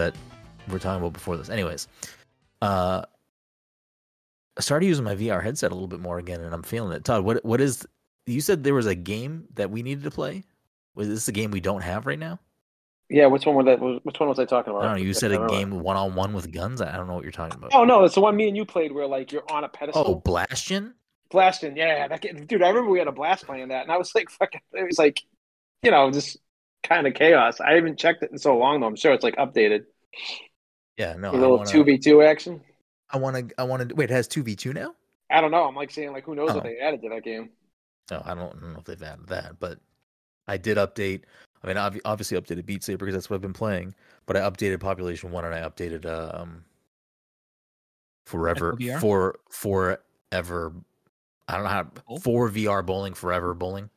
that we we're talking about before this. Anyways, uh, I started using my VR headset a little bit more again, and I'm feeling it. Todd, what what is? You said there was a game that we needed to play. Was this a game we don't have right now? Yeah, which one was that? Which one was I talking about? I don't know. You said a game one on one with guns. I don't know what you're talking about. Oh no, it's the one me and you played where like you're on a pedestal. Oh, Blaston. Blasting, yeah, that dude. I remember we had a blast playing that, and I was like, fucking, it was like, you know, just kind of chaos. I haven't checked it in so long though. I'm sure it's like updated. Yeah, no. a I little two v two action. I want to. I want to. Wait, it has two v two now. I don't know. I'm like saying like, who knows Oh. what they added to that game? No, I don't know if they've added that, but I did update. I mean, obvi- obviously updated Beat Saber because that's what I've been playing. But I updated Population One and I updated um Forever VR? for forever. I don't know how Oh. for VR bowling forever bowling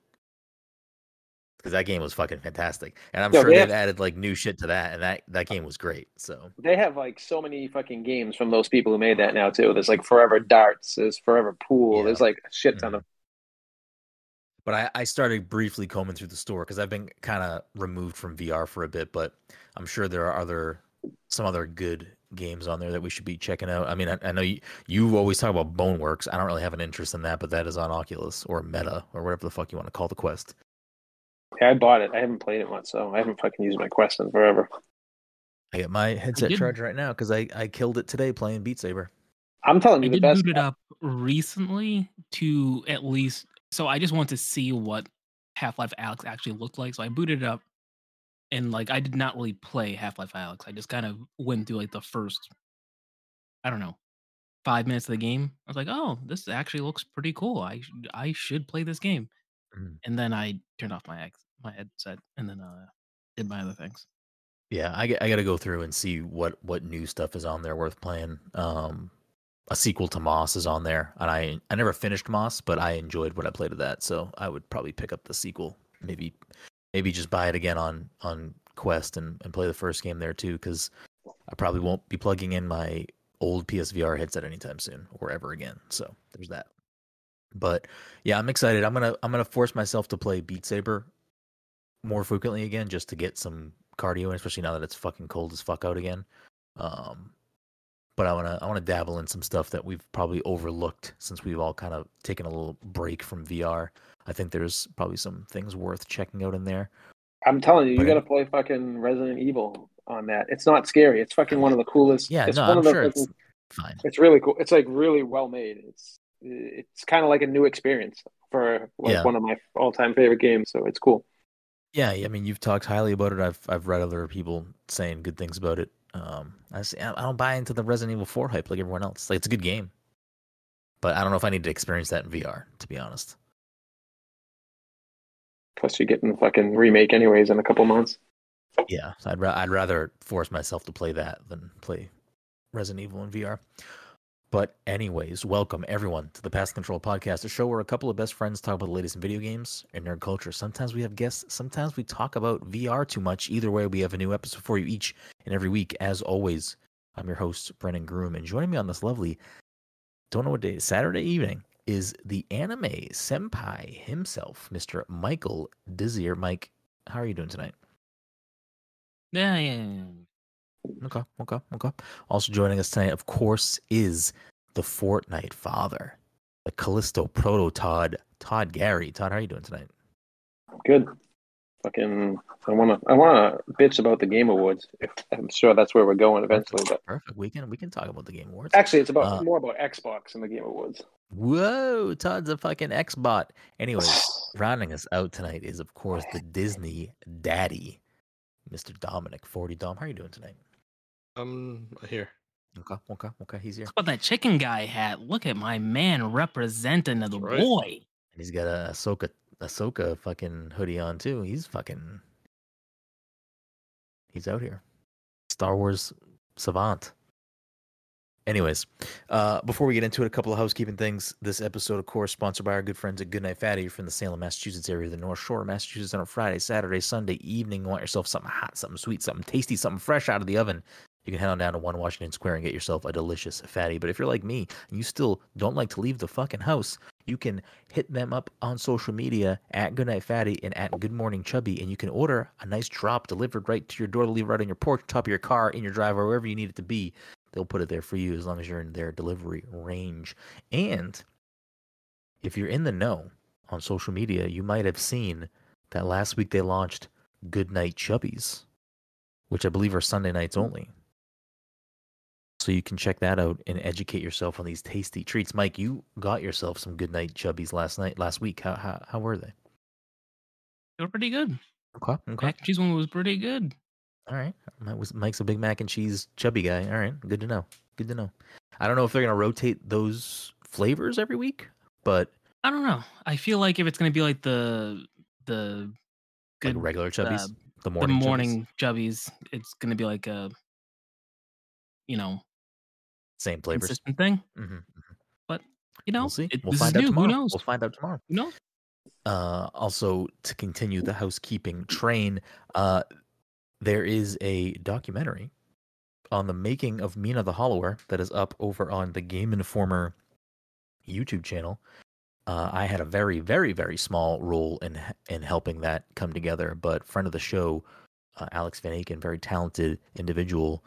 because that game was fucking fantastic, and I'm Yeah, sure they they've have- added like new shit to that, and that that game was great. So They have like so many fucking games from those people who made that now too. There's like ForeVR Darts. There's ForeVR Pool. Yeah. There's like a shit ton mm-hmm. of. But I, I started briefly combing through the store because I've been kind of removed from VR for a bit. But I'm sure there are other some other good games on there that we should be checking out. I mean, I, I know you you always talk about Boneworks. I don't really have an interest in that, but that is on Oculus or Meta or whatever the fuck you want to call the Quest. Yeah, I bought it. I haven't played it much, so I haven't fucking used my Quest in forever. I got my headset charged right now because I, I killed it today playing Beat Saber. I'm telling I you, the did best. boot it up recently to at least. So I just want to see what Half Life Alyx actually looked like. So I booted it up, and like I did not really play Half Life Alyx. I just kind of went through like the first, I don't know, five minutes of the game. I was like, oh, this actually looks pretty cool. I I should play this game. Mhm. And then I turned off my ex- my headset and then uh did my other things. Yeah, I, I got to go through and see what what new stuff is on there worth playing. Um, a sequel to Moss is on there, and I I never finished Moss, but I enjoyed what I played of that, so I would probably pick up the sequel. Maybe maybe just buy it again on on Quest and, and play the first game there too, because I probably won't be plugging in my old PSVR headset anytime soon or ever again. So there's that. But yeah, I'm excited. I'm gonna I'm gonna force myself to play Beat Saber more frequently again just to get some cardio in, especially now that it's fucking cold as fuck out again. Um, but I wanna I wanna dabble in some stuff that we've probably overlooked since we've all kind of taken a little break from VR. I think there's probably some things worth checking out in there. I'm telling you, you got to play fucking Resident Evil on that. It's not scary. It's fucking one of the coolest. Yeah, it's no, one I'm of the sure it's fine. it's really cool. It's like really well made. It's it's kind of like a new experience for like Yeah. one of my all time favorite games. So it's cool. Yeah, I mean, you've talked highly about it. I've I've read other people saying good things about it. Um, I say, I don't buy into the Resident Evil 4 hype like everyone else. Like it's a good game, but I don't know if I need to experience that in VR. To be honest. Plus, you're getting the fucking remake anyways in a couple months. Yeah, I'd ra- I'd rather force myself to play that than play Resident Evil in VR. But anyways, welcome everyone to the Past Control Podcast, a show where a couple of best friends talk about the latest in video games and nerd culture. Sometimes we have guests, sometimes we talk about VR too much. Either way, we have a new episode for you each and every week. As always, I'm your host Brennan Groom, and joining me on this lovely, don't know what day, Saturday evening is the anime senpai himself, Mr. Michael Dizier. Mike, how are you doing tonight? Yeah, yeah, yeah. Okay, okay, okay. Also joining us tonight, of course, is the Fortnite father, the Callisto Proto Todd, Todd Gary. Todd, how are you doing tonight? Good. Fucking, I want to I want to bitch about the Game Awards. If, I'm sure that's where we're going eventually. But Perfect. We can we can talk about the Game Awards. actually, it's about Uh, more about Xbox and the Game Awards. Whoa, Todd's a fucking Xbot. Anyways, rounding us out tonight is of course the Disney Daddy, Mr. Dominic Forty Dom. How are you doing tonight? Um, here. Okay, okay, okay. He's here, What about that chicken guy hat? Look at my man representing the right. boy. and he's got a Ahsoka Ahsoka fucking hoodie on too. He's fucking. He's out here. Star Wars savant. Anyways, uh, before we get into it, a couple of housekeeping things. This episode, of course, sponsored by our good friends at Goodnight Fatty from the Salem, Massachusetts area, the North Shore, Massachusetts, on a Friday, Saturday, Sunday evening. You want yourself something hot, something sweet, something tasty, something fresh out of the oven. You can head on down to One Washington Square and get yourself a delicious fatty. But if you're like me and you still don't like to leave the fucking house, you can hit them up on social media at Goodnight Fatty and at Good Morning Chubby, and you can order a nice drop delivered right to your door leave right on your porch, top of your car, in your driveway, wherever you need it to be. They'll put it there for you as long as you're in their delivery range. And if you're in the know on social media, you might have seen that last week they launched Goodnight Chubbies, which I believe are Sunday nights only. So you can check that out and educate yourself on these tasty treats. Mike, you got yourself some good night Chubbies last night, last week. How how, how were they? They were pretty good. Okay, okay. Mac and cheese one was pretty good. All right. Mike was Mike's a big mac and cheese chubby guy. All right, good to know. Good to know. I don't know if they're gonna rotate those flavors every week, but I don't know. I feel like if it's gonna be like the the like good regular chubbies, uh, the the morning, chubbies. morning chubbies, it's gonna be like a you know same flavors. consistent thing. hmm You know, We'll see. it- we'll find out new. tomorrow. Who knows? We'll find out tomorrow. Who knows? Uh, also, to continue the housekeeping train, uh, there is a documentary on the making of Mina the Hollower that is up over on the Game Informer YouTube channel. Uh, I had a very, very, very small role in in helping that come together, but friend of the show, uh, Alex Van Aken, very talented individual,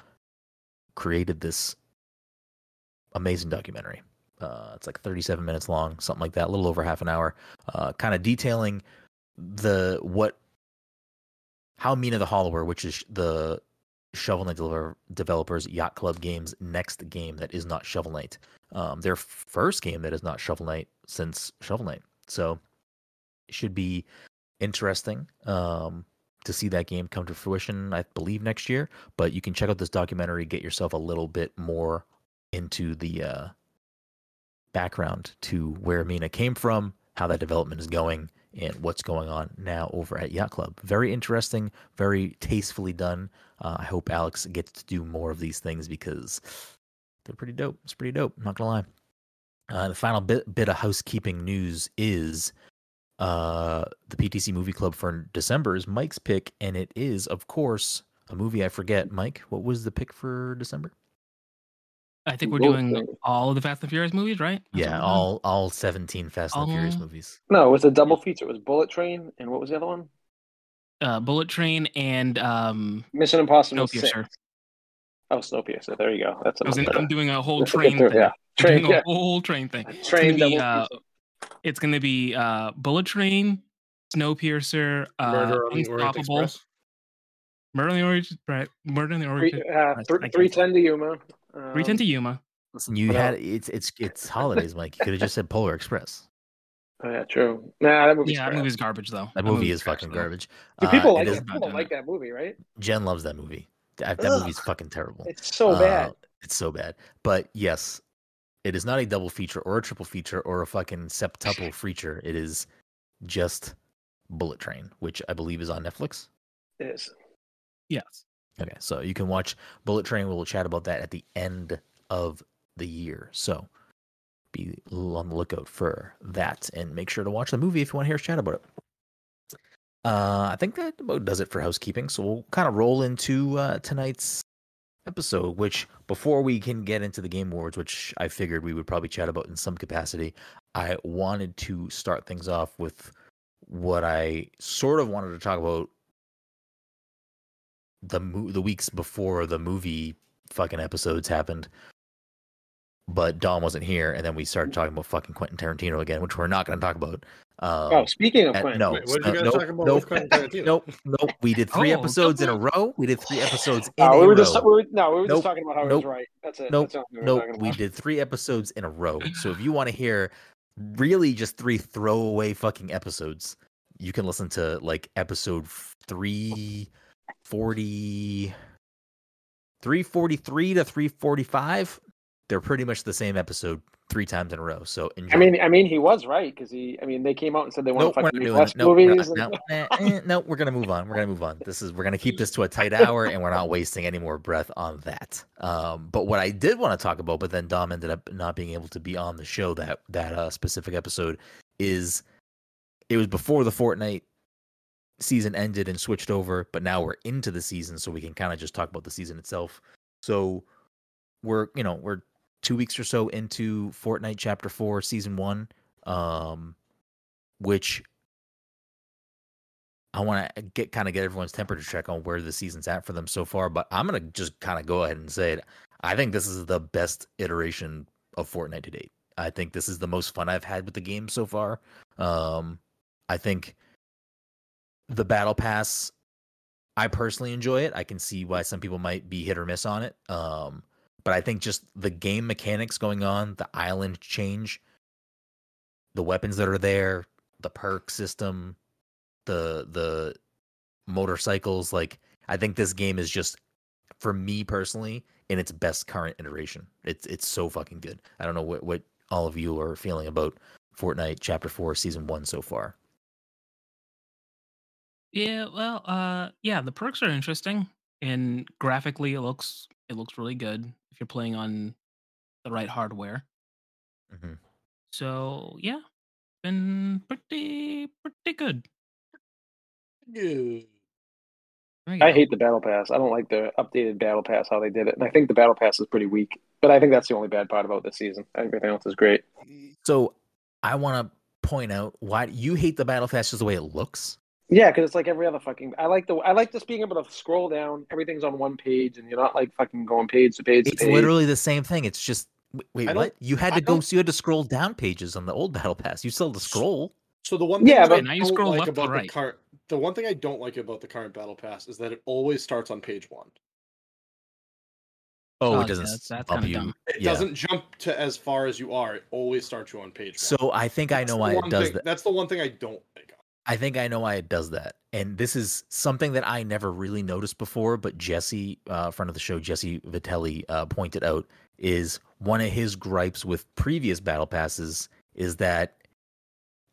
created this amazing documentary. Uh, it's like 37 minutes long, something like that, a little over half an hour, uh, kind of detailing the what how Mina the Hollower, which is the Shovel Knight developer, developers Yacht Club Games' next game that is not Shovel Knight, um, their first game that is not Shovel Knight since Shovel Knight. So it should be interesting um, to see that game come to fruition. I believe next year, but you can check out this documentary, get yourself a little bit more into the uh, background to where Mina came from, how that development is going, and what's going on now over at Yacht Club. Very interesting, very tastefully done. Uh, I hope Alex gets to do more of these things because they're pretty dope. It's pretty dope. I'm not gonna lie. Uh, the final bit bit of housekeeping news is uh, the PTC Movie Club for December is Mike's pick, and it is, of course, a movie I forget. Mike, what was the pick for December? I think we're Both doing things. all of the Fast and Furious movies, right? That's Yeah, we're doing? all all 17 Fast and the Furious Um, movies. No, it was a double feature. It was Bullet Train and what was the other one? uh, Bullet Train and um, Mission Impossible Six. Snowpiercer. Oh, Snowpiercer. There you go. That's I was in, another- I'm doing a whole Let's get train through- thing. Yeah, I'm train. doing a whole train thing. It's train. gonna be, double uh, feature. It's going to be uh, Bullet Train, Snowpiercer, uh, Murder on the Orient Unstoppable, Express. Murder on the Orient, right? Murder on the Three, Orient, uh, I- I can't- three ten to Yuma. Um, Three Ten to Yuma. Listen, you What had else? it's it's it's holidays, Mike. You could have just said Polar Express. Oh, yeah, true. Nah, that movie's Yeah, that trash. movie's garbage though. That movie movie's is fucking though. garbage. Do Uh, people it like is- People don't like that movie, right? Jen loves that movie. That, that Ugh. movie's fucking terrible. It's so Uh, bad. It's so bad. But yes, it is not a double feature or a triple feature or a fucking septuple feature. It is just Bullet Train, which I believe is on Netflix. It is. Yes. Okay, so you can watch Bullet Train. We'll chat about that at the end of the year. So be on the lookout for that and make sure to watch the movie if you want to hear us chat about it. Uh, I think that about does it for housekeeping. So we'll kind of roll into uh, tonight's episode, which before we can get into the Game Awards, which I figured we would probably chat about in some capacity, I wanted to start things off with what I sort of wanted to talk about the mo- the weeks before the movie fucking episodes happened. But Dom wasn't here, and then we started talking about fucking Quentin Tarantino again, which we're not going to talk about. Um, oh, speaking of uh, Quentin, no, Wait, what did uh, you guys nope, talk about nope, with Quentin Tarantino? Nope, nope. We did three Oh, episodes in a row. We did three episodes in Uh, a we were row. just we were, no, we were Nope. just talking about how he Nope. was right. That's it. Nope. That's all we Nope, we did three episodes in a row. So if you want to hear really just three throwaway fucking episodes, you can listen to like episode 340 343 to 345. They're pretty much the same episode three times in a row. So enjoy. I mean, I mean, he was right because he. I mean, they came out and said they want Nope, to we're fucking not make doing less it. Nope, we're movies. not- and- no, eh, eh, no, we're gonna move on. We're gonna move on. This is we're gonna keep this to a tight hour, and we're not wasting any more breath on that. Um, but what I did want to talk about, but then Dom ended up not being able to be on the show that that uh, specific episode is it was before the Fortnite season ended and switched over, but now we're into the season, so we can kind of just talk about the season itself. So we're you know we're two weeks or so into Fortnite Chapter Four Season One, um, which I want to get kind of get everyone's temperature check on where the season's at for them so far. But I'm gonna just kind of go ahead and say it. I think this is the best iteration of Fortnite to date. I think this is the most fun I've had with the game so far. Um, I think the battle pass I personally enjoy it. I can see why some people might be hit or miss on it. Um, but I think just the game mechanics going on, the island change, the weapons that are there, the perk system, the the motorcycles, like I think this game is just for me personally in its best current iteration. It's it's so fucking good. I don't know what what all of you are feeling about Fortnite Chapter 4 Season 1 so far. Yeah, well, uh, yeah, the perks are interesting, and graphically, it looks it looks really good if you're playing on the right hardware. hmm So yeah, been pretty pretty good. Good. There you I go. hate the battle pass. I don't like the updated battle pass how they did it, and I think the battle pass is pretty weak. But I think that's the only bad part about this season. Everything else is great. So I want to point out why you hate the battle pass just the way it looks. Yeah, because it's like every other fucking. I like the. I like just being able to scroll down. Everything's on one page, and you're not like fucking going page to page to It's page. literally the same thing. It's just wait, wait I don't- what? You had I to go. So you had to scroll down pages on the old battle pass. You still had to scroll. So the one Yeah, thing but- I Now you don't scroll like left about right. the current the one thing I don't like about the current battle pass is that it always starts on page one. Oh, Oh, it doesn't that's- that's kinda you. dumb. It Yeah. doesn't jump to as far as you are. It always starts you on page one. So I think I know the why it does thing- that. That's the one thing I don't like. I think I know why it does that. And this is something that I never really noticed before, but Jesse, uh, friend of the show, Jesse Vitelli, uh, pointed out is one of his gripes with previous battle passes is that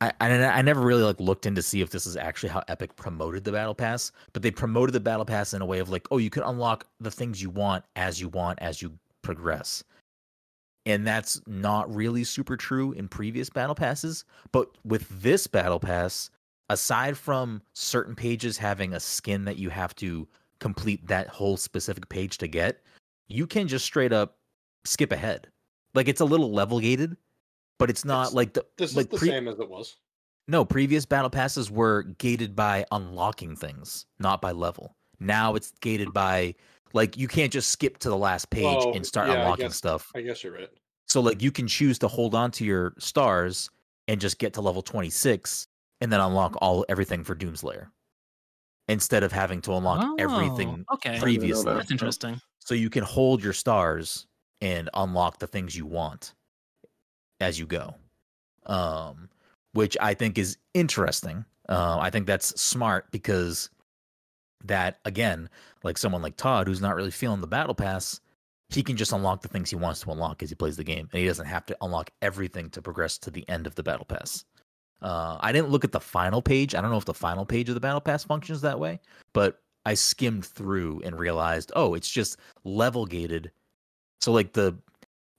I, I I never really like looked in to see if this is actually how Epic promoted the battle pass, but they promoted the battle pass in a way of like, oh, you can unlock the things you want as you want as you progress. And that's not really super true in previous battle passes, but with this battle pass, aside from certain pages having a skin that you have to complete that whole specific page to get, you can just straight up skip ahead. Like it's a little level gated, but it's not It's- like the This like is the pre- same as it was. no, previous battle passes were gated by unlocking things, not by level. Now it's gated by like you can't just skip to the last page Oh, and start yeah, I unlocking guess- stuff. I guess you're right. So like you can choose to hold on to your stars and just get to level 26 and then unlock all everything for Doomslayer. Instead of having to unlock everything Oh, Okay, previously. that's interesting. So you can hold your stars and unlock the things you want as you go. Um which I think is interesting. Uh, I think that's smart because that again, like someone like Todd who's not really feeling the battle pass, he can just unlock the things he wants to unlock as he plays the game, and he doesn't have to unlock everything to progress to the end of the battle pass. Uh, I didn't look at the final page. I don't know if the final page of the battle pass functions that way, but I skimmed through and realized, oh, it's just level gated. So like the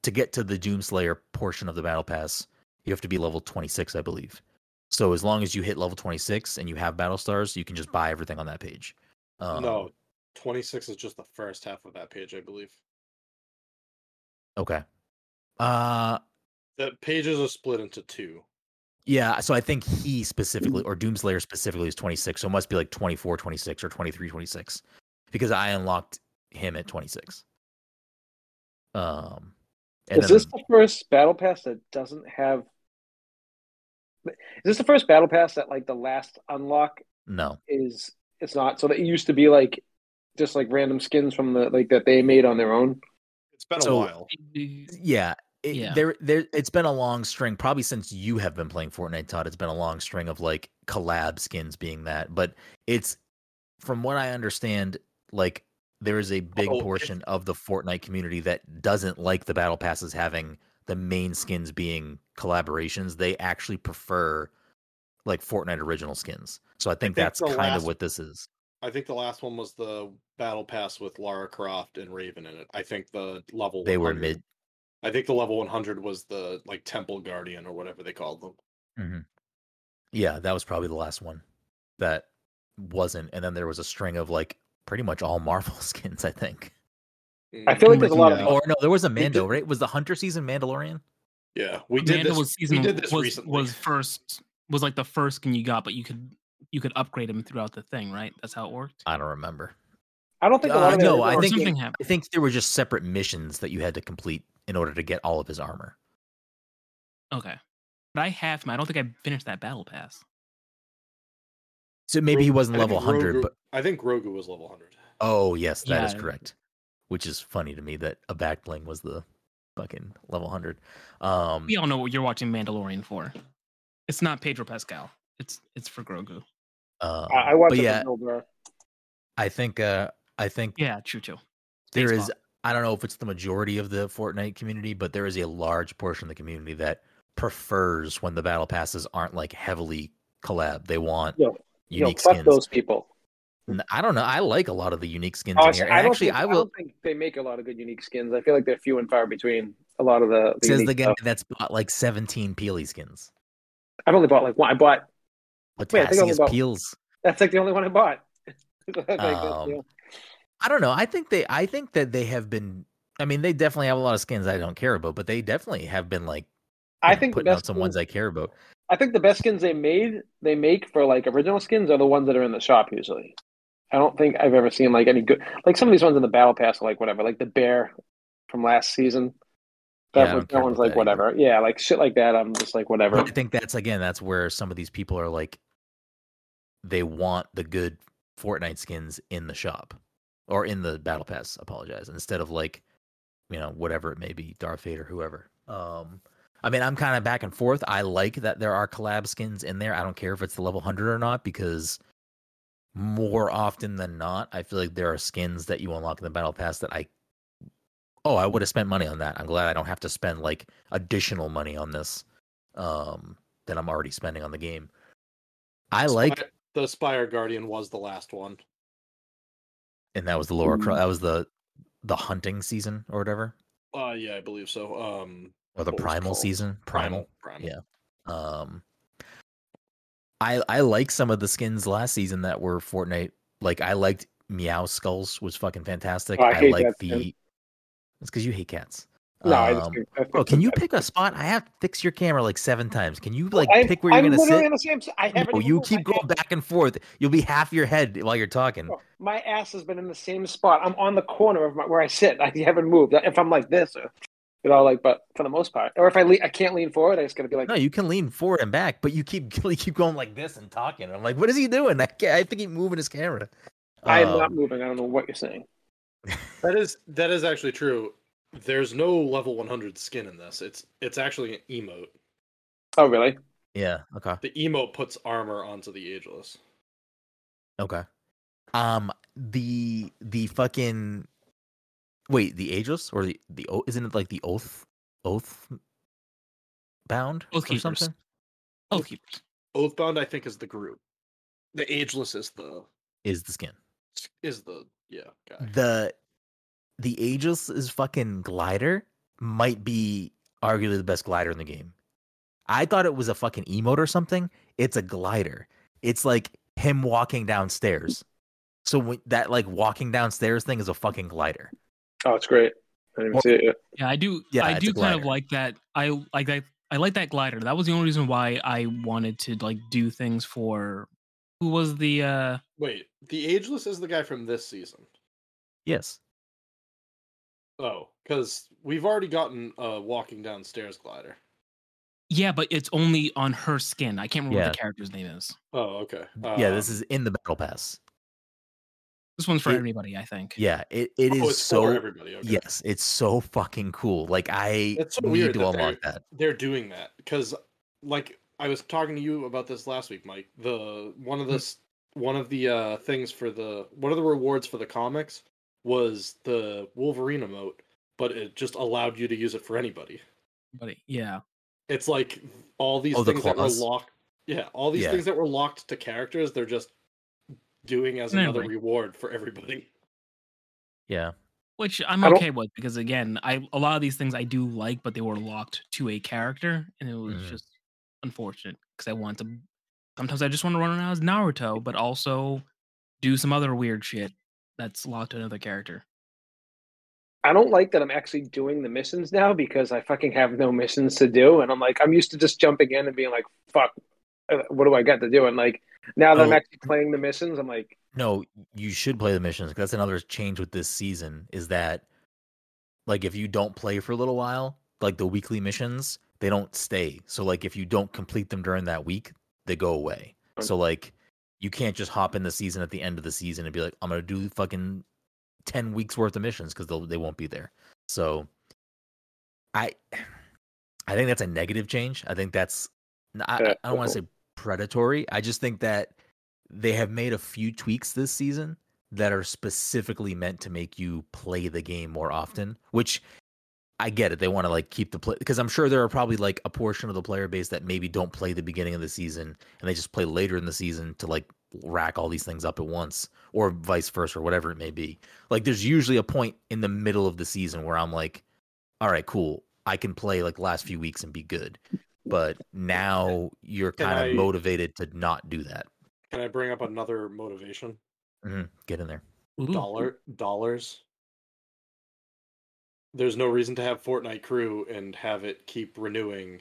to get to the Doomslayer portion of the battle pass, you have to be level 26, I believe. So as long as you hit level 26 and you have battle stars, you can just buy everything on that page. Um, no, 26 is just the first half of that page, I believe. Okay. Uh The pages are split into two. Yeah, so I think he specifically or Doomslayer specifically is 26, so it must be like 24 26 or 23 26 because I unlocked him at 26. Um and Is then this the first battle pass that doesn't have? Is this the first battle pass that like the last unlock no. is? It's not. So that it used to be like just like random skins from the like that they made on their own. It's been So- a while. Yeah. It, Yeah. There, there. It's been a long string, probably since you have been playing Fortnite, Todd. It's been a long string of like collab skins being that, but it's from what I understand, like there is a big Oh, portion of the Fortnite community that doesn't like the battle passes having the main skins being collaborations. They actually prefer like Fortnite original skins. So I think, think that's kind last- of what this is. I think the last one was the battle pass with Lara Croft and Raven in it. I think the level They were mid. I think the level 100 was the like Temple Guardian or whatever they called them. hmm Yeah, that was probably the last one that wasn't. And then there was a string of like pretty much all Marvel skins, I think. I feel like there's a lot of Or no, there was a did- Mando, right? Was the Hunter season Mandalorian? Yeah, we did Mando this. was season we did this was, recently. was first was like the first skin you got, but you could you could upgrade him throughout the thing, right? That's how it worked. I don't remember. I don't think a lot Uh, of no, I think something happened. I think there were just separate missions that you had to complete in order to get all of his armor. Okay, but I have him. I don't think I finished that battle pass. So maybe he wasn't I think level 100, but I think Grogu was level 100. oh, yes, that is Yeah. correct. Which is funny to me that a back bling was the fucking level 100. Um We all know what you're watching Mandalorian for. It's not Pedro Pascal. It's it's for Grogu. uh, I, I watched but it yeah, from I think uh I think Yeah, true too. there Spaceballs. is I don't know if it's the majority of the Fortnite community, but there is a large portion of the community that prefers when the battle passes aren't like heavily collab. They want Yo, Yo, unique fuck skins. those people. I don't know. I like a lot of the unique skins Oh, in here. I don't actually, think, I I will. don't think they make a lot of good unique skins. I feel like they're few and far between. A lot of the, the Says the guy stuff. that's bought like 17 Peely skins. I've only bought like one. I bought Wait, I think I only bought- peels. that's like the only one I bought. Like, Um, I don't know. I think they. I think that they have been. I mean, they definitely have a lot of skins I don't care about, but they definitely have been like. I think the putting out some skins- ones I care about. I think the best skins they made they make for like original skins are the ones that are in the shop usually. I don't think I've ever seen like any good like some of these ones in the battle pass are like whatever, like the bear from last season. Yeah, That, I was, that one's like that either. whatever. Yeah, like shit like that. I'm just like whatever. But I think that's again. That's where some of these people are like. They want the good Fortnite skins in the shop, or in the battle pass. Apologize instead of like, you know, whatever it may be, Darth Vader, whoever. Um, I mean, I'm kind of back and forth. I like that there are collab skins in there. I don't care if it's the level hundred or not because more often than not, I feel like there are skins that you unlock in the battle pass that I. Oh, I would have spent money on that. I'm glad I don't have to spend like additional money on this um that I'm already spending on the game. I like the Spire Guardian was the last one. And that was the lower cro- Mm. that was the the hunting season or whatever Uh, yeah, I believe so. Um, or the What was it primal season primal. Primal. Yeah. Um I I like some of the skins last season that were Fortnite. Like I liked Meow Skulls was fucking fantastic. Oh, I hate like the skin. It's because you hate cats. No, I just Um, I Bro, can you pick a spot? I have to fix your camera like seven times. Can you like I'm, pick where you're I'm gonna literally sit? in the same. s- I haven't. No, even you keep going back and forth. You'll be half your head while you're talking. Bro, My ass has been in the same spot. I'm on the corner of my, where I sit. I haven't moved. If I'm like this, or, you know, like, but for the most part, or if I le- I can't lean forward, I just gotta be like, No, you can lean forward and back, but you keep you keep going like this and talking. I'm like, what is he doing? I, can't, I think he's moving his camera. I am not Um, moving. I don't know what you're saying. That is that is actually true. There's no level 100 skin in this. It's it's actually an emote. Oh, really? Yeah. Okay. The emote puts armor onto the ageless. Okay. Um. The the fucking wait the ageless or the the isn't it like the oath oath bound Oath or something? Oh, keepers. Oathbound, I think, is the group. The ageless is the Is the skin is the yeah guy. the the ageless is fucking glider might be arguably the best glider in the game. I thought it was a fucking emote or something. It's a glider. It's like him walking downstairs. So when, that like walking downstairs thing is a fucking glider. Oh, it's great. I didn't even Or- see it yet. Yeah, I do. Yeah, I do kind of like that. I like that. I like that glider. That was the only reason why I wanted to like do things for. Who was the? uh Wait, the ageless is the guy from this season. Yes. Oh, because we've already gotten a walking downstairs glider. Yeah, but it's only on her skin. I can't remember Yeah. what the character's name is. Oh, okay. yeah, this is in the battle pass. This one's for It- everybody, I think. Yeah, it, it is oh, it's so for everybody. Okay. yes, it's so fucking cool. Like I It's so need weird to that unlock that. they're doing that because like i was talking to you about this last week mike the one of the one of the uh things for the one of the rewards for the comics was the wolverine emote but it just allowed you to use it for anybody But yeah, it's like all these Oh, the things that were locked yeah all these Yeah. things that were locked to characters they're just doing as Anyway. another reward for everybody Yeah. which I'm okay with because again, I a lot of these things I do like, but they were locked to a character, and it was Mhm. just unfortunate because I want to. Sometimes I just want to run around as Naruto, but also do some other weird shit that's locked to another character. I don't like that I'm actually doing the missions now because I fucking have no missions to do, and I'm like I'm used to just jumping in and being like, "Fuck, uh, what do I got to do?" And like now that I'm Oh. actually playing the missions, I'm like, No, you should play the missions. 'cause That's another change with this season is that, like, if you don't play for a little while, like the weekly missions, they don't stay. So, like, if you don't complete them during that week, they go away. Right. So, like, you can't just hop in the season at the end of the season and be like, I'm gonna do fucking ten weeks worth of missions because they won't be there. So, I, I think that's a negative change. I think that's I, I don't want to say predatory. I just think that they have made a few tweaks this season that are specifically meant to make you play the game more often, which I get it. They want to like keep the play because I'm sure there are probably like a portion of the player base that maybe don't play the beginning of the season and they just play later in the season to like rack all these things up at once or vice versa or whatever it may be. Like there's usually a point in the middle of the season where I'm like, all right, cool. I can play like last few weeks and be good. But now you're Can kind of I- motivated to not do that. Can I bring up another motivation? hmm Get in there. Dollar dollars. There's no reason to have Fortnite crew and have it keep renewing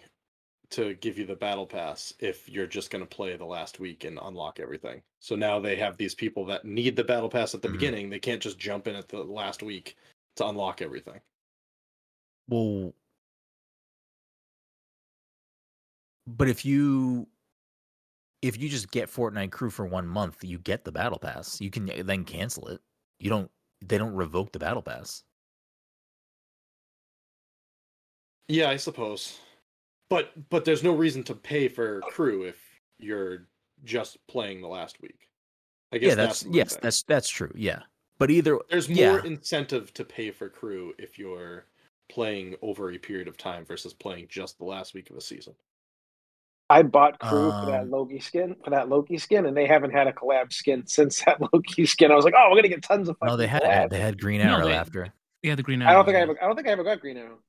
to give you the battle pass if you're just going to play the last week and unlock everything. So now they have these people that need the battle pass at the Mhm. beginning. They can't just jump in at the last week to unlock everything. Well, but if you if you just get Fortnite crew for one month, you get the battle pass. You can then cancel it. You don't. They don't revoke the battle pass. Yeah, I suppose. But but there's no reason to pay for crew if you're just playing the last week. I guess Yeah, that's, what I'm yes, saying. that's that's true. Yeah, but either There's more yeah. incentive to pay for crew if you're playing over a period of time versus playing just the last week of a season. I bought crew for that Um, Loki skin for that Loki skin, and they haven't had a collab skin since that Loki skin. I was like, oh, we're gonna get tons of. no, they had collabs. they had Green No, Arrow they- after. Yeah, the green. Arrow. I don't think I yeah. ever. I don't think I ever got Green Arrow.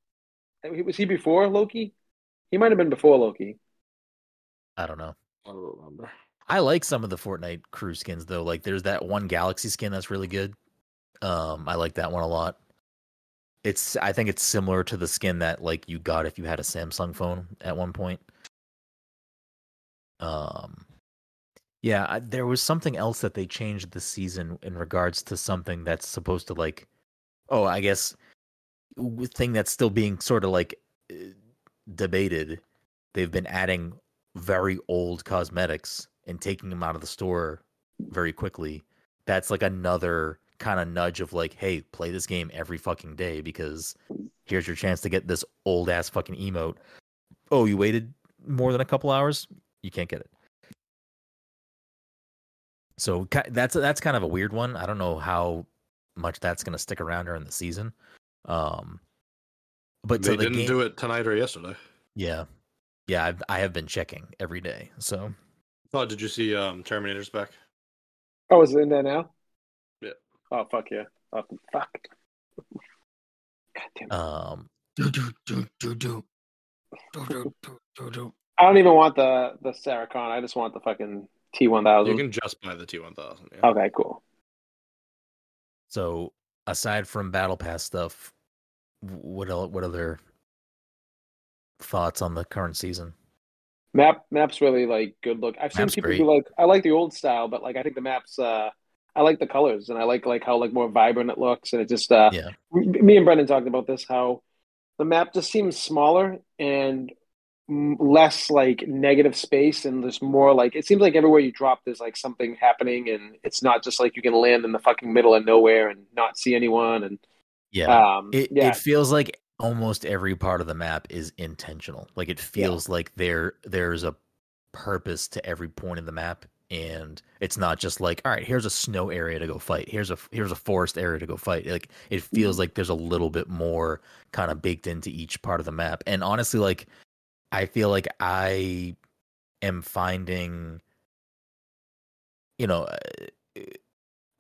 Was he before Loki? He might have been before Loki. I don't know. I don't remember. I like some of the Fortnite crew skins though. Like there's that one Galaxy skin that's really good. Um, I like that one a lot. It's I think it's similar to the skin that like you got if you had a Samsung phone at one point. Um, yeah, I, there was something else that they changed this season in regards to something that's supposed to like, oh, I guess w- thing that's still being sort of like uh, debated. They've been adding very old cosmetics and taking them out of the store very quickly. That's like another kind of nudge of like, hey, play this game every fucking day because here's your chance to get this old ass fucking emote. Oh, you waited more than a couple hours? You can't get it. So that's that's kind of a weird one. I don't know how much that's going to stick around during the season. Um, but they the didn't game, do it tonight or yesterday. yeah, yeah, I've, I have been checking every day. So Oh, did you see um, Terminator's back? Oh, is it in there now? Yeah. Oh fuck yeah! Oh, fuck. God damn it. um, Do, do, do, do, do. Do, do, do, do, do. I don't even want the the Sarah Connor. I just want the fucking T one thousand. You can just buy the T1000. Yeah. Okay, cool. So aside from battle pass stuff, what el- what other thoughts on the current season? Map map's really like good look. I've seen Map's people great. who like I like the old style, but like I think the map's uh I like the colors and I like like how like more vibrant it looks and it just uh Yeah, me and Brendan talked about this how the map just seems smaller and less like negative space and there's more like it seems like everywhere you drop there's like something happening and it's not just like you can land in the fucking middle of nowhere and not see anyone and yeah. um it yeah. it feels like almost every part of the map is intentional. Like it feels like there there's a purpose to every point in the map and it's not just like all right here's a snow area to go fight. Here's a here's a forest area to go fight. Like it feels like there's a little bit more kind of baked into each part of the map. And honestly like i feel like i am finding you know uh,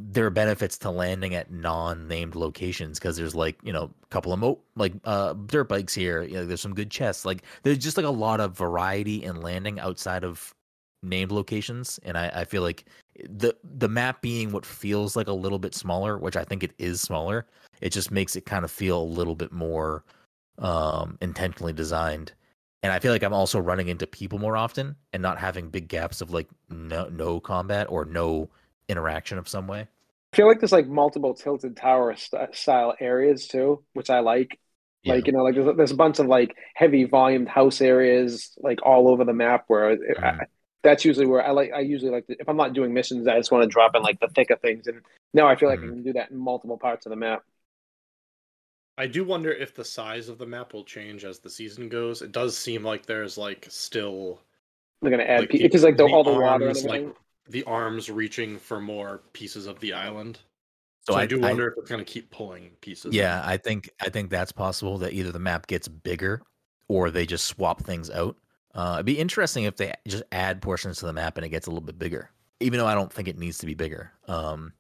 there are benefits to landing at non-named locations because there's like you know a couple of mo like uh dirt bikes here you know, there's some good chests like there's just like a lot of variety in landing outside of named locations and i i feel like the the map being what feels like a little bit smaller which i think it is smaller it just makes it kind of feel a little bit more um, intentionally designed. And I feel like I'm also running into people more often and not having big gaps of like no no combat or no interaction of some way. I feel like there's like multiple tilted tower st- style areas too, which I like. Yeah. Like you know, like there's, there's a bunch of like heavy volumed house areas like all over the map where it, Mhm. I, that's usually where I like. I usually like to, if I'm not doing missions, I just want to drop in like the thick of things. And now I feel like I Mhm. can do that in multiple parts of the map. I do wonder if the size of the map will change as the season goes. It does seem like there's like still They're gonna add Like, because like the, the all the water arms, like, the arms reaching for more pieces of the island. So, So, I, I, do I- wonder if it's gonna keep pulling pieces. Yeah, I think I think that's possible that either the map gets bigger or they just swap things out. Uh, it'd be interesting if they just add portions to the map and it gets a little bit bigger. Even though I don't think it needs to be bigger. Um,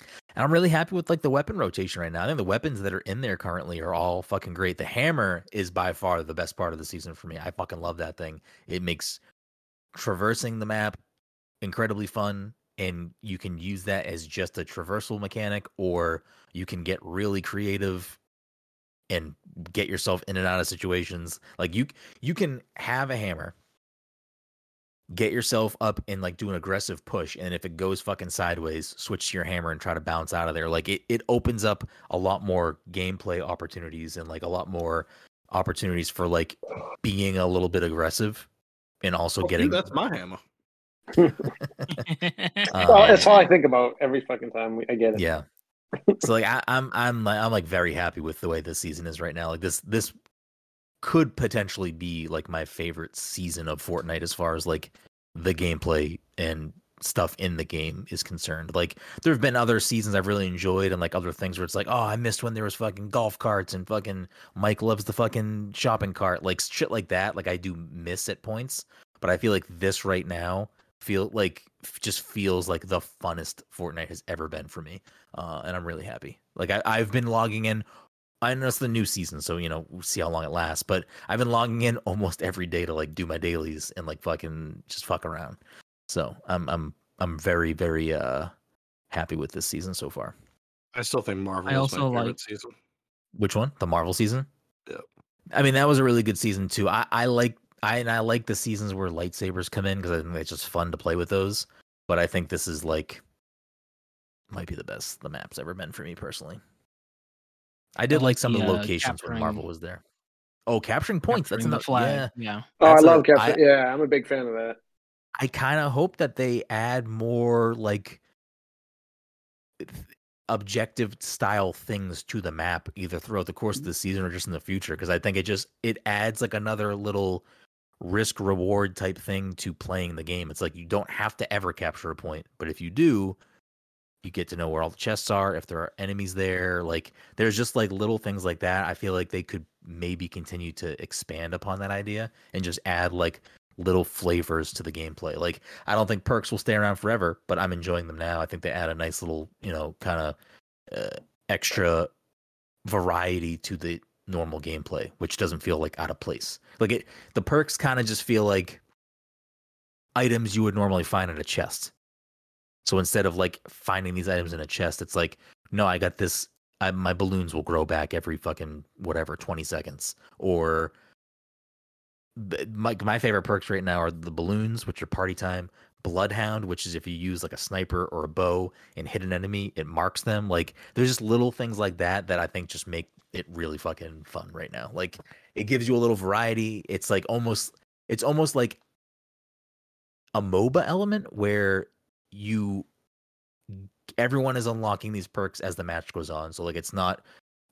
and I'm really happy with like the weapon rotation right now. I think the weapons that are in there currently are all fucking great. The hammer is by far the best part of the season for me. I fucking love that thing. It makes traversing the map incredibly fun and you can use that as just a traversal mechanic or you can get really creative and get yourself in and out of situations like you you can have a hammer get yourself up and like do an aggressive push and if it goes fucking sideways switch to your hammer and try to bounce out of there like it, it opens up a lot more gameplay opportunities and like a lot more opportunities for like being a little bit aggressive and also dude, getting that's my hammer. Uh, well, that's all I think about every fucking time we, I get it. Yeah. so like I, I'm I'm like I'm like very happy with the way this season is right now. Like this this could potentially be like my favorite season of Fortnite as far as like the gameplay and stuff in the game is concerned. Like there have been other seasons I've really enjoyed and like other things where it's like, oh, I missed when there was fucking golf carts and fucking Mike loves the fucking shopping cart, like shit like that. Like I do miss at points, but I feel like this right now feel like just feels like the funnest Fortnite has ever been for me, uh, and I'm really happy. Like I, I've been logging in. I know it's the new season, so you know we'll see how long it lasts. But I've been logging in almost every day to like do my dailies and like fucking just fuck around. So I'm I'm I'm very very uh happy with this season so far. I still think Marvel I is also my favorite like- season. Which one? The Marvel season? Yep. I mean, that was a really good season too. I, I like I and I like the seasons where lightsabers come in because I think it's just fun to play with those. But I think this is like might be the best the map's ever been for me personally. I did like like some of the, the uh, locations when Marvel was there. Oh, capturing points. Capturing That's the enough. Yeah, flag. Yeah. Oh, I That's a- love Captain. I- yeah, I'm a big fan of that. I kind of hope that they add more like objective style things to the map either throughout the course of the season or just in the future because I think it just it adds like another little risk reward type thing to playing the game. It's like you don't have to ever capture a point, but if you do, you get to know where all the chests are, if there are enemies there, like there's just like little things like that. I feel like they could maybe continue to expand upon that idea and just add like little flavors to the gameplay. Like I don't think perks will stay around forever, but I'm enjoying them now. I think they add a nice little, you know, kind of uh, extra variety to the normal gameplay, which doesn't feel like out of place. Like it, the perks kind of just feel like items you would normally find in a chest. So instead of like finding these items in a chest, it's like, no, I got this. I, my balloons will grow back every fucking whatever twenty seconds, or my my favorite perks right now are the balloons, which are party time. Bloodhound, which is if you use like a sniper or a bow and hit an enemy, it marks them. Like there's just little things like that that I think just make it really fucking fun right now. Like it gives you a little variety. It's like almost it's almost like a MOBA element where you everyone is unlocking these perks as the match goes on. So like it's not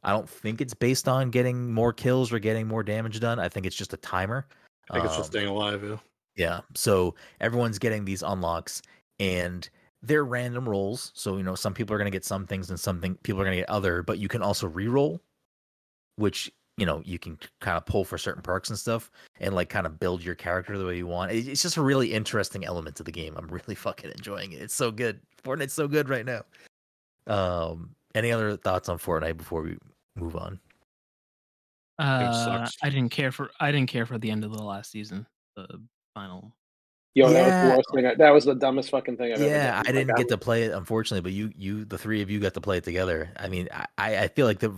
I don't think it's based on getting more kills or getting more damage done. I think it's just a timer. I think it's just Um, staying alive. Yeah. yeah. So everyone's getting these unlocks and they're random rolls. So, you know, some people are going to get some things and some thing, people are going to get other, but you can also re-roll, which, you know, you can kind of pull for certain perks and stuff and like kind of build your character the way you want. It's just a really interesting element to the game. I'm really fucking enjoying it. It's so good. Fortnite's so good right now. Um, any other thoughts on Fortnite before we move on? Uh. I didn't care for I didn't care for the end of the last season, the final Yo, that was Yeah. the worst thing. I, that was the dumbest fucking thing I've ever Yeah. I didn't Like, get to play it unfortunately, but you, you, the three of you got to play it together. I mean, I, I feel like the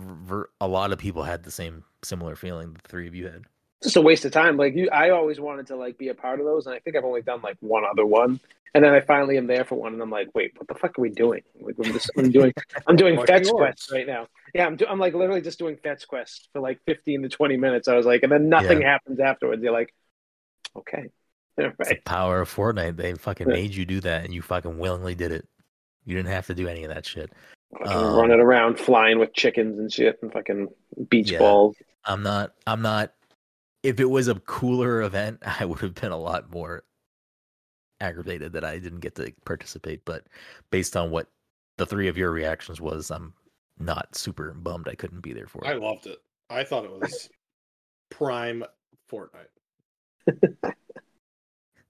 a lot of people had the same similar feeling the three of you had. just a waste of time. Like you, I always wanted to like be a part of those, and I think I've only done like one other one. And then I finally am there for one, and I'm like, wait, what the fuck are we doing? Like, I'm just I'm doing I'm doing Fetch orbs. Quest right now. Yeah, I'm do, I'm like literally just doing Fetch quests for like 15 to 20 minutes. I was like, and then nothing happens afterwards. You're like, okay, all It's the power of Fortnite. They fucking Yeah. made you do that, and you fucking willingly did it. You didn't have to do any of that shit. Fucking Um, running around, flying with chickens and shit, and fucking beach Yeah. balls. I'm not. I'm not. If it was a cooler event, I would have been a lot more aggravated that I didn't get to participate. But based on what the three of your reactions was, I'm not super bummed I couldn't be there for it. I loved it. I thought it was prime Fortnite.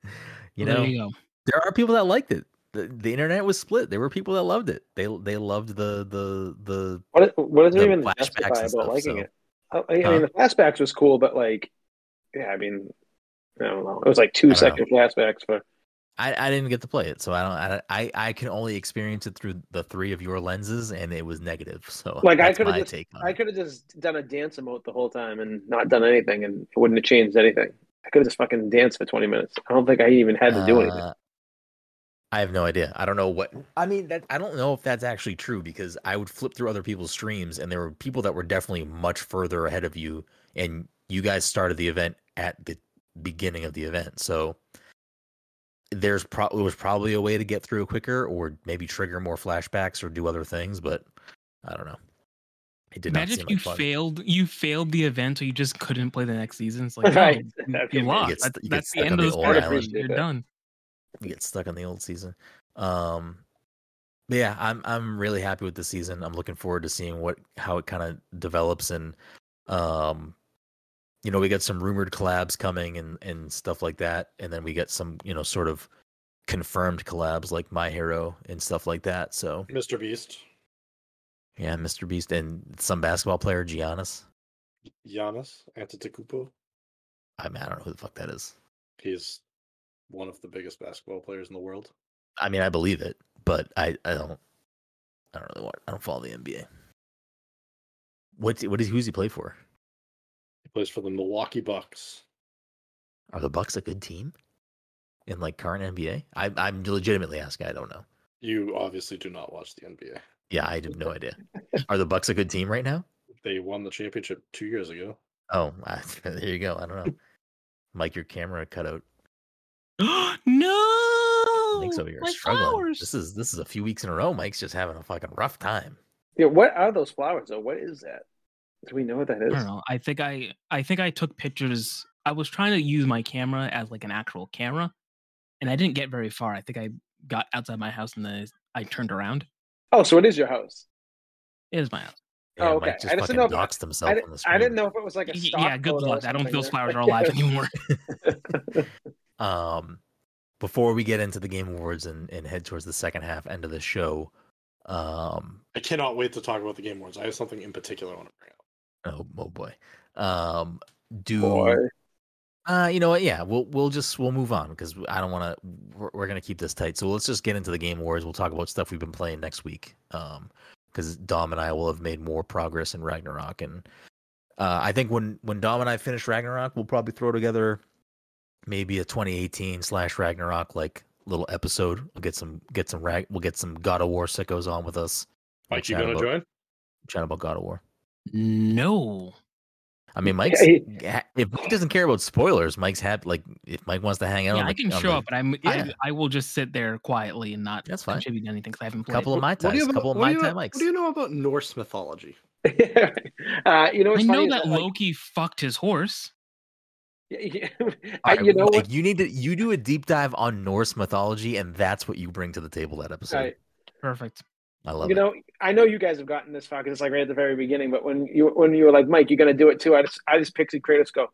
You Well, know, there you go. there are people that liked it. The, the internet was split. There were people that loved it. They they loved the the the What what is The it even flashbacks justify about stuff, liking so- it? Oh, I, I Huh? mean, the flashbacks was cool, but like, yeah, I mean, I don't know. It was like two second I don't flashbacks for. I, I didn't get to play it, so I don't. I, I I can only experience it through the three of your lenses, and it was negative. So Like, I could've just- I could have just done a dance emote the whole time and not done anything, and it wouldn't have changed anything. I could have just fucking danced for twenty minutes. I don't think I even had to do anything. Uh, I have no idea. I don't know what. I mean, that I don't know if that's actually true because I would flip through other people's streams, and there were people that were definitely much further ahead of you, and you guys started the event at the beginning of the event. So there's pro- it was probably a way to get through quicker, or maybe trigger more flashbacks or do other things. But I don't know. It did Imagine not if you like fun. failed, you failed the event, so you just couldn't play the next season. It's like, Right. no, you- Okay, you lost. You get st- That- you that's the end of the the story. You're done. you get stuck on the old season. Um, but yeah, I'm I'm really happy with the season. I'm looking forward to seeing what how it kind of develops and um, you know, we got some rumored collabs coming and and stuff like that, and then we get some you know sort of confirmed collabs like My Hero and stuff like that. So Mr. Beast, yeah, Mr. Beast and some basketball player Giannis. Giannis Antetokounmpo. I mean, I don't know who the fuck that is. He's one of the biggest basketball players in the world. I mean, I believe it, but I I don't I don't really want I don't follow the NBA. What what is who's he play for? He plays for the Milwaukee Bucks. Are the Bucks a good team in like current NBA? I, I'm legitimately asking. I don't know. You obviously do not watch the NBA. Yeah, I have no idea. Are the Bucks a good team right now? They won the championship two years ago. Oh, I, ah, there you go. I don't know. Mike, your camera cut out. no, Mike's over here my struggling. flowers. This is this is a few weeks in a row. Mike's just having a fucking rough time. Yeah, what are those flowers though? What is that? Do we know what that is? I don't know. I think I I think I took pictures. I was trying to use my camera as like an actual camera, and I didn't get very far. I think I got outside my house and then I turned around. Oh, so it is your house. It is my house. Yeah, Oh, okay. Mike just I just fucking didn't know if- doxed himself I, on didn't, I didn't know if it was like a Y- stock yeah, good luck. I don't feel those flowers are alive anymore. Um, before we get into the game awards and, and head towards the second half end of the show, um, I cannot wait to talk about the game awards. I have something in particular I want to bring up. oh, oh boy, um, do Boy. Uh, you know what? Yeah, we'll we'll just we'll move on because I don't want to. We're, we're gonna keep this tight. So let's just get into the game wars. We'll talk about stuff we've been playing next week. Um, because Dom and I will have made more progress in Ragnarok, and uh, I think when when Dom and I finish Ragnarok, we'll probably throw together maybe a 2018 slash Ragnarok like little episode. We'll get some get some rag. We'll get some God of War sickos on with us. We'll you gonna about, join? Chat about God of War. no. I mean, Mike's he- if Mike doesn't care about spoilers, Mike's happy. Like if Mike wants to hang out, Yeah, on I can on show the- up, but I'm Yeah. I, I will just sit there quietly and not That's fine. contribute anything because I haven't played. couple of my What do you ties, know- couple of what my do you know- time Mikes. What do you know about Norse mythology? uh, you know I know funny is that like, Loki fucked his horse. I, Alright, you know Mike, what? you need to you do a deep dive on Norse mythology, and that's what you bring to the table that episode. Right. Perfect. I love you it. know, I know you guys have gotten this far because it's like right at the very beginning. But when you when you were like, Mike, you're gonna do it too. I just I just pictured Kratos go,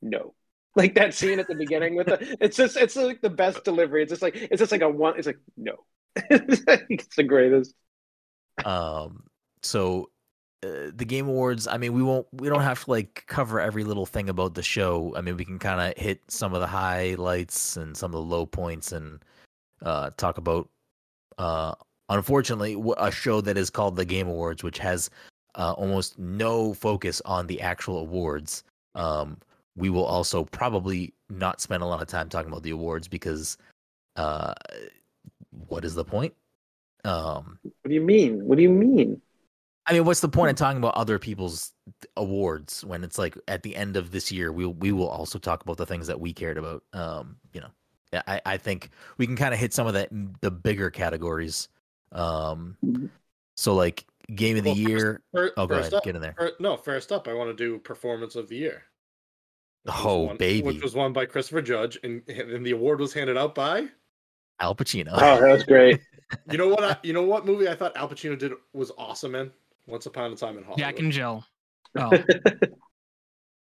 no, like that scene at the beginning with the. It's just it's like the best delivery. It's just like it's just like a one. It's like no, it's the greatest. Um, so uh, the game awards i mean we won't we don't have to like cover every little thing about the show i mean we can kind of hit some of the highlights and some of the low points and uh talk about uh unfortunately a show that is called the game awards which has uh, almost no focus on the actual awards um we will also probably not spend a lot of time talking about the awards because uh what is the point um What do you mean? What do you mean? I mean, what's the point of talking about other people's awards when it's like at the end of this year we we will also talk about the things that we cared about. Um, you know, I I think we can kind of hit some of that the bigger categories. Um, so like game of the Well, first- year. Fir- Oh, go first ahead, up, get in there. fir- no, first up, I want to do performance of the year. Oh won- baby, which was won by Christopher Judge, and and the award was handed out by. Al Pacino. Oh, that was great. You know what? I, you know what movie I thought Al Pacino did was awesome in Once Upon a Time in Hollywood. Jack and Jill. Oh,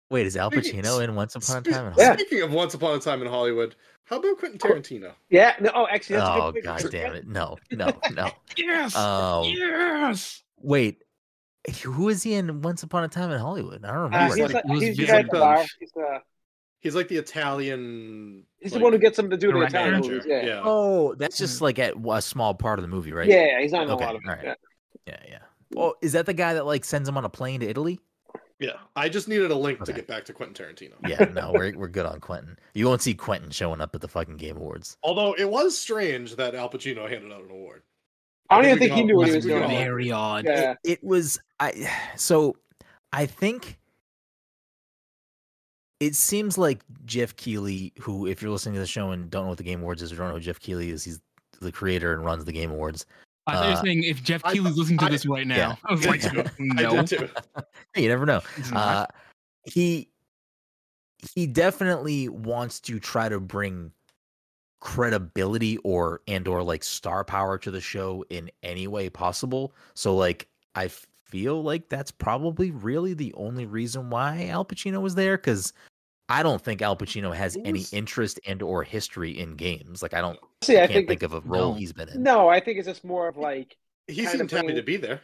Wait, is Al Speaking- Pacino in Once Upon a Time in Hollywood? Speaking of Once Upon a Time in Hollywood, how about Quentin Tarantino? Yeah. No, oh, actually, that's a Oh good god point. damn it! No, no, no. yes, Um, yes. wait, who is he in Once Upon a Time in Hollywood? I don't Uh, remember. he's like- like, it was he's the very guy at the He's the, He's like the Italian. he's like, the one who gets him to do the. Italian manager. movies. Yeah. yeah. Oh, that's just like at a small part of the movie, right? Yeah, he's not in Okay, a lot of it. alright. Yeah. yeah, yeah. Well, is that the guy that like sends him on a plane to Italy? Yeah, I just needed a link to get back to Quentin Tarantino. Yeah, no, we're we're good on Quentin. You won't see Quentin showing up at the fucking Game Awards. Although it was strange that Al Pacino handed out an award. I don't I even think think he can knew what he was doing. all- Very odd. Yeah. It, it was I so I think it seems like Jeff Keighley, who if you're listening to the show and don't know what the Game Awards is or don't know who Jeff Keighley is, he's the creator and runs the Game Awards. I thought you were Uh, saying if Jeff I- Keighley's listening to I- this right now. yeah. I was like, Yeah. I no, did too. you never know. Uh, he he definitely wants to try to bring credibility or and or like star power to the show in any way possible. So like I feel like that's probably really the only reason why Al Pacino was there because I don't think Al Pacino has any interest and or history in games. Like I don't See, I I can't think think of a role no. he's been in. no, I think it's just more of like He Kinda seemed happy to be there.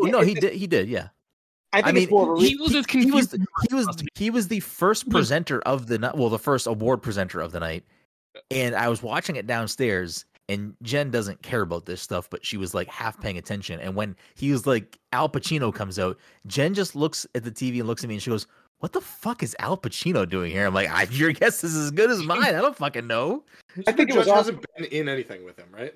Oh, Yeah, no, he it's- did. He did. Yeah. I think I mean, more of a he was as he was the, he was he was the first presenter of the night. Well, the first award presenter of the night, and I was watching it downstairs. And Jen doesn't care about this stuff, but she was like half paying attention. And when he was like Al Pacino comes out, Jen just looks at the TV and looks at me and she goes, "What the fuck is Al Pacino doing here?" I'm like, "I your guess is as good as mine. I don't fucking know. I think it was awesome. hasn't been in anything with him, right?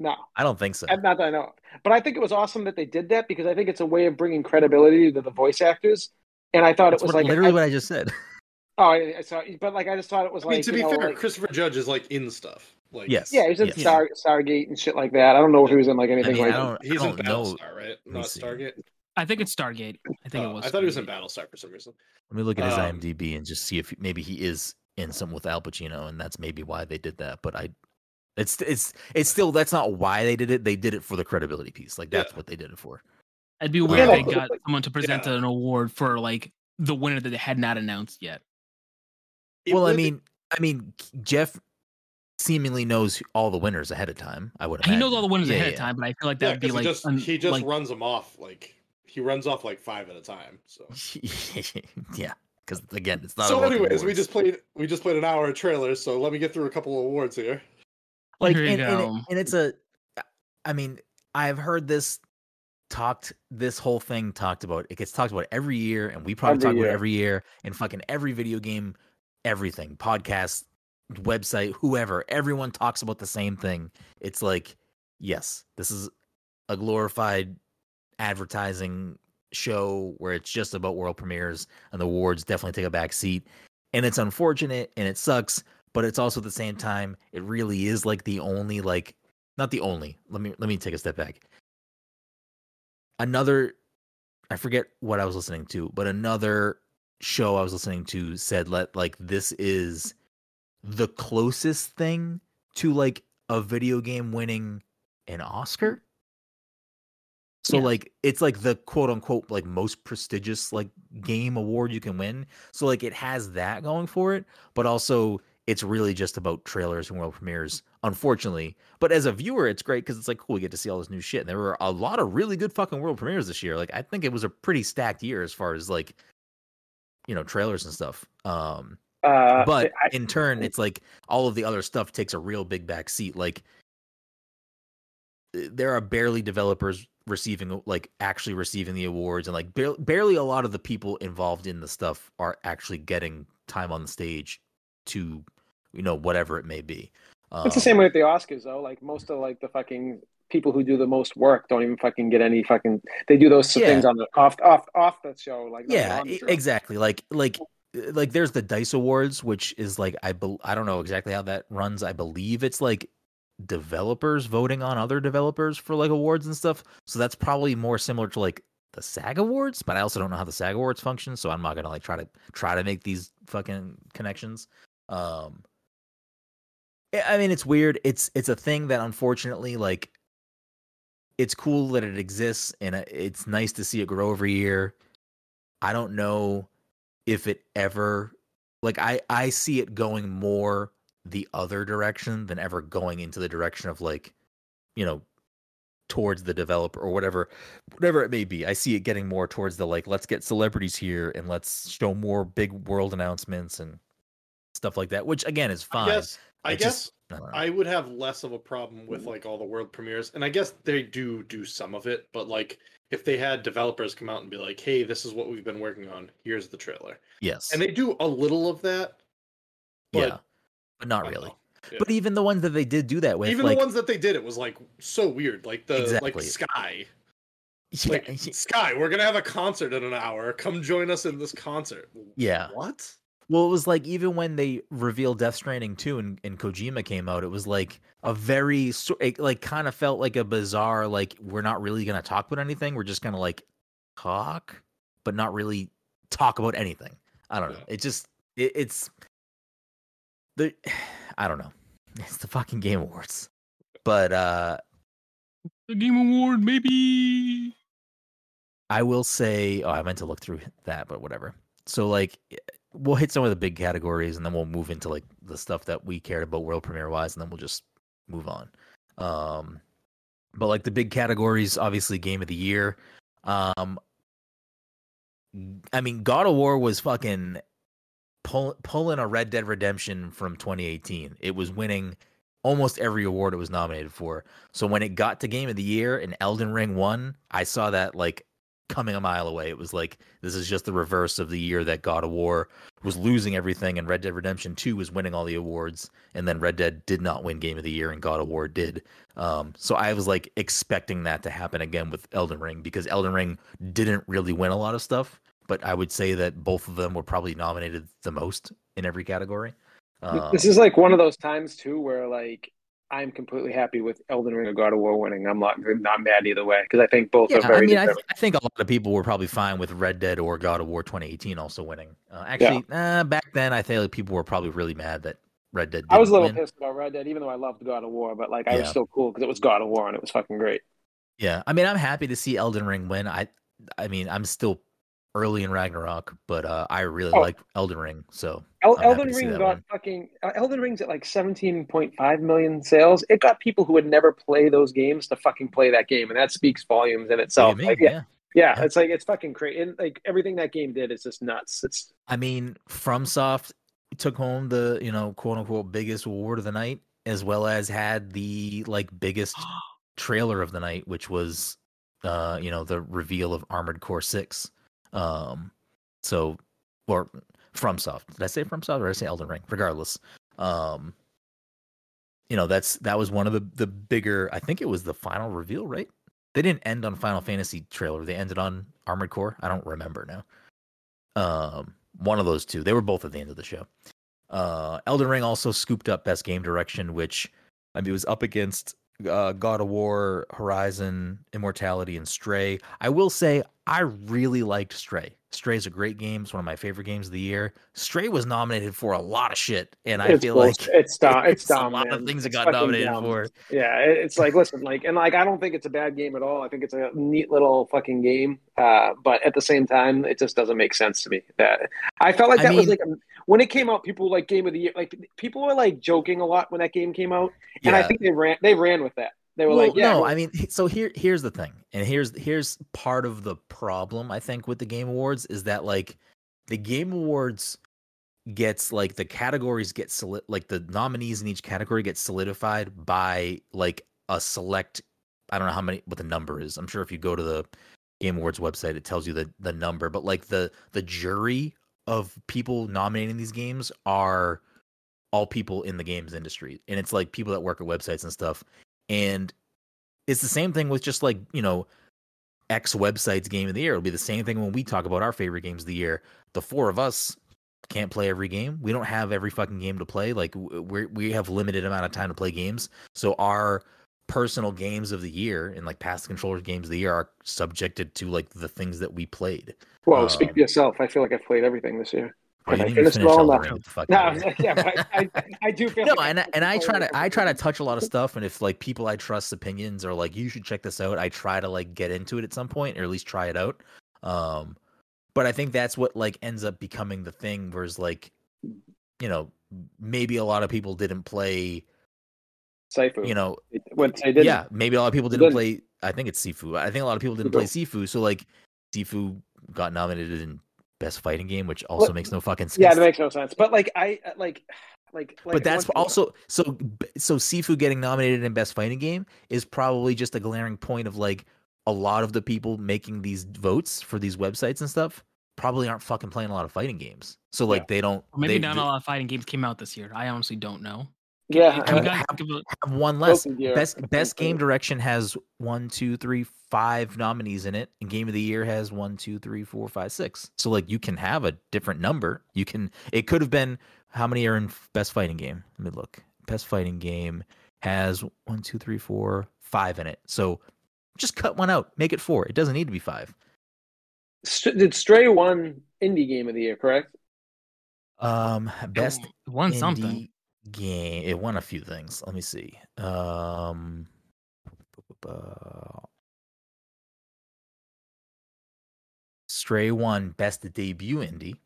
no, I don't think so." not that I know. But I think it was awesome that they did that because I think it's a way of bringing credibility to the voice actors. And I thought That's it was what- like literally I, what I just said. oh, I, I saw, but like I just thought it was I like mean, to be know, fair, like- Christopher Judge is like in stuff. Like Yes. yeah, he was in yes. Star Stargate and shit like that. I don't know if he was in like anything mean, I like don't- he's in know. Battlestar, right? Not see. Stargate. I think it's Stargate. I think Oh, it was. I thought he was in Battlestar for some reason. Let me look at his Um, IMDb and just see if maybe he is in some with Al Pacino, and that's maybe why they did that. But I, it's it's it's still that's not why they did it. They did it for the credibility piece. Like that's Yeah. what they did it for. It'd be Yeah, weird like- if they got someone to present Yeah. an award for like the winner that they had not announced yet. It well, I would- mean, I mean, Jeff seemingly knows all the winners ahead of time. I would. He knows all the winners Yeah, ahead of time, but I feel like that yeah, would be 'cause like he just, un- he just like, runs them off like he runs off like five at a time. So, yeah, because again, it's not. so about the anyways, we just played we just played an hour of trailers. So let me get through a couple of awards here. like Here you and, and, it- go. and it's a i mean i've heard this talked this whole thing talked about it gets talked about every year and we probably Every talk about year. it every year and fucking every video game everything podcast website whoever everyone talks about the same thing it's like yes this is a glorified advertising show where it's just about world premieres and the awards definitely take a back seat. And it's unfortunate and it sucks but it's also at the same time it really is like the only like not the only let me let me take a step back. Another i forget what i was listening to but another show i was listening to said let like this is the closest thing to like a video game winning an oscar so Yeah. like it's like the quote unquote like most prestigious like game award you can win so like it has that going for it but also it's really just about trailers and world premieres, unfortunately. But as a viewer, it's great because it's like cool, we get to see all this new shit. And there were a lot of really good fucking world premieres this year. Like I think it was a pretty stacked year as far as like you know trailers and stuff. Um, Uh, but I, in turn, it's like all of the other stuff takes a real big back seat. Like uh, there are barely developers receiving like actually receiving the awards and like bar- barely a lot of the people involved in the stuff are actually getting time on the stage to you know whatever it may be it's the Um, same way with the Oscars, though. Like most of like the fucking people who do the most work don't even fucking get any fucking. They do those Yeah. things on the off off off the show, like yeah on the show. exactly like like like there's the dice awards which is like i bel i don't know exactly how that runs i believe it's like developers voting on other developers for like awards and stuff. So that's probably more similar to like the sag awards but i also don't know how the sag awards function so i'm not gonna like try to try to make these fucking connections. Um I- mean it's weird. It's it's a thing that unfortunately like it's cool that it exists and uh, it's nice to see it grow every year. I don't know if it ever like I I see it going more the other direction than ever going into the direction of like you know towards the developer or whatever whatever it may be. I see it getting more towards the like let's get celebrities here and let's show more big world announcements and stuff like that, which again is fine. I guess. I, I guess just- I. I would have less of a problem with like all the world premieres, and I guess they do do some of it. But like, if they had developers come out and be like, "Hey, this is what we've been working on. Here's the trailer," yes. and they do a little of that. but yeah. But not really. Yeah. But even the ones that they did do that with Even like the ones that they did, it was like so weird. Like the Exactly. like Sky, yeah, like Sky, we're gonna have a concert in an hour. Come join us in this concert. yeah. What? Well, it was like even when they revealed Death Stranding 2 and, and Kojima came out, it was like a very it like kind of felt like a bizarre like we're not really going to talk about anything. We're just going to like talk but not really talk about anything. I don't know. Yeah. It just it, it's the I don't know. It's the fucking Game Awards. But uh The Game Award, maybe. I will say, oh, I meant to look through that, but whatever. So like, eh, we'll hit some of the big categories, and then we'll move into like the stuff that we cared about world premiere wise, and then we'll just move on. Um, but like the big categories, obviously, game of the year. Um, I mean, God of War was fucking pull, pulling a Red Dead Redemption from 2018. It was winning almost every award it was nominated for. So when it got to Game of the Year and Elden Ring won, I saw that like coming a mile away. It was like this is just the reverse of the year that God of War was losing everything and Red Dead Redemption 2 was winning all the awards and then Red Dead did not win Game of the Year and God of War did. Um so I was like expecting that to happen again with Elden Ring because Elden Ring didn't really win a lot of stuff, but I would say that both of them were probably nominated the most in every category. Um, this is like one of those times too where like I'm completely happy with Elden Ring or God of War winning. I'm not not mad either way because I think both Yeah, are very. I mean, I, deserving. I think a lot of people were probably fine with Red Dead or God of War 2018 also winning. Uh, actually, uh, back then, I feel like people were probably really mad that Red Dead. I was a little win. pissed about Red Dead, even though I loved God of War, but like I was still cool because it was God of War and it was fucking great. Yeah, I mean, I'm happy to see Elden Ring win. I, I mean, I'm still early in Ragnarok, but uh, I really Oh. like Elden Ring. So El- Elden Ring got one. fucking uh, Elden Ring's at like 17.5 million sales. It got people who would never play those games to fucking play that game, and that speaks volumes in itself. mean? Like, yeah, yeah. yeah, Yeah. it's like it's fucking crazy. And like everything that game did is just nuts. It's I mean, FromSoft took home the you know quote unquote biggest award of the night, as well as had the like biggest trailer of the night, which was uh you know the reveal of Armored Core Six. Um, so or FromSoft. Did I say FromSoft or did I say Elden Ring? Regardless, um, you know that's that was one of the the bigger. I think it was the final reveal, right? They didn't end on Final Fantasy trailer. They ended on Armored Core. I don't remember now. Um, one of those two. They were both at the end of the show. Uh, Elden Ring also scooped up Best Game Direction, which I mean it was up against uh, God of War, Horizon, Immortality, and Stray. I will say I really liked Stray. Stray is a great game. It's one of my favorite games of the year. Stray was nominated for a lot of shit, and I It's feel bullshit. like it's dumb. It's, dumb. a lot man. of things it It's got fucking nominated dumb. for. Yeah, it's like listen, like, and like, I don't think it's a bad game at all. I think it's a neat little fucking game. Uh, but at the same time, it just doesn't make sense to me. That I felt like I that was like a, when it came out. People like game of the year. Like people were like joking a lot when that game came out, and I think they ran. They ran with that. They were Well, like, yeah, no, I mean, so here, here's the thing, and here's here's part of the problem I think with the Game Awards is that like the Game Awards gets like the categories get solid, like the nominees in each category get solidified by like a select. I don't know how many what the number is. I'm sure if you go to the Game Awards website, it tells you the the number, but like the the jury of people nominating these games are all people in the games industry, and it's like people that work at websites and stuff and it's the same thing with just like you know x websites game of the year. It'll be the same thing when we talk about our favorite games of the year. The four of us can't play every game. We don't have every fucking game to play. Like we we have limited amount of time to play games. So our personal games of the year and like past controllers games of the year are subjected to like the things that we played. Well, speak um, for yourself. I feel like I've played everything this year. But I finish all enough. Fuck No, yeah, but I, I, I do feel no, like and I, and I try to I try to touch a lot of stuff, and if like people I trust opinions are like you should check this out, I try to like get into it at some point or at least try it out. Um, but I think that's what like ends up becoming the thing, whereas like you know maybe a lot of people didn't play, Saifu. you know, what they did. yeah, maybe a lot of people didn't Didn't. play. I think it's Sifu. I think a lot of people didn't play Sifu, so like Sifu got nominated in best fighting game, which also Well, makes no fucking sense. yeah, that makes no sense. But like, I uh, like, like, like but that's once- also so so Sifu getting nominated in best fighting game is probably just a glaring point of like a lot of the people making these votes for these websites and stuff probably aren't fucking playing a lot of fighting games. So like they don't Or maybe they, not they a lot of fighting games came out this year. I honestly don't know. Yeah. Can you uh, guys have- think have one less. Best best game direction has one, two, three, five nominees in it, and game of the year has one, two, three, four, five, six. So like you can have a different number. You can. It could have been how many are in best fighting game? Let me look. Best fighting game has one, two, three, four, five in it. So just cut one out. Make it four. It doesn't need to be five. St- did Stray won indie game of the year? Correct. Um, best it won indie something. Game. It won a few things. Let me see. Um, Stray won best debut indie.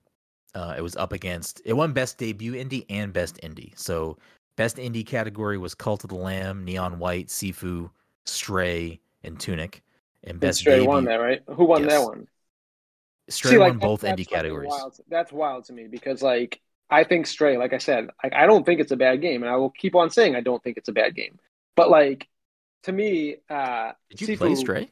Uh, it was up against it won best debut indie and best indie. So best indie category was Cult of the Lamb, Neon White, Sifu, Stray, and Tunic. And And best Stray debut, won that, right? Who won Yes. that one? Stray See, won that- both indie categories. Wild. That's wild to me because, like, I think Stray, like I said, like I don't think it's a bad game, and I will keep on saying I don't think it's a bad game. But like, to me, uh, Did you Sifu- play Stray?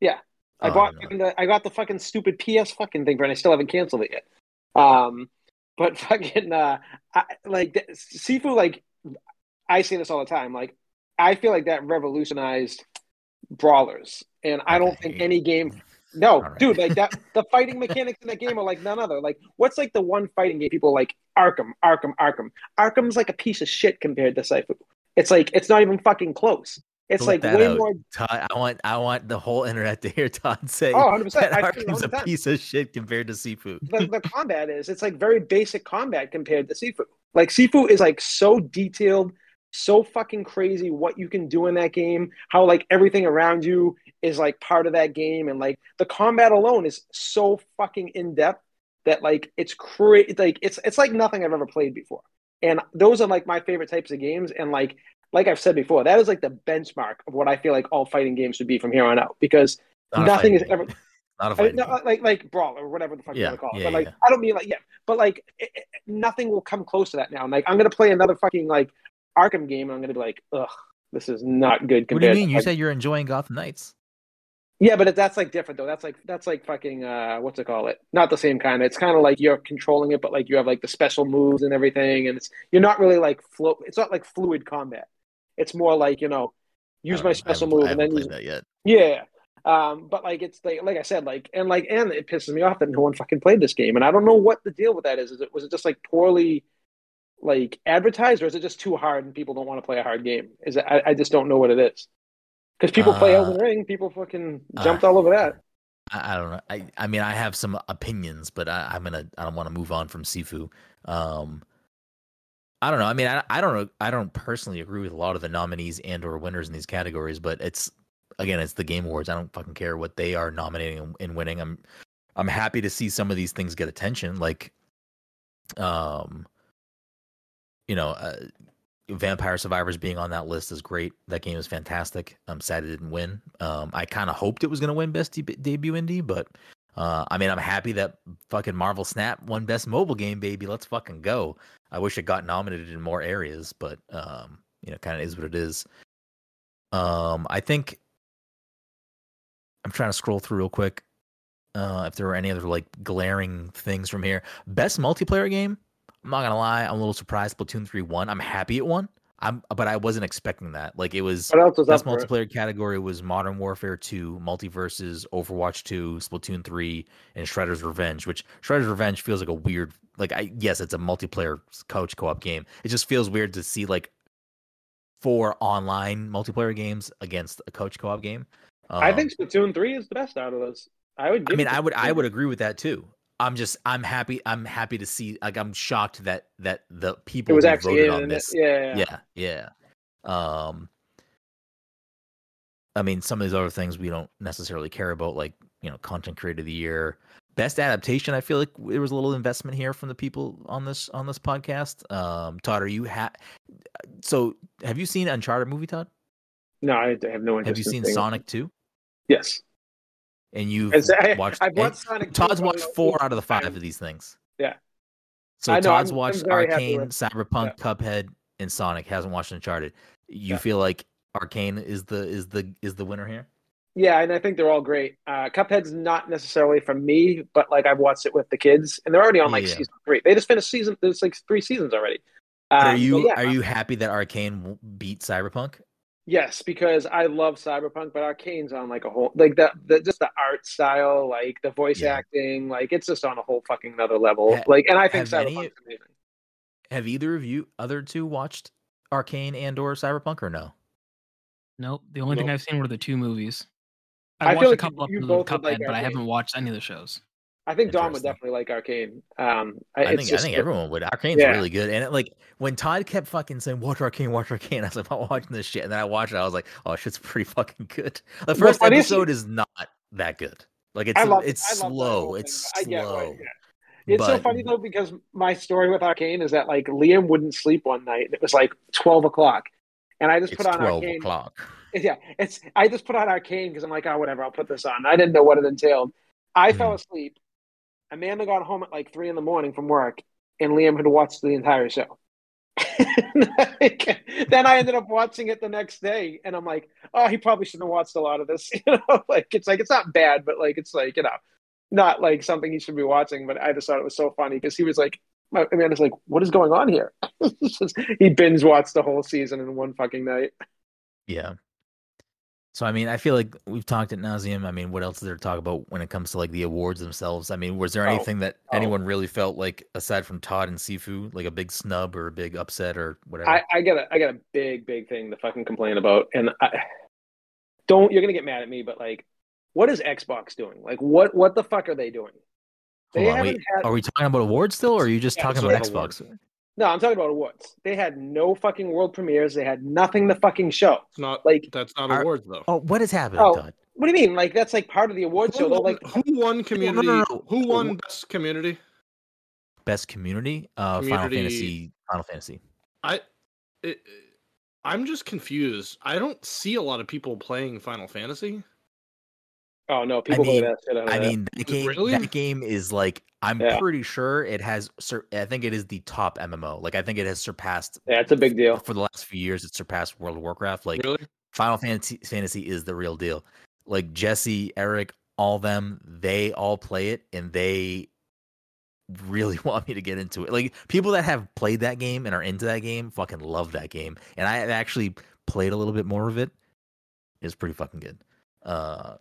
Yeah. I Oh, bought no. the, I got the fucking stupid PS fucking thing for and I still haven't canceled it yet. Um, but fucking uh, I, like Sifu, like I say this all the time. Like I feel like that revolutionized brawlers, and I don't think any game. No, right. dude, like that. The fighting mechanics in that game are like none other. Like, what's like the one fighting game people like Arkham, Arkham, Arkham. Arkham's like a piece of shit compared to Sifu. It's like it's not even fucking close. It's Flip like way out. more. Todd, I want I want the whole internet to hear Todd say Oh, 100 percent. that I say it Arkham's a piece of shit compared to Sifu. the, the combat is. It's like very basic combat compared to Sifu. Like Sifu is like so detailed, so fucking crazy what you can do in that game. How like everything around you is like part of that game, and like the combat alone is so fucking in depth that like it's crazy. Like it's it's like nothing I've ever played before. And those are like my favorite types of games. And like like I've said before, that is like the benchmark of what I feel like all fighting games should be from here on out because Not nothing is game. ever not a I mean, no, uh, like like brawl or whatever the fuck you want to call it. yeah, but like yeah. I don't mean like yeah, but like it, it- nothing will come close to that now. And, like I'm gonna play another fucking like Arkham game, and I'm gonna be like, ugh, this is not good. What do you mean? To, You like- said you're enjoying Gotham Knights. yeah, but it, that's like different though. That's like that's like fucking uh, what's it call it? Not the same kind. It's kind of like you're controlling it, but like you have like the special moves and everything, and it's you're not really like flow. It's not like fluid combat. It's more like you know, use my don't. I special move I and then use that yet. Yeah. Um, but like it's like like I said, like and like and it pisses me off that no one fucking played this game. And I don't know what the deal with that is. Is it was it just like poorly like advertised or is it just too hard and people don't want to play a hard game? Is it I, I just don't know what it is. Because people play Uh, Elden Ring, people fucking jumped all over that. I, I don't know. I, I mean, I have some opinions, but I, I'm gonna. I don't want to move on from Sifu. Um, I don't know. I mean, I, I don't know. I don't personally agree with a lot of the nominees and or winners in these categories, but it's again, it's the Game Awards. I don't fucking care what they are nominating and winning. I'm I'm happy to see some of these things get attention, like, um, you know, uh, Vampire Survivors being on that list is great. That game is fantastic. I'm sad it didn't win. Um, I kind of hoped it was going to win Best de- Debut Indie, but uh, I mean, I'm happy that fucking Marvel Snap won Best Mobile Game, baby. Let's fucking go. I wish it got nominated in more areas, but um, you know, kind of is what it is. Um, I think I'm trying to scroll through real quick. Uh, if there were any other like glaring things from here, best multiplayer game. I'm not gonna lie, I'm a little surprised. Splatoon three won. I'm happy it won. I'm, but I wasn't expecting that. Like it was. What else was best for it? multiplayer category was Modern Warfare 2, MultiVersus, Overwatch 2, Splatoon 3, and Shredder's Revenge. Which Shredder's Revenge feels like a weird. Like I yes, it's a multiplayer couch co-op game. It just feels weird to see like four online multiplayer games against a coach co-op game. I Um, think Splatoon three is the best out of those. I would. I mean, I would, I would agree with that too. I'm just, I'm happy. I'm happy to see. Like, I'm shocked that that the It people was actually voted on this, Yeah, yeah. yeah, yeah. Um, I mean, some of these other things we don't necessarily care about, like you know, content creator of the year, best adaptation. I feel like there was a little investment here from the people on this on this podcast. Um, Todd, are you ha- So, have you seen Uncharted movie, Todd? No, I have no interest. Have you seen. Sonic Two? Yes. And I- watched. I've watched Sonic. Todd's watched four out of the five of these things. Yeah. So know, Todd's I'm- I'm watched very Arcane, Cyberpunk, Cuphead, and Sonic. Hasn't watched Uncharted. You Yeah. feel like Arcane is the is the is the winner here? Yeah, and I think they're all great. Uh, Cuphead's not necessarily from me, but like I've watched it with the kids, and they're already on like Yeah. season three. They just finished season. There's like three seasons already. But Um, are you yeah, are you happy that Arcane beat Cyberpunk? Yes, because I love Cyberpunk, but Arcane's on like a whole like that the just the art style, like the voice Yeah. acting, like it's just on a whole fucking another level. Ha- like, and I think have any- amazing. Have either of you other two watched Arcane and or Cyberpunk or no? Nope. The only thing I've seen were the two movies. I I feel watched a couple you- you of both would like but I haven't watched any of the shows. I think Dom would definitely like Arcane. Um, I, think just I think everyone would. Arcane's Yeah. really good, and it, like when Todd kept fucking saying "Watch Arcane, watch Arcane," I was like, "I'm not watching this shit," and then I watched it. I was like, "Oh, shit's pretty fucking good." The first funniest- episode is not that good. Like it's love it's slow. It's but slow. yeah. It's so funny though because my story with Arcane is that like Liam wouldn't sleep one night. and It was like twelve o'clock, and I just put on twelve Arcane. o'clock. Yeah, it's I just put on Arcane because I'm like, oh, whatever, I'll put this on. I didn't know what it entailed. I Mhm. fell asleep. Amanda got home at like three in the morning from work, and Liam had watched the entire show. then I ended up watching it the next day, and I'm like, oh, he probably shouldn't have watched a lot of this. You know, like it's like it's not bad, but like it's like you know, not like something he should be watching. But I just thought it was so funny because he was like, Amanda's like, what is going on here? He binge watched the whole season in one fucking night. Yeah. So I mean, I feel like we've talked at nauseum. I mean, what else is there to talk about when it comes to like the awards themselves? I mean, was there Oh, anything that oh. anyone really felt like aside from Todd and Sifu, like a big snub or a big upset or whatever? I, I got a I got a big big thing to fucking complain about, and I don't. You're gonna get mad at me, but like, what is Xbox doing? Like, what what the fuck are they doing? They on, wait, had. are we talking about awards still, or are you just Yeah, talking about Xbox? awards. No, I'm talking about awards. They had no fucking world premieres. They had nothing to fucking show. It's not Like, that's not Are- awards though. Oh, what is happening, Oh, Todd? what do you mean? Like, that's like part of the award show. Who Though, like, who won community? no. Who won best community? Best community, uh, Final Fantasy, Final Fantasy. I, it, I'm just confused. I don't see a lot of people playing Final Fantasy. Oh no, people mean- that shit out I that. mean, that game, Really? that game is like I'm Yeah. pretty sure it has. sur- I think it is the top MMO. Like I think it has surpassed yeah, it's a big deal. for the last few years. It surpassed World of Warcraft. Like Really? Final Fantasy, Fantasy is the real deal. Like Jesse, Eric, all them, they all play it, and they really want me to get into it. Like people that have played that game and are into that game, fucking love that game. And I have actually played a little bit more of it. It's pretty fucking good. Uh,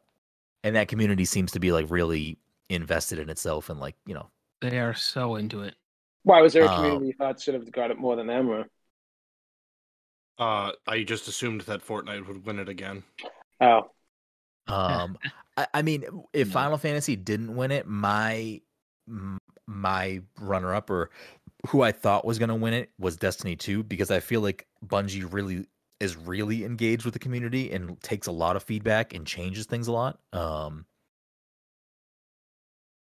and that community seems to be like really invested in itself and like you know They are so into it. Why was there a Um, community you thought should have got it more than them? Or Uh, I just assumed that Fortnite would win it again. oh, Um, I, I mean, if No. Final Fantasy didn't win it, my my runner up or who I thought was going to win it was Destiny 2 because I feel like Bungie really is really engaged with the community and takes a lot of feedback and changes things a lot. Um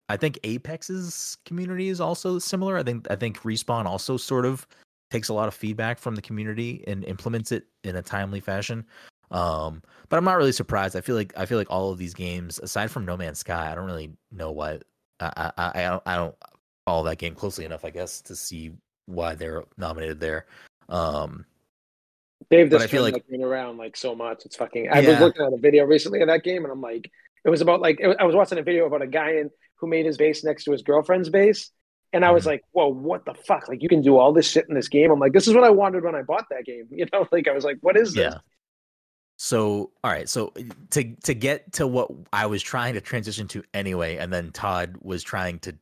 I think Apex's community is also similar. I think I think Respawn also sort of takes a lot of feedback from the community and implements it in a timely fashion. Um, but I'm not really surprised. I feel like I feel like all of these games, aside from No Man's Sky, I don't really know why. I I, I don't I don't follow that game closely enough, I guess, to see why they're nominated there. Um, They've just feel like- around like so much. It's fucking. I was Yeah. looking at a video recently of that game, and I'm like, it was about like I was watching a video about a guy in, who made his base next to his girlfriend's base, and I was Mhm. like, whoa, what the fuck? Like you can do all this shit in this game. I'm like, this is what I wanted when I bought that game. You know, like I was like, what is this? yeah. So all right, so to to get to what I was trying to transition to anyway, and then Todd was trying to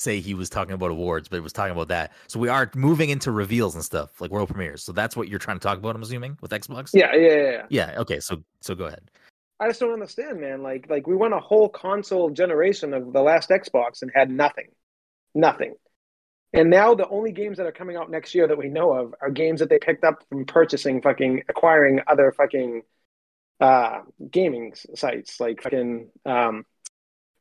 say he was talking about awards, but it was talking about that. So we are moving into reveals and stuff like world premieres. So that's what you're trying to talk about. I'm assuming with Xbox. Yeah, yeah, yeah, yeah. Yeah. Okay. So so go ahead. I just don't understand, man. Like, like we went a whole console generation of the last Xbox and had nothing, nothing. And now the only games that are coming out next year that we know of are games that they picked up from purchasing, fucking acquiring other fucking uh, gaming sites like fucking um,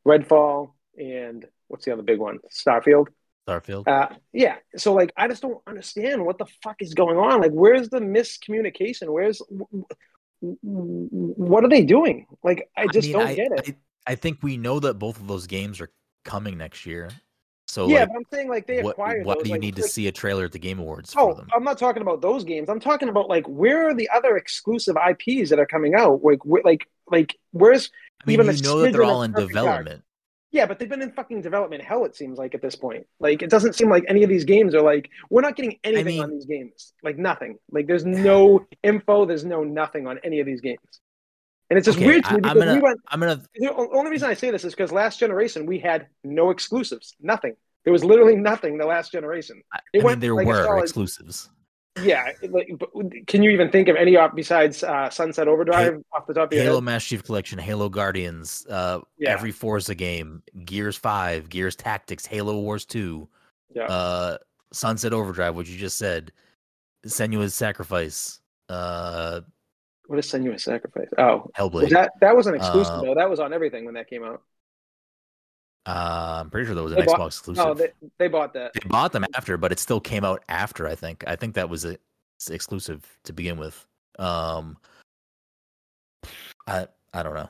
Redfall and what's the other big one? Starfield. Starfield. Uh, yeah. So like, I just don't understand what the fuck is going on. Like, where's the miscommunication? Where's what are they doing? Like, I just mean, don't I, get it. I, I think we know that both of those games are coming next year. So yeah, like, but I'm saying like they what, acquired. why those, do you like, need to see a trailer at the Game Awards for Oh, them? I'm not talking about those games. I'm talking about like where are the other exclusive IPs that are coming out? Like, where, like, like where's I mean, even a you know that they're all in development. Yeah, but they've been in fucking development hell. It seems like at this point, like it doesn't seem like any of these games are like we're not getting anything on mean- these games. Like nothing. Like there's no info. There's no nothing on any of these games, and it's just Okay, weird to me I- I'm gonna- we went. I'm gonna The only reason I say this is because last generation we had no exclusives. Nothing. There was literally nothing the last generation. I, It I mean, went there like were solid- exclusives. Yeah, like, but can you even think of any besides uh, Sunset Overdrive off the top of your Halo head? Master Chief Collection, Halo Guardians, uh, Yeah. every Forza game, Gears Five, Gears Tactics, Halo Wars Two, Yeah. uh, Sunset Overdrive, which you just said, Senua's Sacrifice, uh, What is Senua's Sacrifice? Oh, Hellblade. was that that was an exclusive Uh, though. That was on everything when that came out. Uh, I'm pretty sure that was an They bought- Xbox exclusive. No, they, they bought that. they bought them after, but it still came out after. I think. I think that was a exclusive to begin with. Um, I I don't know.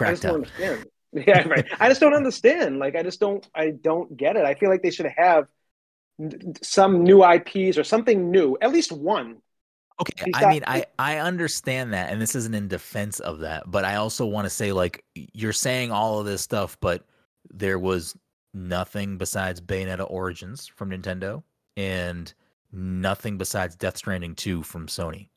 I just don't Crackdown. understand. Yeah, right. I just don't understand. Like, I just don't. I don't get it. I feel like they should have some new IPs or something new. At least one. Okay, I mean, I I understand that, and this isn't in defense of that, but I also want to say, like, you're saying all of this stuff, but there was nothing besides Bayonetta Origins from Nintendo, and nothing besides Death Stranding two from Sony.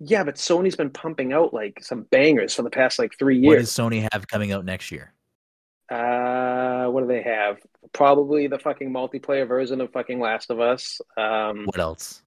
Yeah, but Sony's been pumping out like some bangers for the past like three years. What does Sony have coming out next year? Uh, what do they have? Probably the fucking multiplayer version of fucking Last of Us. Um, What else?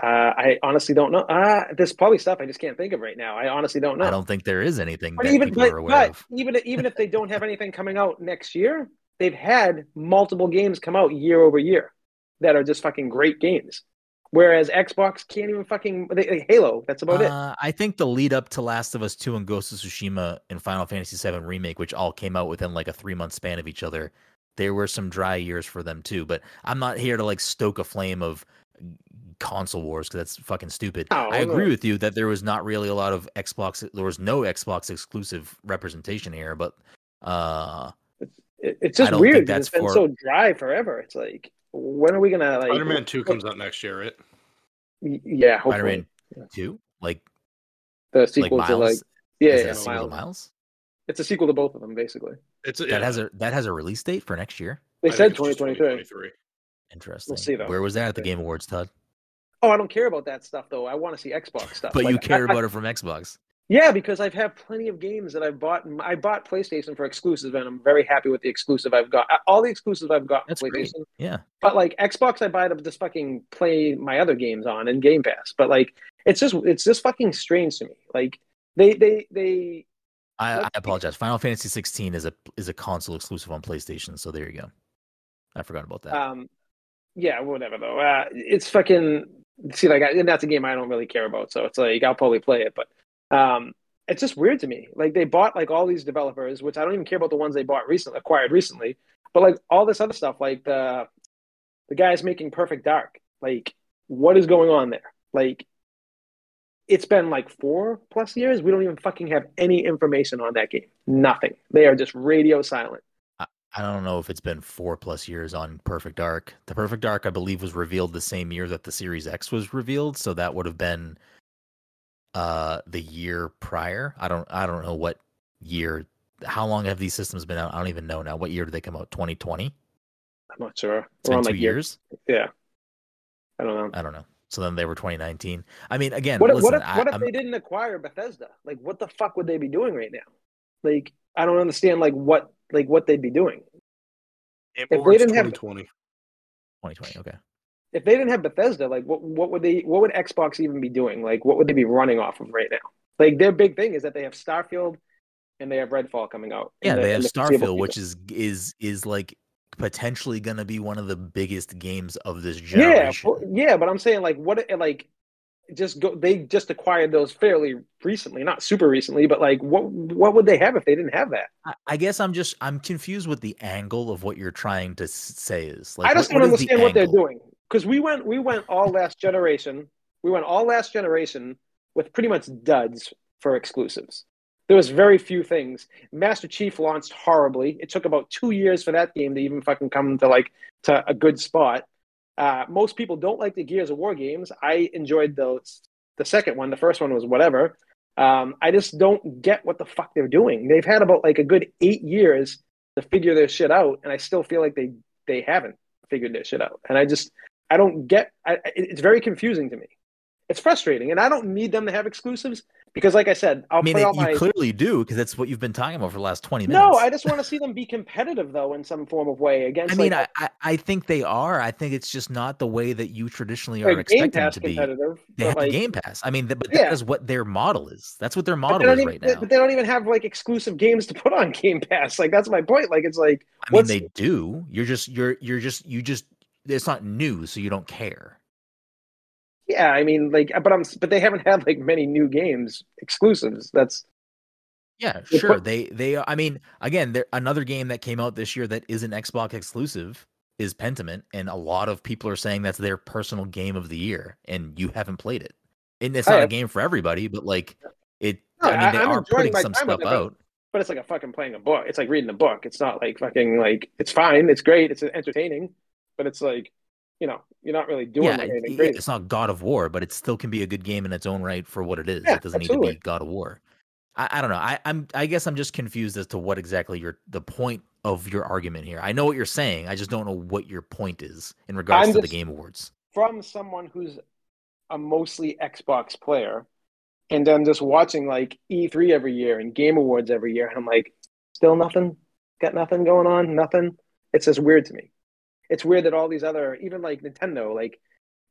Uh, I honestly don't know. Uh, there's probably stuff I just can't think of right now. I honestly don't know. I don't think there is anything But that even people but, are aware but of. even even if they don't have anything coming out next year, they've had multiple games come out year over year that are just fucking great games. Whereas Xbox can't even fucking they, Halo. That's about it. Uh, I think the lead up to Last of Us 2 and Ghost of Tsushima and Final Fantasy 7 Remake, which all came out within like a three month span of each other, there were some dry years for them too. But I'm not here to like stoke a flame of console wars because that's fucking stupid. No, I agree no. with you that there was not really a lot of Xbox, there was no Xbox exclusive representation here, but uh, It- it's just weird. think 'cause that's It's been for- so dry forever. It's like when are we gonna like? Spider-Man Two comes out next year, right? Yeah, hopefully Spider Man 2, like, the like sequel Miles, to like yeah, is yeah, that a sequel to Miles. Miles? It's a sequel to both of them, basically. It's That yeah, has a that has a release date for next year. They I said think it's just 2023. 2023. Interesting. see, though. Where was that at the Game Awards, Todd? Oh, I don't care about that stuff though. I want to see Xbox stuff. But you care I- I- about it from Xbox. Yeah, because I've had plenty of games that I've bought. I bought PlayStation for exclusives, and I'm very happy with the exclusive I've got. All the exclusives I've got That's for great. PlayStation. Yeah. But like Xbox, I buy to just fucking play my other games on and Game Pass. But like, it's just it's just fucking strange to me. Like, They they they I, I apologize. Final Fantasy 16 is a is a console exclusive on PlayStation, so there you go. I forgot about that. um yeah whatever though. Uh, it's fucking see like I, that's a game I don't really care about, so it's like I'll probably play it, but um it's just weird to me. Like they bought like all these developers, which I don't even care about the ones they bought recently, acquired recently, but like all this other stuff, like the the guys making Perfect Dark. Like, what is going on there? Like, it's been like four plus years. We don't even fucking have any information on that game. Nothing. They are just radio silent. I don't know if it's been four plus years on Perfect Dark. The Perfect Dark, I believe, was revealed the same year that the Series X was revealed, so that would have been uh the year prior. I don't I don't know what year how long have these systems been out? I don't even know now. What year did they come out? 2020? I'm not sure. It's been two like, year- years? Yeah. I don't know. I don't know. So then they were 2019. I mean, again, What, listen, what if I, what if they didn't acquire Bethesda? Like, what the fuck would they be doing right now? Like, I don't understand. Like, what like what they'd be doing Game they didn't have- 2020. 2020. Okay. if they didn't have Bethesda. Like, what what would they? What would Xbox even be doing? Like, what would they be running off of right now? Like, their big thing is that they have Starfield and they have Redfall coming out. Yeah, the- they have the Starfield, which is is is like potentially going to be one of the biggest games of this yeah, generation. well, yeah. But I'm saying like, what like. Just go. They just acquired those fairly recently, not super recently, but like, what what would they have if they didn't have that? I, I guess I'm just I'm confused with the angle of what you're trying to say is like. I just what- don't what is the understand what they're doing because we went we went all last generation. We went all last generation with pretty much duds for exclusives. There was very few things. Master Chief launched horribly. It took about two years for that game to even fucking come to like to a good spot. Uh, most people don't like the Gears of War games. I enjoyed the the second one. The first one was whatever. Um, I just don't get what the fuck they're doing. They've had about like a good eight years to figure their shit out, and I still feel like they they haven't figured their shit out. And I just I don't get. I, it's very confusing to me. It's frustrating, and I don't need them to have exclusives because, like I said, I'll I mean, play they, all you my. clearly do because that's what you've been talking about for the last 20 minutes. No, I just want to see them be competitive though in some form of way against. I mean, like, I, I think they are. I think it's just not the way that you traditionally are expecting them to be. competitive. They have like, the Game Pass. I mean, but Yeah. that is what their model is. That's what their model is even, right now. But they don't even have like exclusive games to put on Game Pass. Like that's my point. Like it's like I mean, what's- they do. You're just you're you're just you just it's not new, so you don't care. Yeah. I mean, like, but I'm but they haven't had like many new games exclusives. That's Yeah, sure. They they I mean, again, there another game that came out this year that is an Xbox exclusive is Pentiment, and a lot of people are saying that's their personal game of the year, and you haven't played it. And it's not a game for everybody, but like it. No, I mean, they I'm are putting some stuff it, out. but it's like a fucking playing a book. It's like reading a book. It's not like fucking like it's fine. It's great. It's entertaining, but it's like you know you're not really doing Yeah, anything great. it's not God of War, but it still can be a good game in its own right for what it is. Yeah, it doesn't need to be God of War. I, I don't know. I, I'm I guess I'm just confused as to what exactly your the point of your argument here. I know what you're saying. I just don't know what your point is in regards I'm to the Game Awards. From someone who's a mostly Xbox player, and then just watching like E3 every year and Game Awards every year, and I'm like, still nothing. Got nothing going on. Nothing. It's just weird to me. It's weird that all these other, even like Nintendo, like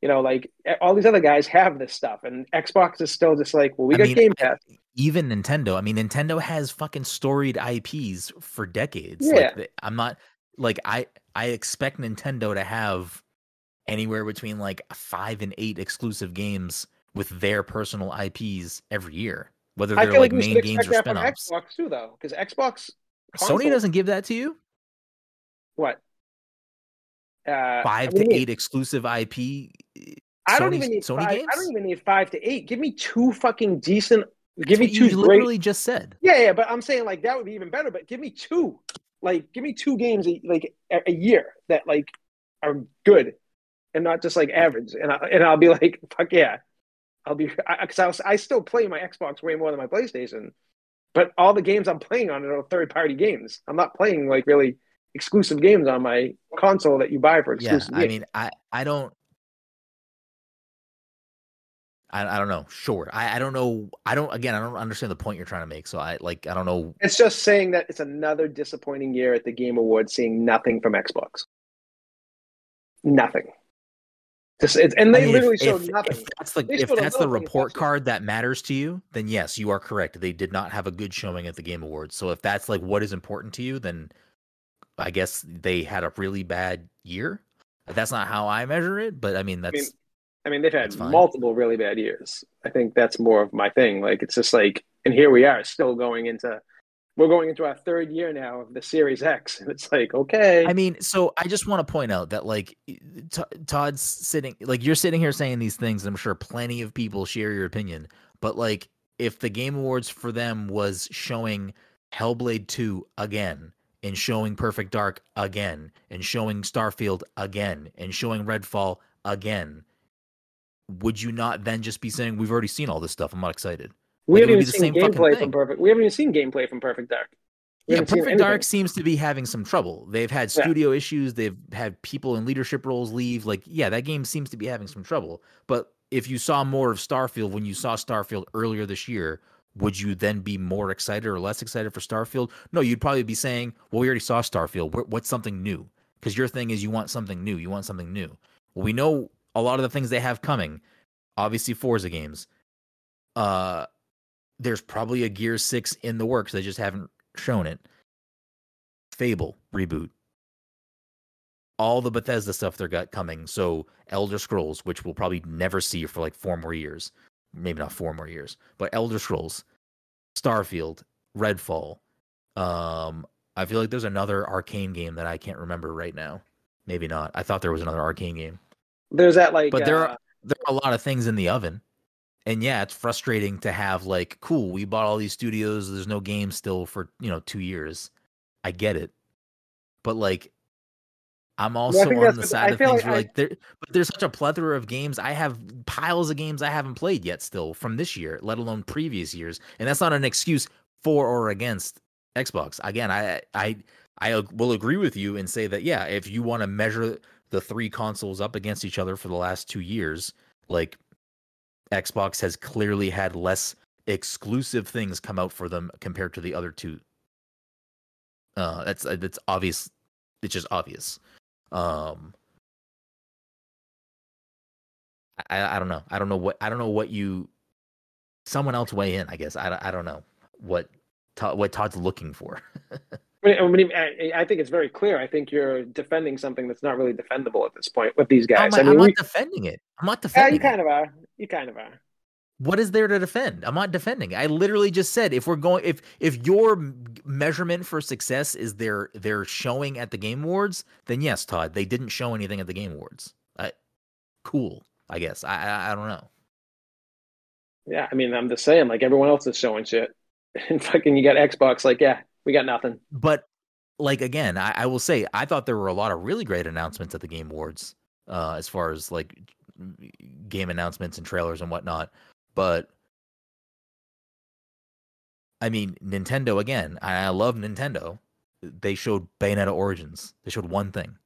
you know, like all these other guys have this stuff, and Xbox is still just like, well, we I got mean, Game Pass. even Nintendo. I mean, Nintendo has fucking storied IPs for decades. Yeah. Like, I'm not like I I expect Nintendo to have anywhere between like five and eight exclusive games with their personal IPs every year, whether they're like like main games or spin-offs. Xbox too, though, because Xbox Sony doesn't give that to you. what uh, Five do you to eight exclusive IP. I don't even need Sony five. I don't even need five to eight. Give me two fucking decent. That's give me what two you great. literally just said. Yeah, yeah, but I'm saying like that would be even better. But give me two, like give me two games a, like a, a year that like are good, and not just like average. And I, and I'll be like, fuck yeah, I'll be because I, was- I still play my Xbox way more than my PlayStation. But all the games I'm playing on are third party games. I'm not playing like really exclusive games on my console that you buy for exclusive. Yeah, I games. mean, I I don't. I, I don't know. Sure, I, I don't know. I don't. Again, I don't understand the point you're trying to make. So I like. I don't know. It's just saying that it's another disappointing year at the Game Awards, seeing nothing from Xbox. Nothing. Just, and they I mean, literally if, showed if, nothing. if that's the if that's the report card that matters to you, then yes, you are correct. They did not have a good showing at the Game Awards. So if that's like what is important to you, then I guess they had a really bad year. That's not how I measure it, but I mean I that's mean, I mean, they've had multiple really bad years. I think that's more of my thing. Like, it's just like, and here we are, still going into, we're going into our third year now of the Series X, and it's like, okay, I mean, so I just want to point out that like T- Todd's sitting, like you're sitting here saying these things. And I'm sure plenty of people share your opinion, but like if the Game Awards for them was showing Hellblade 2 again, and showing Perfect Dark again, and showing Starfield again, and showing Redfall again, would you not then just be saying we've already seen all this stuff? I'm not excited. we like, haven't even seen gameplay from Perfect. We haven't even seen gameplay from Perfect Dark. We Yeah, Perfect Dark seems to be having some trouble. They've had Yeah. studio issues. They've had people in leadership roles leave. Like, yeah, that game seems to be having some trouble. But if you saw more of Starfield when you saw Starfield earlier this year, would you then be more excited or less excited for Starfield? No, you'd probably be saying, "Well, we already saw Starfield. What's something new?" Because your thing is you want something new. You want something new. Well, we know a lot of the things they have coming. Obviously, Forza games. Uh, there's probably a Gear Six in the works. They just haven't shown it. Fable reboot. All the Bethesda stuff they've got coming. So Elder Scrolls, which we'll probably never see for like four more years, maybe not four more years, but Elder Scrolls, Starfield, Redfall. Um, I feel like there's another Arkane game that I can't remember right now. Maybe not. I thought there was another Arkane game, There's that like, but there uh, are there are a lot of things in the oven. And yeah, it's frustrating to have like, cool, we bought all these studios. There's no game still for you know two years. I get it, but like, I'm also think on the side of things like where I- like there, but there's such a plethora of games. I have piles of games I haven't played yet still from this year, let alone previous years, and that's not an excuse for or against Xbox. Again, I I I will agree with you and say that yeah, if you want to measure the three consoles up against each other for the last two years, like Xbox has clearly had less exclusive things come out for them compared to the other two. Uh, that's uh, that's obvious. It's just obvious. Um, I I don't know. I don't know what I don't know what you. Someone else weigh in. I guess I don't- I don't know what Todd, what Todd's looking for. I, mean, I, think it's very clear. I think you're defending something that's not really defendable at this point with these guys. am I, mean, we, not defending it. I'm not defending it. yeah, you it. kind of are. You kind of are. What is there to defend? I'm not defending. I literally just said if we're going if if your measurement for success is their their showing at the game awards then yes todd they didn't show anything at the game awards. I, cool i guess. I, I i don't know. Yeah, I mean, I'm just saying, like everyone else is showing shit, and fucking you got Xbox. Like, yeah, we got nothing. but like again I, I will say i thought there were a lot of really great announcements at the game awards uh as far as like game announcements and trailers and whatnot but i mean nintendo again i, love nintendo. They showed bayonetta origins. They showed one thing.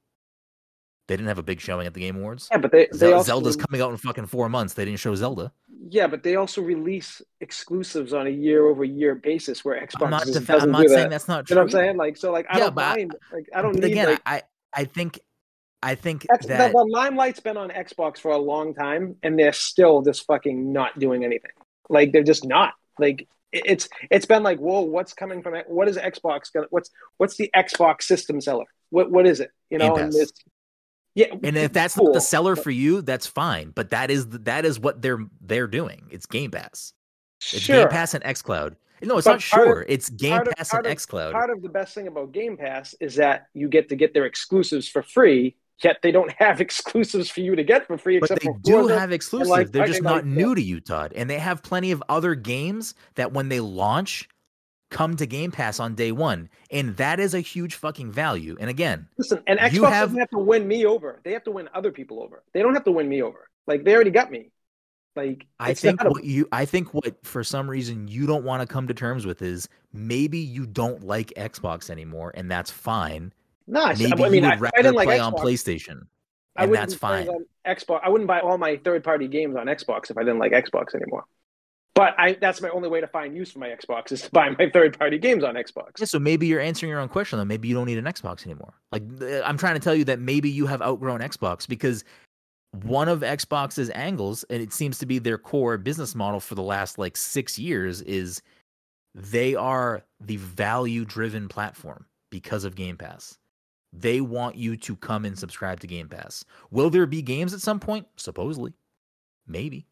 They didn't have a big showing at the game awards. Yeah, but they they also zelda's coming out in fucking four months. They didn't show zelda. Yeah, but they also release exclusives on a year over year basis where Xbox i'm not, I'm not saying that. that's not You true know what I'm saying? Like, so like I Yeah, don't but I- mind. Like, I don't need again like i i think i think that the, the limelight's been on Xbox for a long time, and they're still just fucking not doing anything. Like they're just not. Like it- it's it's been like, whoa, what's coming from it? What is Xbox gonna? What's what's the Xbox system seller? What what is it? You know, and Pass. it's yeah. And if that's cool, not the seller for you, that's fine. But that is that is what they're they're doing. It's Game Pass. It's sure. Game Pass and XCloud. No, it's But not part of- sure. it's Game part of- Pass and XCloud. Part of the best thing about Game Pass is that you get to get their exclusives for free. Yet they don't have exclusives for you to get for free. but except they for do have exclusives. like, They're just not like, new to you, Todd. And they have plenty of other games that when they launch come to Game Pass on day one. And that is a huge fucking value. And again, Listen, and You Xbox have- doesn't have to win me over. They have to win other people over. They don't have to win me over. Like they already got me. Like I think a- what you I think what for some reason you don't want to come to terms with is maybe you don't like Xbox anymore, and that's fine. No, I, Maybe I mean, you I, would I rather didn't like play Xbox, on PlayStation, and that's fine. Xbox, I wouldn't buy all my third-party games on Xbox if I didn't like Xbox anymore. But I, that's my only way to find use for my Xbox is to buy my third-party games on Xbox. Yeah, so maybe you're answering your own question. Though maybe you don't need an Xbox anymore. Like I'm trying to tell you that maybe you have outgrown Xbox because one of Xbox's angles, and it seems to be their core business model for the last like six years, is they are the value driven platform because of Game Pass. They want you to come and subscribe to Game Pass. Will there be games at some point? Supposedly. Maybe.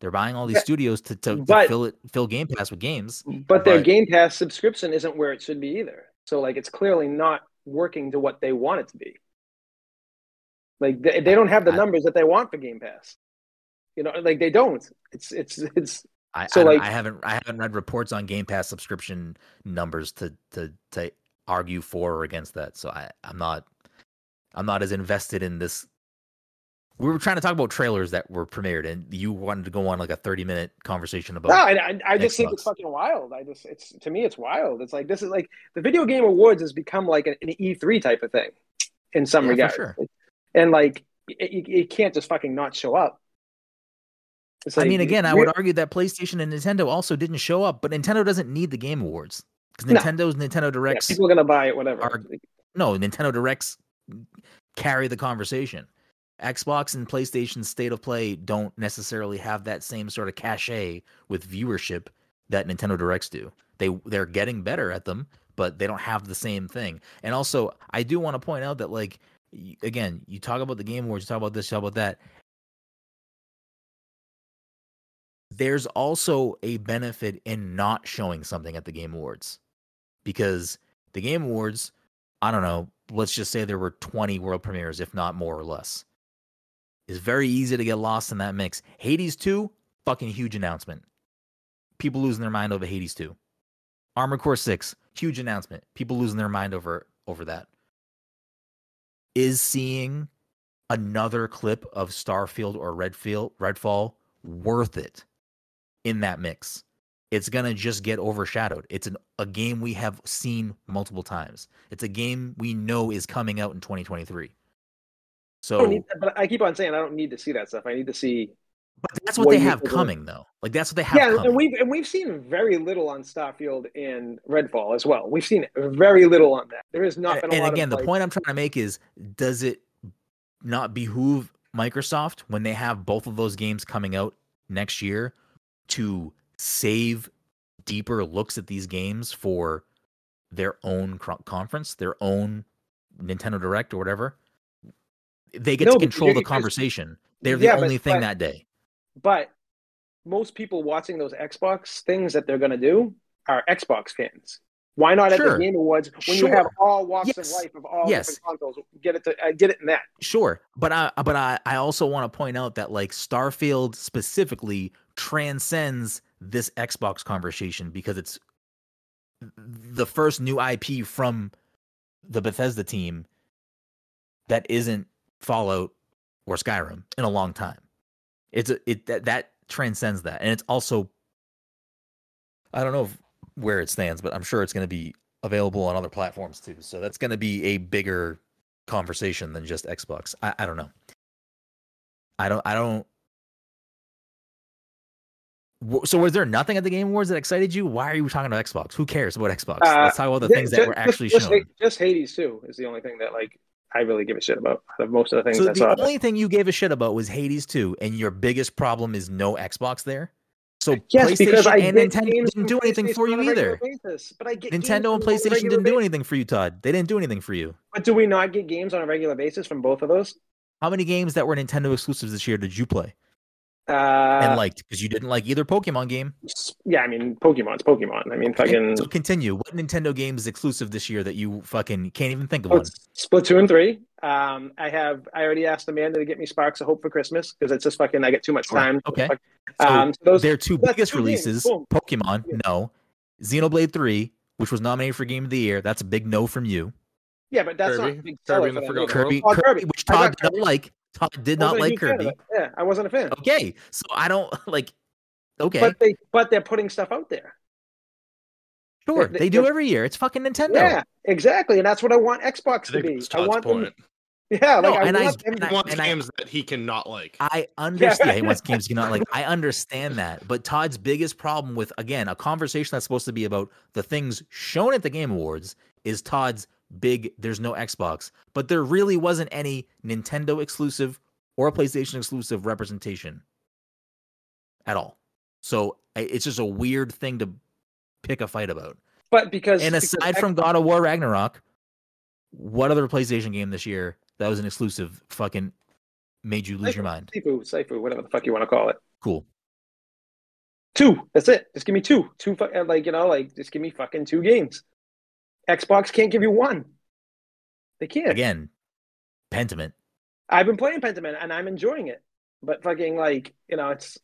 They're buying all these studios to, to, to fill it fill Game Pass with games. But their But- Game Pass subscription isn't where it should be either. So like it's clearly not working to what they want it to be. Like they, they don't have the I- numbers that they want for Game Pass. You know, like they don't. It's it's it's I, So, I, like- I haven't I haven't read reports on Game Pass subscription numbers to to to argue for or against that. So I I'm not I'm not as invested in this. We were trying to talk about trailers that were premiered, and you wanted to go on like a 30 minute conversation about. no, I, I, I just think it's fucking wild. I just it's to me it's wild. It's like this is like the video game awards has become like an, an E3 type of thing in some Yeah, for regards. sure. And like it, you can't just fucking not show up. It's I mean, again, I would argue that PlayStation and Nintendo also didn't show up, but Nintendo doesn't need the Game Awards because No. Nintendo's Nintendo yeah, Directs. people are gonna buy it, whatever. are- no, Nintendo Directs carry the conversation. Xbox and PlayStation State of Play don't necessarily have that same sort of cachet with viewership that Nintendo Directs do. They they're getting better at them, but they don't have the same thing. And also, I do want to point out that like again, you talk about the Game Awards, you talk about this, you talk about that. There's also a benefit in not showing something at the Game Awards because the Game Awards, I don't know, let's just say there were 20 world premieres, if not more or less. It's very easy to get lost in that mix. Hades 2, fucking huge announcement. People losing their mind over Hades 2. Armored Core 6, huge announcement. People losing their mind over over that. Is seeing another clip of Starfield or Redfield Redfall worth it in that mix? It's gonna just get overshadowed. It's an, a game we have seen multiple times. It's a game we know is coming out in 2023. I So, don't need, but I keep on saying I don't need to see that stuff. I need to see. but that's what what they have coming, though. Like that's what they have Yeah, coming. and we've and we've seen very little on Starfield and Redfall as well. We've seen very little on that. There is not and again, the like- point I'm trying to make is: does it not behoove Microsoft when they have both of those games coming out next year to save deeper looks at these games for their own conference, their own Nintendo Direct or whatever? They get No, to control the conversation. They're the Yeah, but- only thing but- that day. But most people watching those Xbox things that they're going to do are Xbox fans. Why not at the Game Awards when you have all walks Yes. of life of all Yes. different consoles? Get it to uh, get it in that. Sure, but I but I I also want to point out that like Starfield specifically transcends this Xbox conversation because it's the first new IP from the Bethesda team that isn't Fallout or Skyrim in a long time. It's a, it that that transcends that, and it's also I don't know if, where it stands, but I'm sure it's going to be available on other platforms too. So that's going to be a bigger conversation than just Xbox. I, I don't know. I don't. I don't. So was there nothing at the Game Awards that excited you? Why are you talking about Xbox? Who cares about Xbox? Uh, Let's talk about the things ju- that were actually just, shown. Just Hades 2 is the only thing that like I really give a shit about. Out most of the things So I saw. the only thing you gave a shit about was Hades 2, and your biggest problem is no Xbox there. So Yes, because PlayStation I and Nintendo didn't do anything for you either. basis, but I get Nintendo and from them on a PlayStation didn't do anything for you, Todd. They didn't do anything for you. But do we not get games on a regular basis from both of those? How many games that were Nintendo exclusives this year did you play Uh, and liked? Because you didn't like either Pokemon game. yeah, I mean Pokemon's Pokemon. I mean Okay, fucking So continue. What Nintendo game is exclusive this year that you fucking can't even think of oh, one? Splatoon three. Um, I have I already asked Amanda to get me Sparks of Hope for Christmas because it's just fucking I get too much Sure, time. okay. Um, so those their two biggest two releases, boom. Pokemon, Yeah. no. Xenoblade 3, which was nominated for Game of the Year, that's a big no from you. yeah, but that's Kirby. not a big Kirby for the Kirby, Oh, Kirby, Kirby. which Todd did not like. Todd did not like huge Kirby. Yeah, I wasn't a fan. Okay, so I don't like. Okay, But they but they're putting stuff out there. sure, they- they do they're- every year. It's fucking Nintendo. Yeah, exactly, and that's what I want Xbox I to be. I Todd's want them. point. Yeah, No, like I and I- want them. and to- He wants and I- games that he cannot like. I understand. he wants games you cannot like. I understand that, but Todd's biggest problem with again a conversation that's supposed to be about the things shown at the Game Awards is Todd's big. There's no Xbox, but there really wasn't any Nintendo exclusive or a PlayStation exclusive representation at all. So it's just a weird thing to pick a fight about. But because And because aside from God of War Ragnarok, what other PlayStation game this year that was an exclusive fucking made you lose your mind? Sifu, Sifu, whatever the fuck you want to call it. Cool. Two. That's it. Just give me two. Two. uh, Like you know, like just give me fucking two games. Xbox can't give you one. They can't. Again, Pentiment. I've been playing Pentiment and I'm enjoying it, but fucking like you know, it's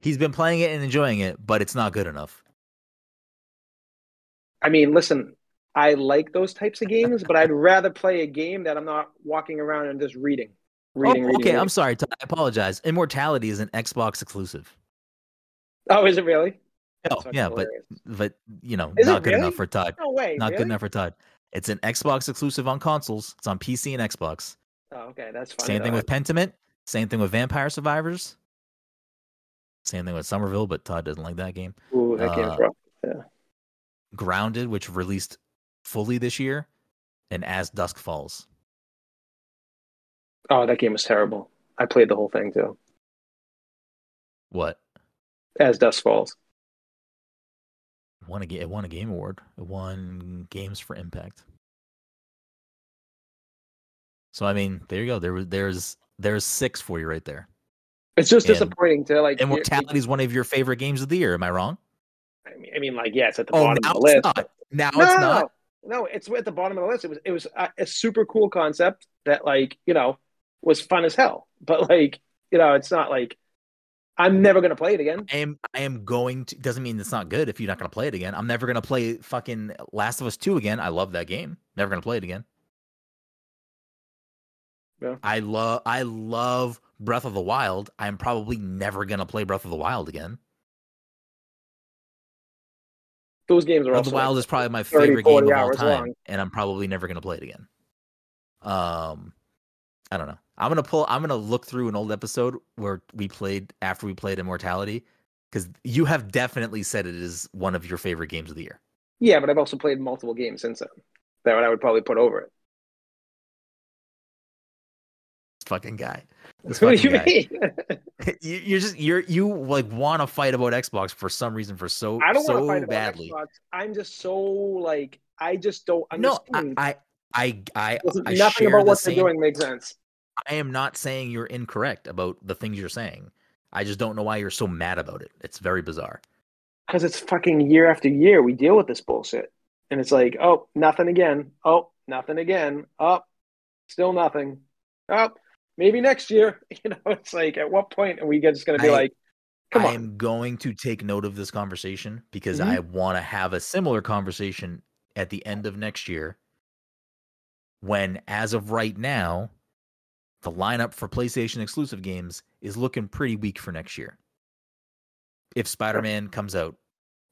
He's been playing it and enjoying it, but it's not good enough. I mean, listen, I like those types of games, but I'd rather play a game that I'm not walking around and just reading. Reading, oh, reading, okay, reading. I'm sorry. I apologize. Immortality is an Xbox exclusive. Oh, is it really? Oh, yeah, but hilarious. but you know, Is not good really? enough for Todd. no way. Not good enough for Todd. It's an Xbox exclusive on consoles. It's on PC and Xbox. Oh, okay, that's fine. Same thing with Pentiment. Same thing with Vampire Survivors. Same thing with Somerville, but Todd doesn't like that game. Ooh, that game's uh, rough. Grounded, which released fully this year, and As Dusk Falls. Oh, that game was terrible. I played the whole thing too. What? As Dust Falls. Won a it won a game award. It won games for impact. So I mean, there you go. There was there's there's six for you right there. It's just And disappointing to like. Immortality is one of your favorite games of the year. Am I wrong? I mean, I mean, like, yeah, it's at the Oh, bottom of the list. not. Now No, it's not. no, no, it's at the bottom of the list. It was, it was a, a super cool concept that, like, you know, was fun as hell. But like, you know, it's not like I'm never gonna play it again. I am I am going to doesn't mean it's not good if you're not gonna play it again. I'm never gonna play fucking Last of Us 2 again. I love that game. Never gonna play it again. Yeah. I love I love Breath of the Wild. I'm probably never gonna play Breath of the Wild again. Those games are Breath of the Wild like, is probably my 30, favorite game of all time, long. and I'm probably never gonna play it again. Um, I don't know. I'm gonna pull. I'm gonna look through an old episode where we played after we played Immortality, because you have definitely said it is one of your favorite games of the year. yeah, but I've also played multiple games since then. That I would probably put over it. Fucking guy. This What do you guy. mean? you, you're just you're you like want to fight about Xbox for some reason for so I don't so fight about badly. Xbox. I'm just so like I just don't No, I. I I I, I nothing about the what same. they're doing makes sense. I am not saying you're incorrect about the things you're saying. I just don't know why you're so mad about it. It's very bizarre. Because it's fucking year after year we deal with this bullshit. And it's like, oh, nothing again. Oh, nothing again. Oh, still nothing. Oh, maybe next year. You know, it's like at what point are we just gonna be I- like, come I on. am going to take note of this conversation because Mhm. I want to have a similar conversation at the end of next year. When, as of right now, the lineup for PlayStation exclusive games is looking pretty weak for next year. If Spider Man comes out,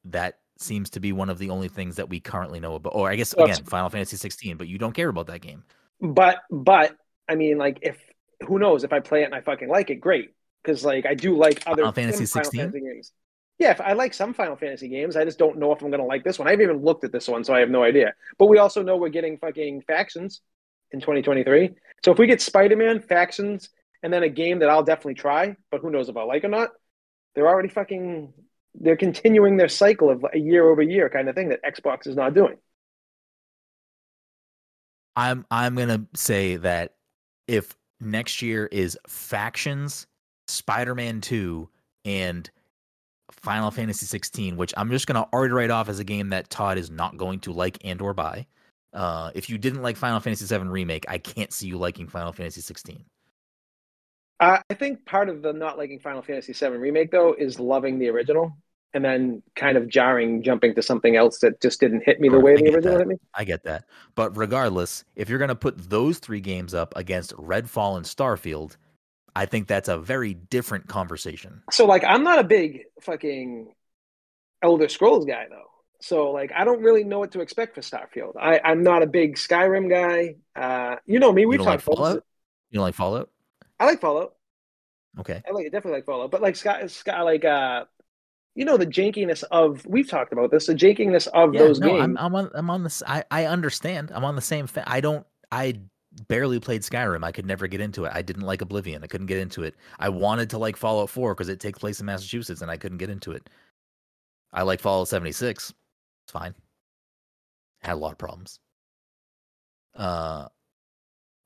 that seems to be one of the only things that we currently know about. Or I guess again, Final Fantasy 16, but you don't care about that game. But but I mean like if who knows if I play it and I fucking like it, great. Because like I do like other Final Fantasy some Final 16? Fantasy games. Yeah, if I like some Final Fantasy games. I just don't know if I'm gonna like this one. I haven't even looked at this one, so I have no idea. But we also know we're getting fucking factions in 2023. So if we get Spider-Man factions and then a game that I'll definitely try, but who knows if I like or not, they're already fucking they're continuing their cycle of a year over year kind of thing that Xbox is not doing. I'm I'm gonna say that if next year is factions, Spider-Man 2, and Final Fantasy 16, which I'm just gonna already write off as a game that Todd is not going to like and or buy. Uh, if you didn't like Final Fantasy VII remake, I can't see you liking Final Fantasy 16. Uh, I think part of the not liking Final Fantasy VII remake though is loving the original, and then kind of jarring jumping to something else that just didn't hit me the way the original that. hit me. I get that, but regardless, if you're gonna put those three games up against Redfall and Starfield, I think that's a very different conversation. So like, I'm not a big fucking Elder Scrolls guy though. So like, I don't really know what to expect for Starfield. I, I'm not a big Skyrim guy. Uh, you know me. Like talked about. Fallout? You don't like Fallout? I like Fallout. Okay. I like it. Definitely like Fallout. But like Sky, Sky like uh, you know the jankiness of. We've talked about this. The jankiness of Yeah, those no, games. I'm I'm on I'm on this. I I understand. I'm on the same. Fa- I don't I barely played Skyrim. I could never get into it. I didn't like Oblivion. I couldn't get into it. I wanted to like Fallout 4 because it takes place in Massachusetts and I couldn't get into it. I like Fallout 76. It's fine. Had a lot of problems. Uh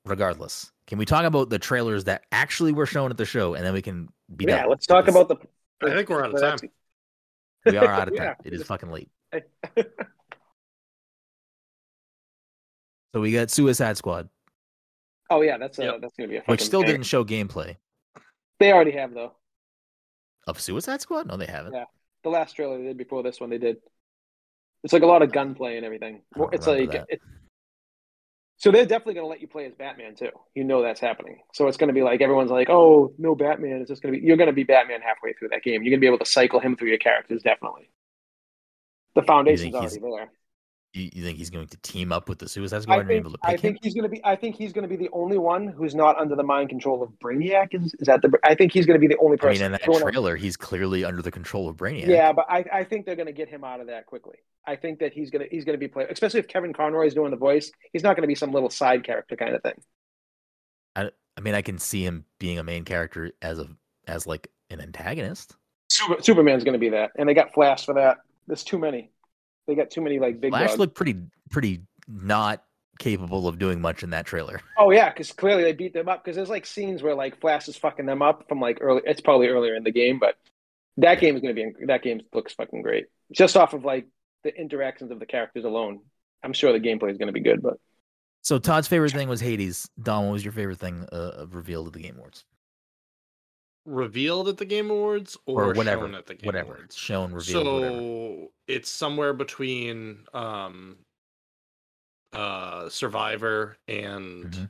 regardless. Can we talk about the trailers that actually were shown at the show and then we can be yeah, done? let's talk Because about the. I think we're out of time. we are out of time. Yeah. It is fucking late. So we got Suicide Squad, Oh yeah, that's a, Yep. that's gonna be a which fucking still banger. didn't show gameplay They already have though. of Suicide Squad. No, they haven't. Yeah. The last trailer they did before this one, they did. It's like a lot of gunplay and everything. It's like it, so they're definitely going to let you play as Batman too. You know that's happening. So it's going to be like everyone's like, "Oh, no Batman." It's just going to be you're going to be Batman halfway through that game. You're going to be able to cycle him through your characters definitely. The foundation's already there. You, you think he's going to team up with the Suicide Squad I and be think, able to I think he's going to be. I think he's going to be the only one who's not under the mind control of Brainiac. Is, is that the? I think he's going to be the only person. I mean, in that trailer, he's clearly under the control of Brainiac. Yeah, but I, I think they're going to get him out of that quickly. I think that he's going to he's going to be played, especially if Kevin Conroy is doing the voice. He's not going to be some little side character kind of thing. I, I mean, I can see him being a main character as a as like an antagonist. Super, Superman's going to be that, and they got Flash for that. There's too many. They got too many like big. Flash dogs. looked pretty pretty not capable of doing much in that trailer. Oh yeah, because clearly they beat them up. Because there's like scenes where like Flash is fucking them up from like early. It's probably earlier in the game, but that game is going to be that game looks fucking great. Just off of like the interactions of the characters alone, I'm sure the gameplay is going to be good. But So Todd's favorite thing was Hades. Dom, what was your favorite thing uh, revealed at the Game Awards? Revealed at the Game Awards or, Or whatever, shown at the Game whatever. Awards? Shown, revealed, so whatever. it's somewhere between um uh Survivor and Mhm.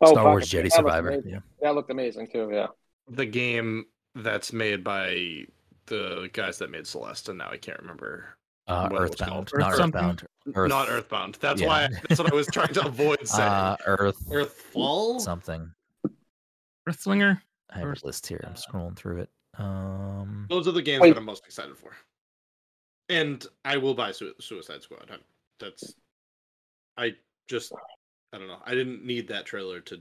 oh, Star fuck, Wars Jedi Survivor. amazing. Yeah. That looked amazing too. Yeah. the game that's made by the guys that made Celeste, and now I can't remember. Uh, What Earthbound, called. not Earth? Earthbound. Earth, Not Earthbound. That's yeah. why that's what I was trying to avoid saying. Uh, Earth, Earthfall. something. Earthslinger. I have a list here. I'm scrolling through it. Um, Those are the games Wait. that I'm most excited for. And I will buy Sui- Suicide Squad. I'm- That's I just I don't know. I didn't need that trailer to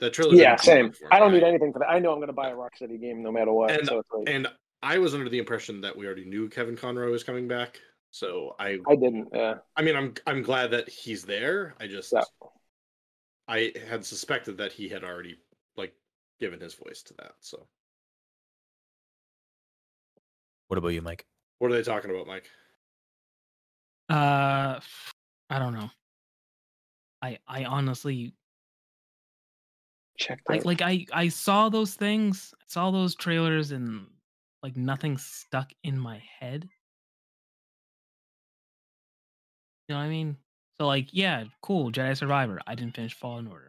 that trailer. Yeah, same. up I don't need anything for that. I know I'm going to buy a Rocksteady game no matter what. And- so it's like, And I was under the impression that we already knew Kevin Conroy was coming back. So I I didn't. Yeah. I mean I'm I'm glad that he's there. I just Yeah. I had suspected that he had already like given his voice to that. So what about you, Mike? what are they talking about, Mike? Uh, I don't know. I I honestly Check like like I I saw those things, I saw those trailers, and like nothing stuck in my head. You know what I mean? So like, yeah, cool, Jedi Survivor. I didn't finish Fallen Order.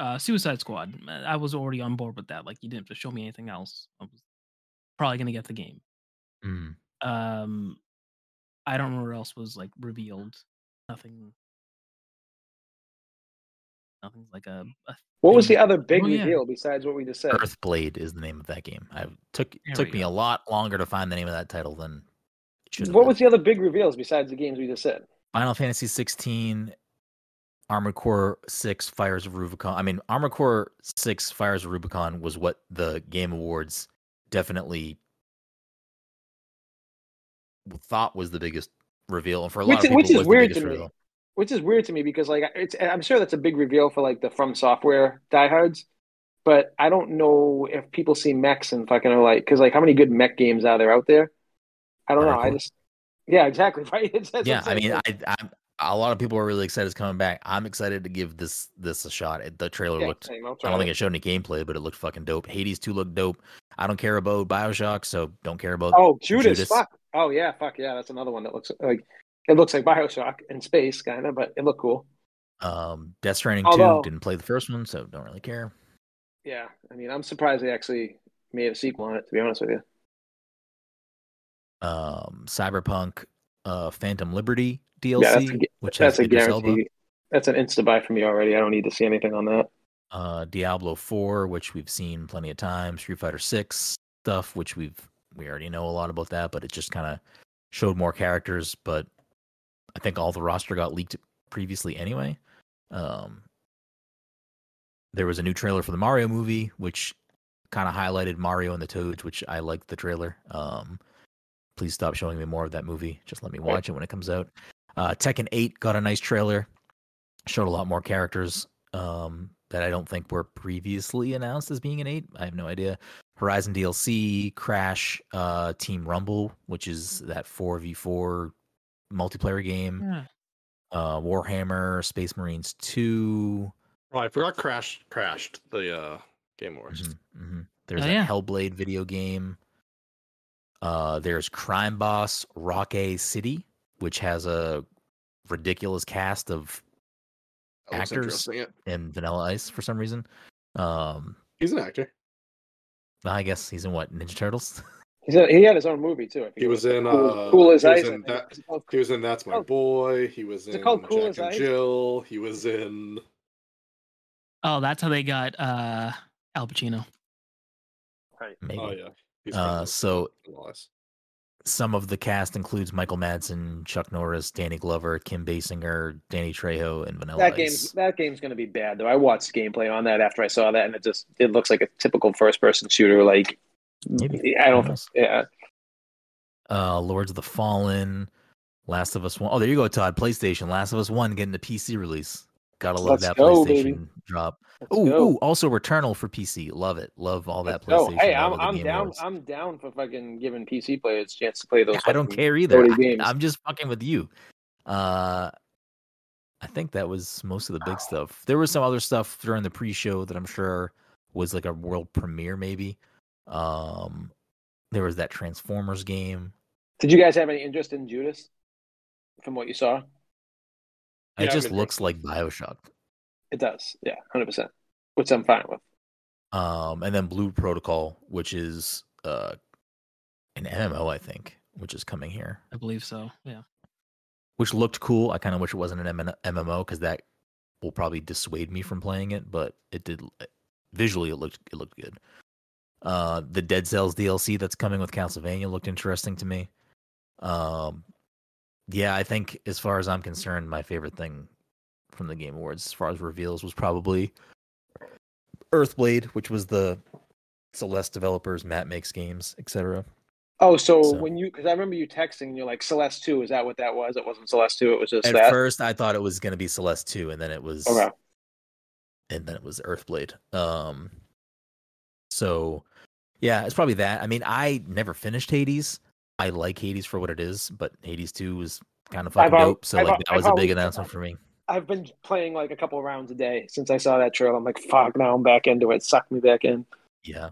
Uh, Suicide Squad. I was already on board with that. Like, you didn't have to show me anything else. I was probably gonna get the game. Mm. Um, I don't know what else was like revealed. Nothing. Nothing's like a, a what was the other big Oh, yeah. reveal besides what we just said? Earthblade is the name of that game. I took There took me go. a lot longer to find the name of that title than it should have. What been. was the other big reveals besides the games we just said? Final Fantasy 16, Armored Core 6, Fires of Rubicon. I mean, Armored Core 6, Fires of Rubicon was what the Game Awards definitely thought was the biggest reveal, and for a lot Which- of people, which is weird to me. reveal. Which is weird to me because like it's I'm sure that's a big reveal for like the From Software diehards, but I don't know if people see mechs and fucking are like because like how many good mech games are there out there? I don't know. I just yeah, exactly right. It's- that's Yeah, I mean, I, a lot of people are really excited it's coming back. I'm excited to give this this a shot. The trailer yeah, looked. same, I don't think it showed any gameplay, but it looked fucking dope. Hades 2 looked dope. I don't care about Bioshock, so don't care about. Oh, Judas, Judas. Fuck. Oh yeah, fuck yeah. That's another one that looks like it looks like Bioshock in space, kind of, but it looked cool. Um, Death Stranding Although- 2 didn't play the first one, so don't really care. Yeah, I mean, I'm surprised they actually made a sequel on it. To be honest with you. um, Cyberpunk, uh, Phantom Liberty Yeah, DLC, that's a which has That's a Idris Elba. That's an insta buy for me already. I don't need to see anything on that. Uh, Diablo 4, which we've seen plenty of times. Street Fighter 6 stuff, which we've we already know a lot about that, but it just kind of showed more characters. But I think all the roster got leaked previously anyway. Um, there was a new trailer for the Mario movie, which kind of highlighted Mario and the Toads, which I liked the trailer. Um, please stop showing me more of that movie. Just let me watch it when it comes out. Uh, Tekken 8 got a nice trailer, showed a lot more characters um, that I don't think were previously announced as being an 8. I have no idea. Horizon DLC, Crash, uh, Team Rumble, which is that 4v4 multiplayer game. Yeah. Uh, Warhammer, Space Marines 2. Oh, I forgot Crash crashed the uh, Game Awards. Mhm, mhm. There's Oh, a yeah. Hellblade video game. Uh, there's Crime Boss Rockay City, which has a ridiculous cast of That Actors? interesting. Yeah. in Vanilla Ice for some reason. Um, He's an actor. I guess he's in what Ninja Turtles. He's a, he had his own movie too. I He forget was in, Cool, uh, cool as he Ice. I in think. that- Is called- He was in That's My Oh. Boy. He was in called Cool as and Ice? Jill. He was in. Oh, that's how they got uh Al Pacino. Maybe. Oh yeah. Uh, so some of the cast includes Michael Madsen, Chuck Norris, Danny Glover, Kim Basinger, Danny Trejo, and Vanilla that Ice. game's that game's going to be bad though. I watched gameplay on that after I saw that, and it just it looks like a typical first person shooter. Like Maybe. I don't. Yeah, uh, Lords of the Fallen, Last of Us One. Oh, there you go, Todd. PlayStation, Last of Us One getting the PC release. Gotta love Let's that go, PlayStation baby. drop. let's Ooh, ooh, also Returnal for PC. Love it. Love all that Let's go. PlayStation. Hey, I'm, I'm down. Awards. I'm down for fucking giving PC players a chance to play those. I don't care either. I, I'm just fucking with you. Uh, I think that was most of the big stuff. There was some other stuff during the pre-show that I'm sure was like a world premiere, maybe. Um, there was that Transformers game. Did you guys have any interest in Judas? From what you saw, It Yeah, I'm just looks like Bioshock. it does. Yeah, hundred percent. Which I'm fine with. um, and then Blue Protocol, which is uh, an MMO, I think, which is coming here, I believe so. Yeah. which looked cool. I kind of wish it wasn't an MMO because that will probably dissuade me from playing it, but it did. Visually, it looked it looked good. Uh, the Dead Cells DLC that's coming with Castlevania looked interesting to me. Um, yeah, I think as far as I'm concerned, my favorite thing from the Game Awards, as far as reveals, was probably Earthblade, which was the Celeste developers, Matt makes games, etc. Oh, so, So- when you because I remember you texting, and you're like Celeste two. Is that what that was? It wasn't Celeste two. It was just At that. first, I thought it was going to be Celeste two, and then it was, Okay. and then it was Earthblade. Um, so yeah, it's probably that. I mean, I never finished Hades. I like Hades for what it is, but Hades two was kind of I've dope. So I've like that was I've a big announcement for me. I've been playing like a couple rounds a day since I saw that trailer. I'm like, fuck, now I'm back into it. Suck me back in. Yeah.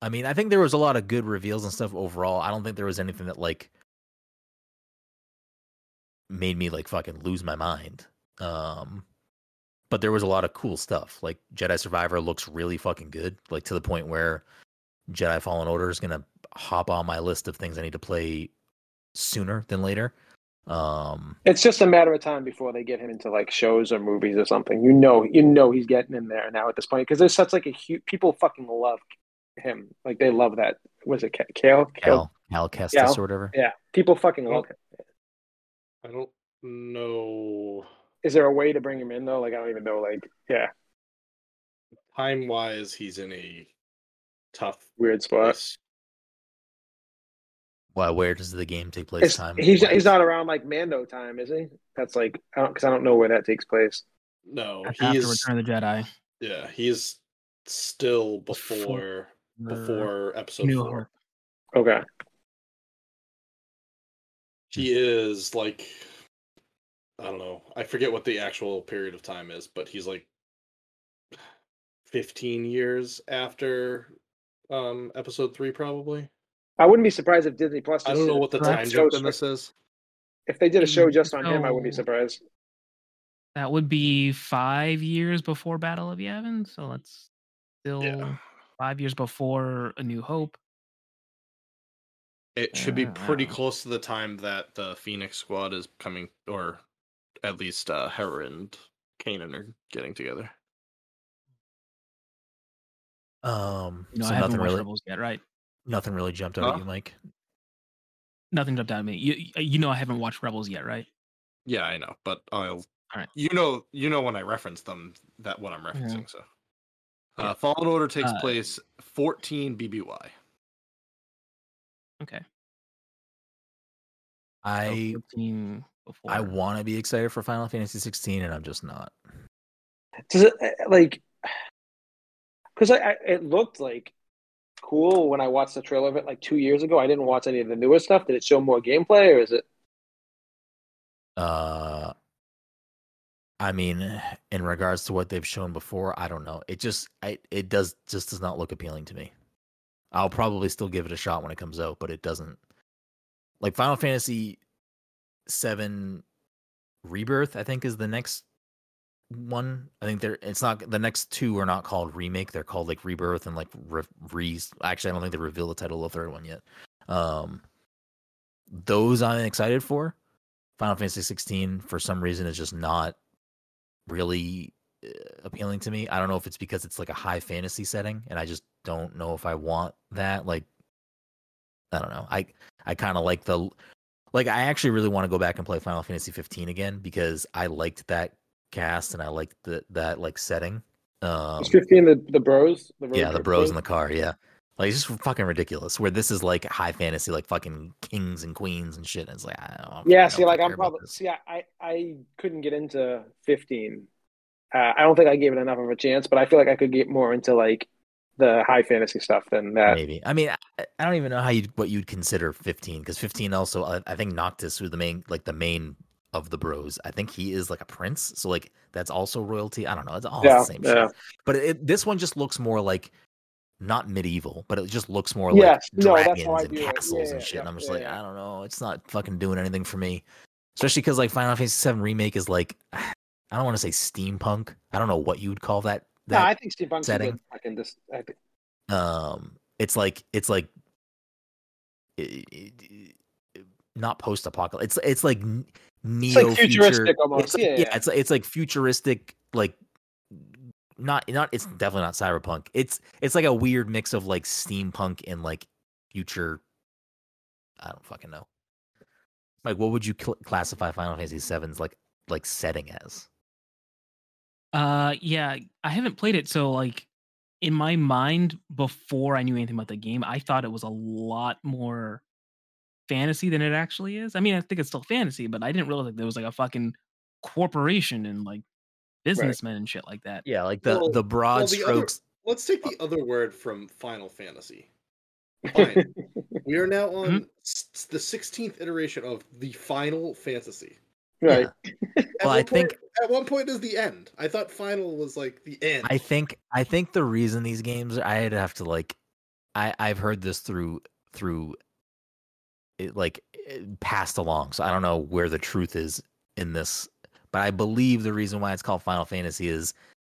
I mean, I think there was a lot of good reveals and stuff overall. I don't think there was anything that like made me like fucking lose my mind. Um but there was a lot of cool stuff. Like Jedi Survivor looks really fucking good, like to the point where Jedi Fallen Order is going to hop on my list of things I need to play sooner than later. Um It's just a matter of time before they get him into like shows or movies or something. You know, you know he's getting in there now at this point because there's such like a huge people fucking love him. Like they love that. Was it Ca- Kale? Kale? Cal Cal Kestis Yeah. or whatever. Yeah, people fucking love him. I don't know. Is there a way to bring him in though? Like I don't even know. Like yeah, Time wise, he's in a tough weird spot. place. Why where does the game take place It's, time? he's he's not around like Mando time, is he? That's like because I don't know where that takes place. No, That's after he's Return of the Jedi. yeah, he's still Before- before before episode New four. Hope. Okay, He is like I don't know. I forget what the actual period of time is, but he's like 15 years after um episode 3 probably. I wouldn't be surprised if Disney Plus. I don't know what the time jump in this is. If they did a show Mm, just on him, I wouldn't be surprised. That would be five years before Battle of Yavin, so that's still Yeah. five years before A New Hope. It should be Uh, pretty close to the time that the Phoenix Squad is coming or at least uh Hera and Kanan are getting together. Um You know, so I haven't nothing watched really Rebels yet, right? nothing really jumped out Huh? at you, Mike. Nothing jumped out at me. You, you know, I haven't watched Rebels yet, right? Yeah, I know, but I'll Alright. you know you know when I reference them that what I'm referencing. So, uh, Yeah. Fallen Order takes Uh, place 14 BBY. Okay. I 14 before. I want to be excited for Final Fantasy 16, and I'm just not. Does it uh, like? Because it looked like cool when I watched the trailer of it like two years ago. I didn't watch any of the newer stuff. Did it show more gameplay, or is it? Uh, I mean, in regards to what they've shown before, I don't know. It just, I, it does just does not look appealing to me. I'll probably still give it a shot when it comes out, but it doesn't. Like Final Fantasy Seven Rebirth, I think is the next one. I think they're. It's not the next two are not called remake. They're called like Rebirth and like re. re actually, I don't think they reveal the title of the third one yet. Um, those I'm excited for. Final Fantasy 16 for some reason is just not really uh, appealing to me. I don't know if it's because it's like a high fantasy setting and I just don't know if I want that like I don't know. I I kind of like the like I actually really want to go back and play Final Fantasy 15 again because I liked that cast and I like the, that like setting. Um Is fifteen the the bros? The yeah, the bros thing? in the car, yeah. Like it's just fucking ridiculous. Where this is like high fantasy, like fucking kings and queens and shit. And it's like, I don't, Yeah, I see, like I'm probably see, I, I couldn't get into 15. Uh, I don't think I gave it enough of a chance, but I feel like I could get more into like the high fantasy stuff than that. Maybe. I mean, I, I don't even know how you what you'd consider 15 because 15 also I, I think Noctis, who's the main like the main of the bros, I think he is like a prince. So like that's also royalty. I don't know. It's all Yeah, the same yeah. shit. But it, this one just looks more like not medieval, but it just looks more Yes, like no, dragons and castles Yeah, and shit. yeah, and I'm just yeah, like, yeah. I don't know. It's not fucking doing anything for me. Especially because like Final Fantasy 7 remake is like I don't want to say steampunk. I don't know what you would call that. No, I think steampunk setting. good I think um it's like it's like i- i- i- not post apocalypse it's it's like neo like futuristic almost. it's like- Yeah, yeah. it's like it's like futuristic like not not it's definitely not cyberpunk it's it's like a weird mix of like steampunk and like future i don't fucking know like what would you cl- classify final fantasy 7's like like setting as Uh, yeah, I haven't played it, so like in my mind, before I knew anything about the game, I thought it was a lot more fantasy than it actually is. I mean, I think it's still fantasy, but I didn't realize like there was like a fucking corporation and like businessmen and shit like that. yeah like the Well- the broad well, the other- strokes Let's take the other word from Final Fantasy. Fine. we are now mm-hmm. on s- the 16th iteration of the Final Fantasy. right. Yeah. Well, I point- think- at one point is the end. I thought final was like the end. I think I think the reason these games I'd have to like I I've heard this through through it like eh, passed along. So I don't know where the truth is in this, but I believe the reason why it's called Final Fantasy is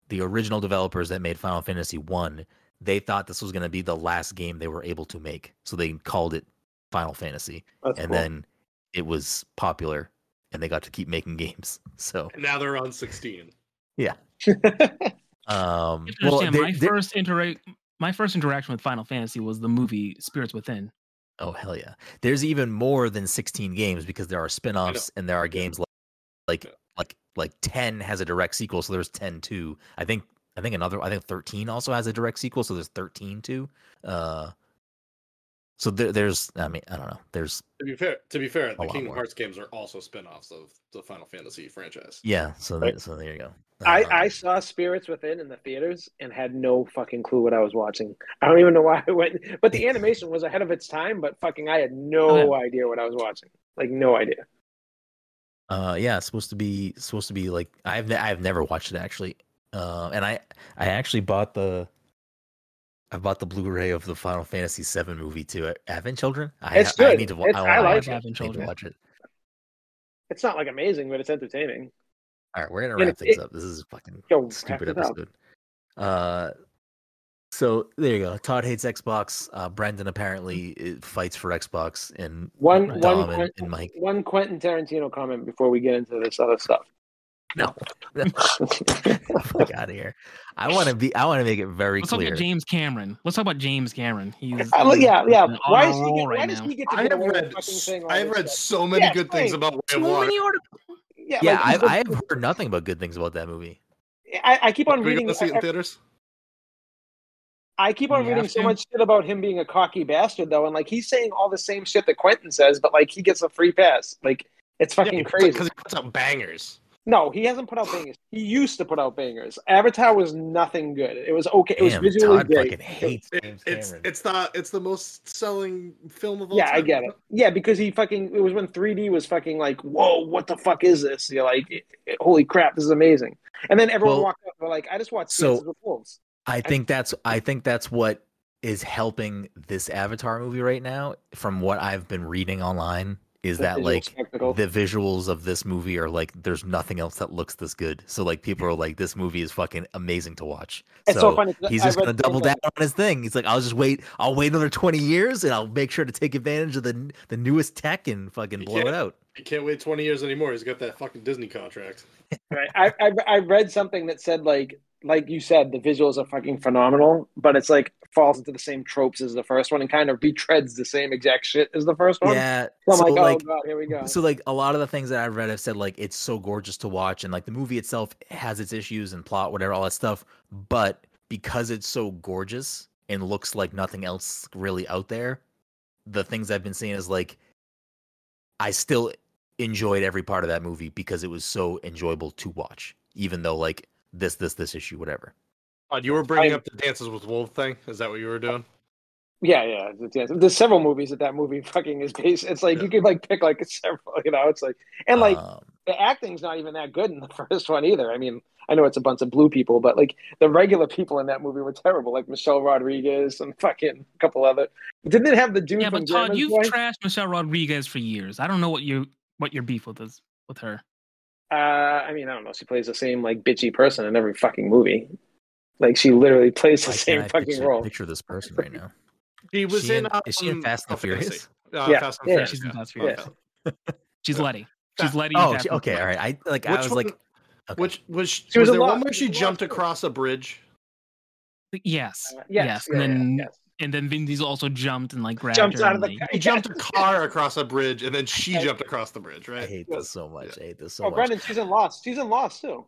the original developers that made Final Fantasy 1, they thought this was going to be the last game they were able to make. So they called it Final Fantasy That's and cool. then it was popular and they got to keep making games. So And now they're on 16. um You have to well understand, there- my there- first intera- my first interaction with Final Fantasy was the movie Spirits Within. Oh hell yeah! There's even more than 16 games because there are spin-offs and there are games like like like like 10 has a direct sequel, so there's 10 too. I think I think another I think 13 also has a direct sequel, so there's 13 too. Uh, so there, there's I mean I don't know. There's To be fair, to be fair, the lot Kingdom more. Hearts games are also spin-offs of the Final Fantasy franchise. yeah. So Right. there, so there you go. I, I saw Spirits Within in the theaters and had no fucking clue what I was watching. I don't even know why I went, but the animation was ahead of its time. But fucking, I had no Oh, idea what I was watching. Like no idea. Uh, yeah, it's supposed to be supposed to be like I've ne- I've never watched it actually. Uh, and I I actually bought the I bought the Blu-ray of the Final Fantasy VII movie too. Advent Children. I, It's I good. need to. I, I wanna like watch. Advent I need to Children. watch it. It's not like amazing, but it's entertaining. All right, we're gonna wrap it- things it- up. This is a fucking Yo, stupid episode. Uh, so there you go. Todd hates Xbox. Uh, Brendan apparently uh, fights for Xbox, and One, Dom one, and, Quentin, and Mike. one Quentin Tarantino comment before we get into this other stuff. No, fuck out of here. I want to be. I want to make it very Let's talk clear. about James Cameron. Let's talk about James Cameron. He's, I, yeah, yeah. Why, is he roll get, why does he get to I have read, fucking s- saying all I have read stuff? so many Yeah, good things about Way of So Water. many articles. Yeah, Yeah, like, I, I have heard nothing but good things about that movie. I, I keep on Are reading. gonna see it in theaters? I keep on You reading have so to? much shit about him being a cocky bastard, though, and like he's saying all the same shit that Quentin says, but like he gets a free pass. Like it's fucking crazy. because he puts out bangers. No, he hasn't put out bangers. He used to put out bangers. Avatar was nothing good. It was okay. It was Damn, visually Todd great. fucking hates It- James it's Cameron. it's the it's the most selling film of all Yeah, time. I get it. Yeah, because he fucking it was when 3D was fucking like, whoa, what the fuck is this? You're like, it- it- holy crap, this is amazing. And then everyone Well, walked up. They're like, I just watched so- Dances with Wolves. I think that's I think that's what is helping this Avatar movie right now. From what I've been reading online, is The that like spectacle. the visuals of this movie are like there's nothing else that looks this good. So like people are like this movie is fucking amazing to watch. It's so funny, 'cause He's just gonna the same double thing. down on his thing. He's like, I'll just wait. I'll wait another twenty years, and I'll make sure to take advantage of the the newest tech and fucking You blow it out. He can't wait twenty years anymore. He's got that fucking Disney contract. Right. I, I I read something that said like like you said the visuals are fucking phenomenal, but it's like falls into the same tropes as the first one and kind of retreads the same exact shit as the first one. Yeah. So so like, oh like, god, here we go. So like a lot of the things that I've read have said like it's so gorgeous to watch and like the movie itself has its issues and plot, whatever, all that stuff. But because it's so gorgeous and looks like nothing else really out there, the things I've been seeing is like I still enjoyed every part of that movie because it was so enjoyable to watch, even though like this, this, this issue, whatever. Uh, you were bringing I- up the Dances with Wolves thing. Is that what you were doing? yeah, yeah, it's- yeah. There's several movies that that movie fucking is based. It's like you could like pick like several, you know. It's like and like Um, the acting's not even that good in the first one either. I mean, I know it's a bunch of blue people, but like the regular people in that movie were terrible, like Michelle Rodriguez and fucking a couple other. Didn't it have the dude Yeah, from but Todd, Grandma's you've Boy? trashed Michelle Rodriguez for years. I don't know what you what your beef with is with her. Uh, I mean, I don't know. She plays the same like bitchy person in every fucking movie. Like she literally plays the why same I fucking picture, role. picture this person right now? He was She in. in- is she in um, Fast and Furious? Uh, Yeah, Fast and yeah. Furious. She's in. Fast and Furious. Okay. She's Letty. She's Letty. Oh, she- okay, all right. I like I Which was one? like, okay. Which was She was, was there in one where She she was in jumped across a bridge? Yes. Uh, yes. yes, And yeah, yeah, then yes. And then Vin Diesel also jumped and like grabbed Jumped her out of the like- He jumped a car across a bridge, and then she jumped across the bridge, Right? I hate Yeah. this so much. I hate this so much. Oh, much. Brendan, she's in Lost. She's in Lost too. Oh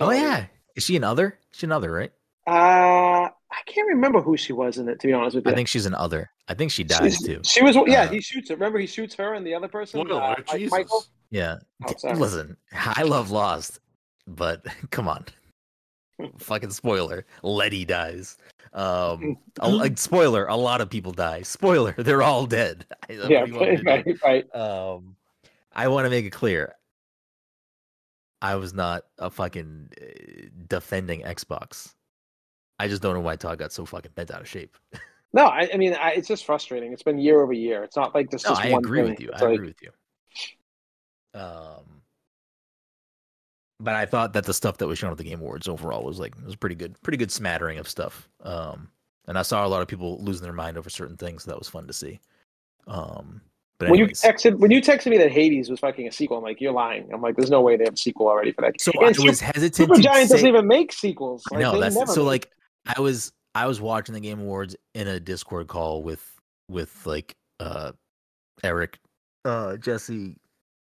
Rodriguez. yeah, is she another? She's another, right? Uh, I can't remember who she was in it. To be honest with you, I think she's an other. I think she dies She's- too. She was. Yeah, Uh, he shoots her. Remember, he shoots her and the other person. Spoiler, uh, Mike- Jesus. Michael. Yeah. Oh, Listen, I love Lost, but come on. Fucking spoiler. Letty dies. Um, a, like, spoiler. A lot of people die. Spoiler. They're all dead. Yeah, do want to do? right, right. Um, I want to make it clear. I was not a fucking uh, defending Xbox. I just don't know why Todd got so fucking bent out of shape. No, I, I mean, I, it's just frustrating. It's been year over year. It's not like this. No, I agree thing. with you. It's I like- agree with you. Um, but I thought that the stuff that was shown at the Game Awards overall was like it was pretty good, pretty good smattering of stuff. Um, and I saw a lot of people losing their mind over certain things. So that was fun to see. Um, but When you texted when you texted me that Hades was fucking a sequel, I'm like, you're lying. I'm like, there's no way they have a sequel already for that. so And I Super- was hesitant Super to Giant say, doesn't even make sequels. Like, they that's never so. make- Like I was, I was watching the Game Awards in a Discord call with with like uh Eric, uh Jesse,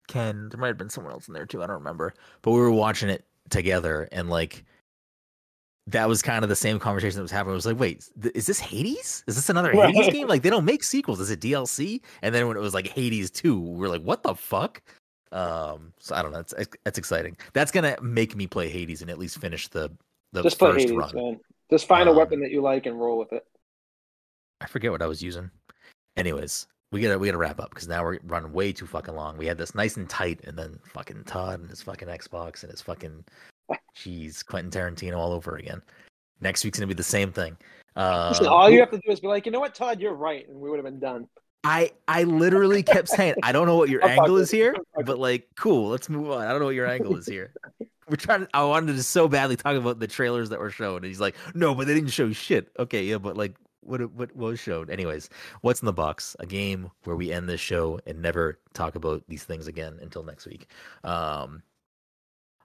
Ken. There might have been someone else in there too. I don't remember, but we were watching it together, and like that was kind of the same conversation that was happening. I was like, wait, th- is this Hades? Is this another Hades game? Like they don't make sequels. Is it DLC? And then when it was like Hades two, we were like, what the fuck? Um, so I don't know. That's that's exciting. That's gonna make me play Hades and at least finish the the just first Hades, run. man. Just find a Um, weapon that you like and roll with it. I forget what I was using. Anyways, we gotta we gotta wrap up because now we're running way too fucking long. We had this nice and tight, and then fucking Todd and his fucking Xbox and his fucking jeez Quentin Tarantino all over again. Next week's gonna be the same thing. Uh, Listen, all you have to do is be like, you know what, Todd, you're right, and we would have been done. I I literally kept saying I don't know what your I'll angle is here, but like cool, let's move on. I don't know what your angle is here. We're trying to. I wanted to so badly talk about the trailers that were shown, and he's like, "No, but they didn't show shit." Okay, yeah, but like, what what was shown? Anyways, what's in the box? A game where we end this show and never talk about these things again until next week. Um,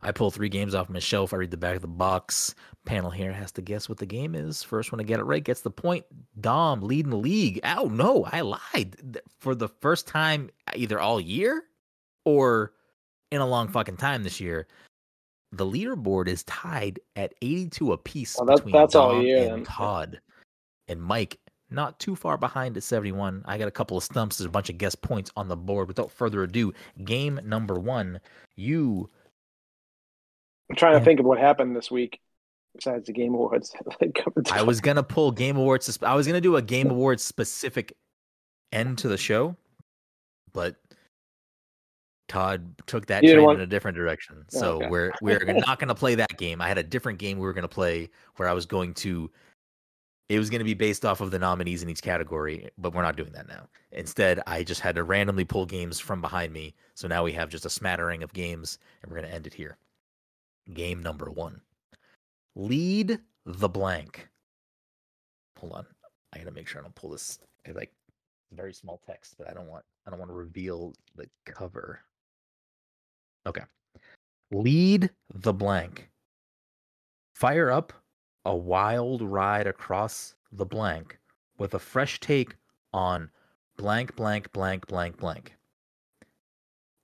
I pull three games off my shelf. I read the back of the box. Panel here has to guess what the game is. First one to get it right gets the point. Dom leading the league. Oh no, I lied. For the first time either all year or in a long fucking time this year. The leaderboard is tied at 82 apiece Well, that- between that's all Dom year, and then. Todd and Mike. Not too far behind at 71. I got a couple of stumps. There's a bunch of guest points on the board. Without further ado, game number one. You I'm trying Yeah. to think of what happened this week besides the Game Awards. I was gonna pull Game Awards. I was gonna do a Game Awards specific end to the show, but Todd took that train want- in a different direction. So okay. we're we're not gonna play that game. I had a different game we were gonna play where I was going to. It was going to be based off of the nominees in each category, but we're not doing that now. Instead, I just had to randomly pull games from behind me. So now we have just a smattering of games, and we're going to end it here. Game number one. Lead the blank. Hold on. I gotta make sure I don't pull this. Like very small text, but I don't want I don't want to reveal the cover. Okay. Lead the blank. Fire up a wild ride across the blank with a fresh take on blank blank blank blank blank.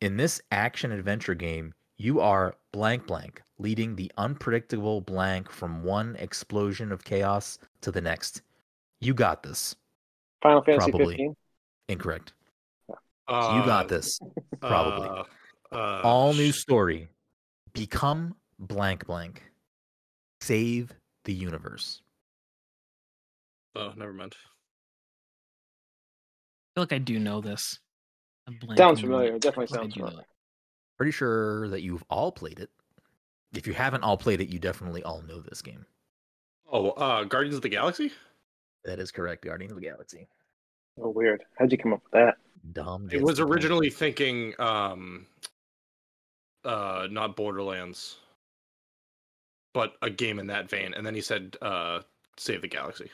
In this action adventure game, you are blank blank, leading the unpredictable blank from one explosion of chaos to the next. You got this. Final Fantasy Probably. 15. Incorrect. Uh, you got this. probably. Uh, uh, All new story. Become blank blank. Save the universe. Oh, never mind. I feel like I do know this. Sounds familiar. It definitely I feel like I sounds do know familiar. Pretty sure that you've all played it. If you haven't all played it, you definitely all know this game. Oh, uh, Guardians of the Galaxy. That is correct. Guardians of the Galaxy. Oh, weird. How'd you come up with that? Dom. It was the point. originally thinking, um, uh, not Borderlands, but a game in that vein, and then he said, uh, Save the Galaxy.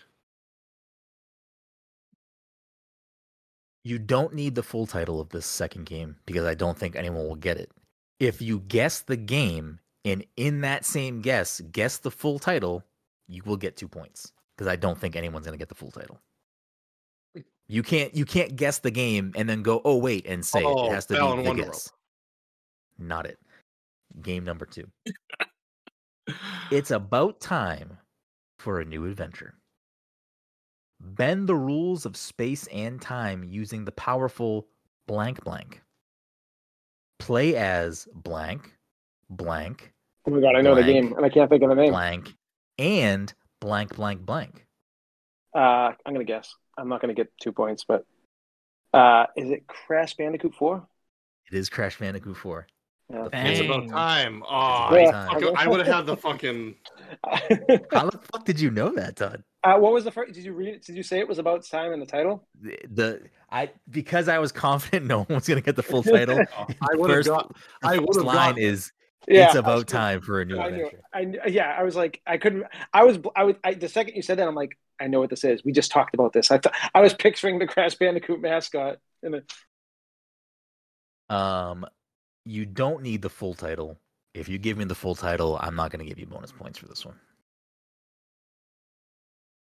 You don't need the full title of this second game because I don't think anyone will get it. If you guess the game and in that same guess, guess the full title, you will get two points because I don't think anyone's going to get the full title. You can't you can't guess the game and then go, "Oh wait," and say it. Oh, It has to Balan be the Wonderworld. guess. Not it. Game number 2. It's about time for a new adventure. Bend the rules of space and time using the powerful blank blank. Play as blank, blank, Oh my god, I know the game and I can't think of the name. blank, and blank blank blank. Uh, I'm gonna guess. I'm not gonna get two points, but uh, is it Crash Bandicoot 4? It is Crash Bandicoot 4. Yeah. It's about time. Oh, It's I, time. fucking- I would have had the fucking. How the fuck did you know that, Todd? uh, what was the first? Did you read it? Did you say it was about time in the title? The, the I because I was confident no one was gonna get the full title. I would have first, got. I first would've line got- is Yeah, it's about was- time for a new I knew. I kn- yeah. I was like, I couldn't. I was. I was. I, the second you said that, I'm like, I know what this is. We just talked about this. I thought I was picturing the Crash Bandicoot mascot. And it, Um, you don't need the full title. If you give me the full title, I'm not going to give you bonus points for this one.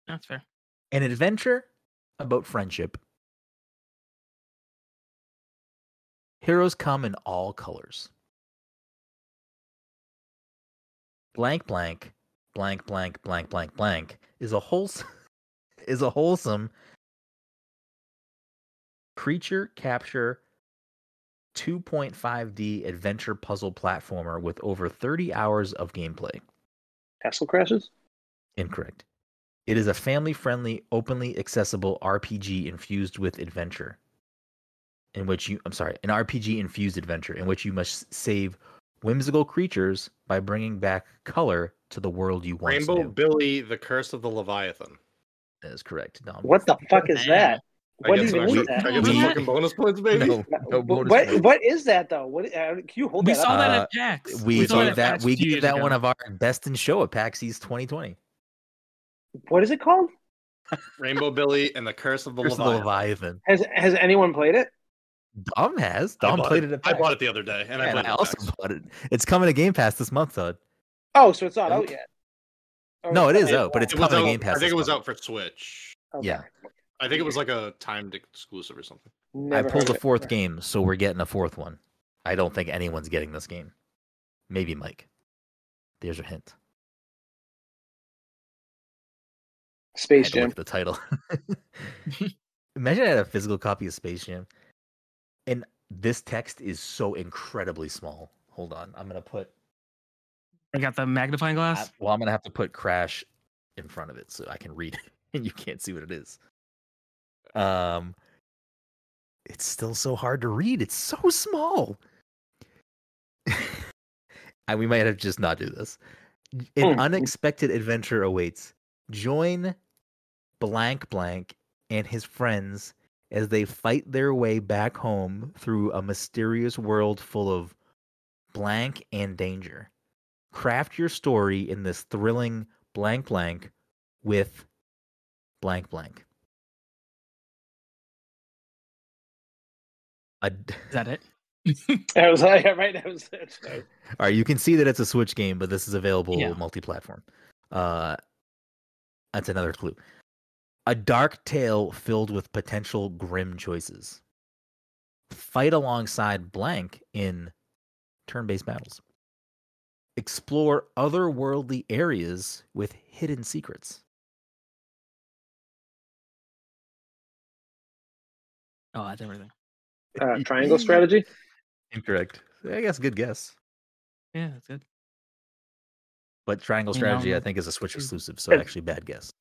That's fair. An adventure about friendship. Heroes come in all colors. Blank blank blank blank blank blank blank is a wholesome is a wholesome creature capture 2.5D adventure puzzle platformer with over 30 hours of gameplay. Castle Crashers. Incorrect. It is a family friendly, openly accessible RPG infused with adventure. In which you, I'm sorry, an RPG infused adventure in which you must save whimsical creatures by bringing back color to the world you once Rainbow knew. Billy, the Curse of the Leviathan. That is correct. Dom. What the fuck is oh, that? I What get even some that? I get some fucking bonus points, baby. No, no What- bonus what, points. what is that though? What uh, can you hold We that saw up? that Uh, at PAX. We saw gave that we two gave that ago. one of our best in show at PAX East 2020. What is it called? Rainbow Billy and the Curse of the Curse of the Leviathan. Leviathan. Has Has anyone played it? Dom has. Dom played it. at I bought it the other day, and I and played I it also PAX. bought it. It's coming to Game Pass this month, Todd. Oh, so it's not out yet. Oh, No, it's is out, but it's It was coming to out- Game Pass I think it was month. out for Switch. Okay. Yeah. I think it was like a timed exclusive or something. Never I pulled heard a of it. fourth game, so we're getting a fourth one. I don't think anyone's getting this game. Maybe Mike. There's your hint. Space Had Jam. the title. Imagine I had a physical copy of Space Jam. And this text is so incredibly small. Hold on. I'm gonna put I got the magnifying glass. I- well, I'm gonna have to put crash in front of it so I can read it and you can't see what it is. Um it's still so hard to read. It's so small. and we might have just not do this. An Hmm. unexpected adventure awaits. Join blank blank and his friends as they fight their way back home through a mysterious world full of blank and danger. Craft your story in this thrilling blank blank with blank blank. A d- Is that it? I was like, right. That was it. All right, you can see that it's a Switch game, but this is available Yeah. multi-platform. Uh, that's another clue. A dark tale filled with potential grim choices. Fight alongside blank in turn-based battles. Explore otherworldly areas with hidden secrets. Oh, that's everything. Uh, triangle strategy. Incorrect. I guess good guess. Yeah, that's good. But Triangle You Strategy, I think, is a Switch exclusive, so It- actually bad guess.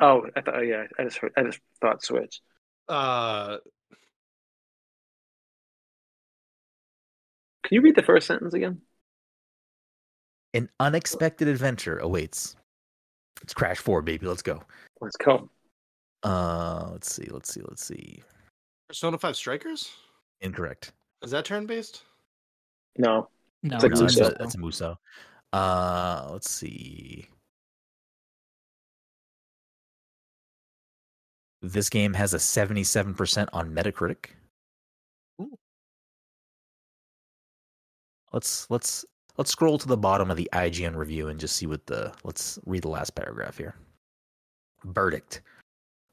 Oh, I thought. Yeah, I just heard, I just thought Switch. Uh, Can you read the first sentence again? An unexpected adventure awaits. It's Crash 4, baby. Let's go. Let's go. Uh, let's see, let's see, let's see. Persona Five Strikers Incorrect. is that turn based? No. No, It's like No, it's that's, Musou. a, that's a Musou. Uh, let's see. This game has a 77% on Metacritic. Ooh. Let's let's let's scroll to the bottom of the IGN review and just see what the let's read the last paragraph here. Verdict.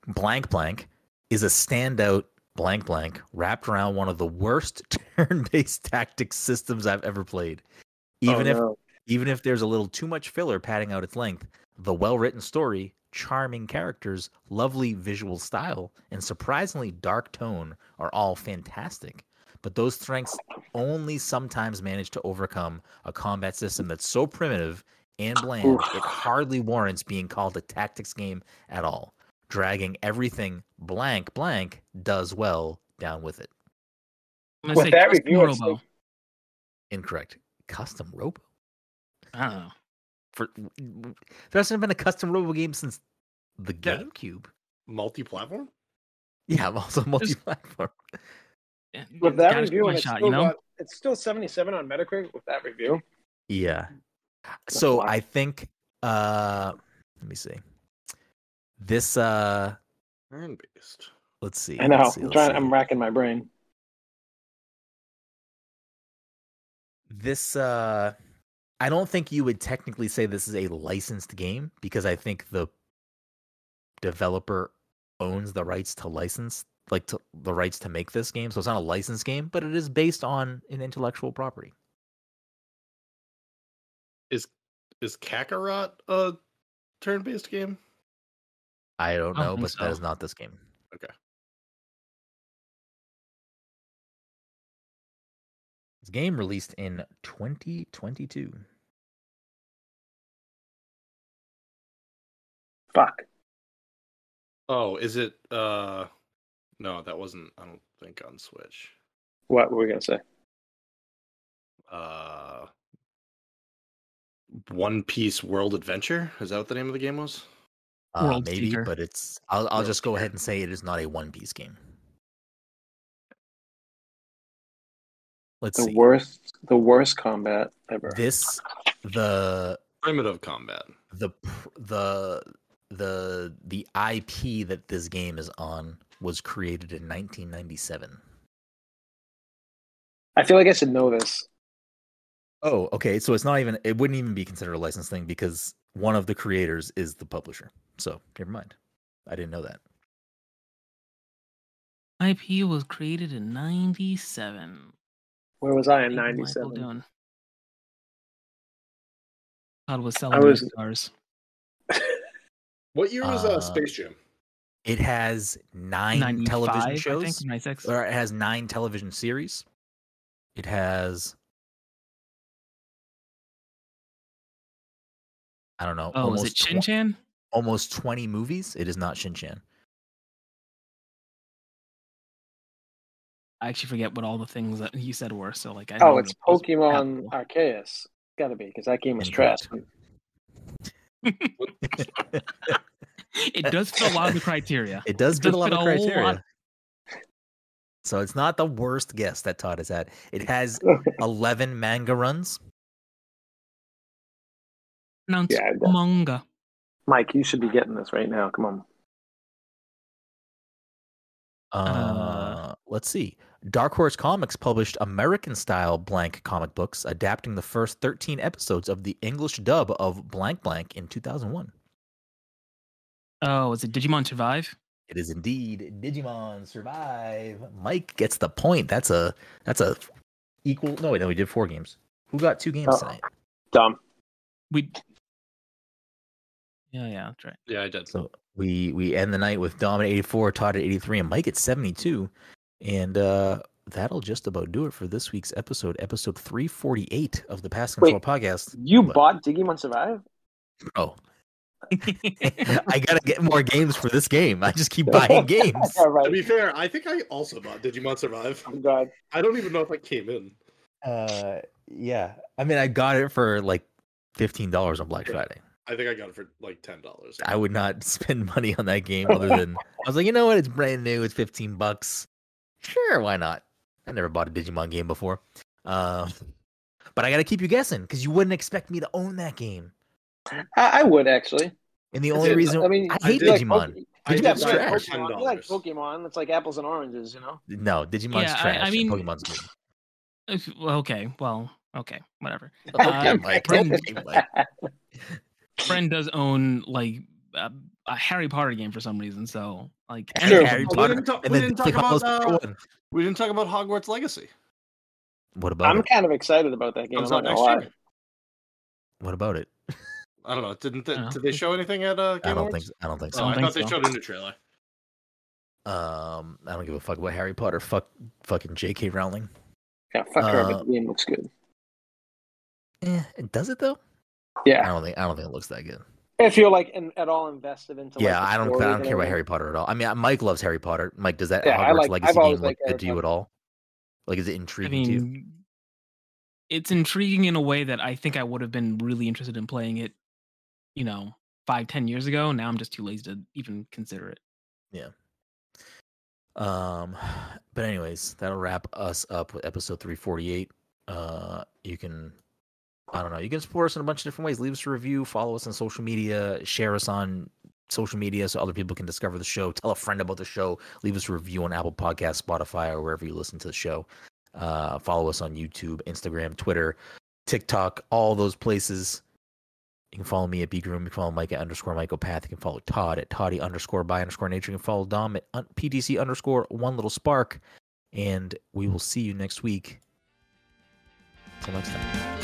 Blank blank is a standout blank blank wrapped around one of the worst turn-based tactics systems I've ever played. Oh, even Oh, if no. even if there's a little too much filler padding out its length, the well-written story, charming characters, lovely visual style, and surprisingly dark tone are all fantastic. But those strengths only sometimes manage to overcome a combat system that's so primitive and bland it hardly warrants being called a tactics game at all. Dragging everything blank blank does well down with it. I'm With say that review, Robo. like- Incorrect. Custom robo. I don't know. For there hasn't been a custom robo game since the Yeah. GameCube. Multi-platform? Yeah, I'm also multi-platform. Yeah, With that review, and it's shot, still you know. got, it's still seventy-seven on Metacritic with that review. Yeah. a So. I think uh let me see. This uh Turn based. let's see. I know. let's see, I'm trying. see. I'm racking my brain. This uh I don't think you would technically say this is a licensed game because I think the developer owns the rights to license like to, the rights to make this game. So it's not a licensed game, but it is based on an intellectual property. Is is Kakarot a turn based game? I don't I don't know, think but that is not this game. Okay. This game released in 2022. Fuck. Oh, is it uh no, that wasn't I don't think on Switch. What were we gonna say? Uh One Piece World Adventure? Is that what the name of the game was? Uh, maybe, Seeker. but it's. I'll, I'll World just go Seeker. ahead and say it is not a One Piece game. Let's The see. worst. The worst combat ever. This the Primitive Combat. the the the the IP that this game is on was created in 1997. I feel like I should know this. Oh, okay. So it's not even. It wouldn't even be considered a licensed thing because one of the creators is the publisher. So never mind. I didn't know that. IP was created in '97. Where was I in '97? doing? Todd was selling was- used. What year was uh, Uh, Space Jam? It has nine television 95, I shows, think, 96. or it has nine television series. It has. I don't know. Oh, is it Chin Shin Chan? Almost 20 movies. It is not Shin Chan. I actually forget what all the things that you said were. So like, I Oh, know it's it was Pokemon Apple. Arceus. Gotta be because that game was trash. It does fit a lot of the criteria. it does It fit does a lot fit of a whole criteria. lot. So it's not the worst guess that Todd has had. It has 11 manga runs. Pronounced Yeah, manga. Mike, you should be getting this right now. Come on. Uh, Uh, let's see. Dark Horse Comics published American style blank comic books, adapting the first 13 episodes of the English dub of Blank Blank in 2001. Oh, is it Digimon Survive? It is indeed Digimon Survive. Mike gets the point. That's a that's a equal. No, wait, no, we did four games. Who got two games Oh. tonight? Dumb. We. Yeah, yeah, that's right. Yeah, I did. So we we end the night with Dom at 84, Todd at 83, and Mike at 72. And uh that'll just about do it for this week's episode, episode 348 of the Pass Control Wait, podcast. You What? bought Digimon Survive? Oh, I gotta get more games for this game. I just keep buying games. All To be fair, I think I also bought Digimon Survive. Oh, God. I don't even know if I came in. Uh, yeah. I mean, I got it for like fifteen dollars on Black Friday. I think I got it for like ten dollars. I would not spend money on that game other than I was like, you know what? It's brand new. It's fifteen bucks. Sure, why not? I never bought a Digimon game before. Um, but I got to keep you guessing because you wouldn't expect me to own that game. I, I would actually. And the only it's- reason I mean, I I hate did You like Digimon. Poke- I you Digimon's like did buy it trash. Pokemon. You like Pokemon. It's like apples and oranges, you know? No, Digimon's Yeah, I- trash. I and mean- Pokemon's good. If- okay, well, okay, whatever. Okay, Uh, Mike. Bren- Mike. Friend does own like a, a Harry Potter game for some reason, so like And Sure. Harry We Potter, didn't talk- we didn't talk about, Part uh, We didn't talk about Hogwarts Legacy. What about I'm it? kind of excited about that game. I'm not gonna next year. What about it? I don't know. Didn't they, don't know. did they show anything at uh, I don't Awards? think. So. I don't think Oh. I I don't thought they showed in the trailer. Um, I don't give a fuck about Harry Potter. Fuck, fucking J.K. Rowling. Yeah, fuck her, Uh, but the game looks good. Eh, does it though? I Yeah. don't think. I don't think it looks that good. If you're like in, at all invested into yeah, like, the I don't. stories I don't care about. Harry Potter at all. I mean, Mike loves Harry Potter. Mike, does that Yeah, I Hogwarts like- Legacy game always look liked good to you at all? Like, is it I intriguing to you? mean, it's intriguing in a way that I think I would have been really interested in playing it, you know, five, ten years ago. Now I'm just too lazy to even consider it. Yeah. Um, but anyways, that'll wrap us up with episode 348. Uh, you can, I don't know, you can support us in a bunch of different ways. Leave us a review, follow us on social media, share us on social media so other people can discover the show. Tell a friend about the show. Leave us a review on Apple Podcasts, Spotify, or wherever you listen to the show. Uh, follow us on YouTube, Instagram, Twitter, TikTok, all those places. You can follow me at B Groom. You can follow Mike at underscore Mycopath. You can follow Todd at Toddy underscore by underscore nature. You can follow Dom at PTC underscore one little spark. And we will see you next week. Until next time.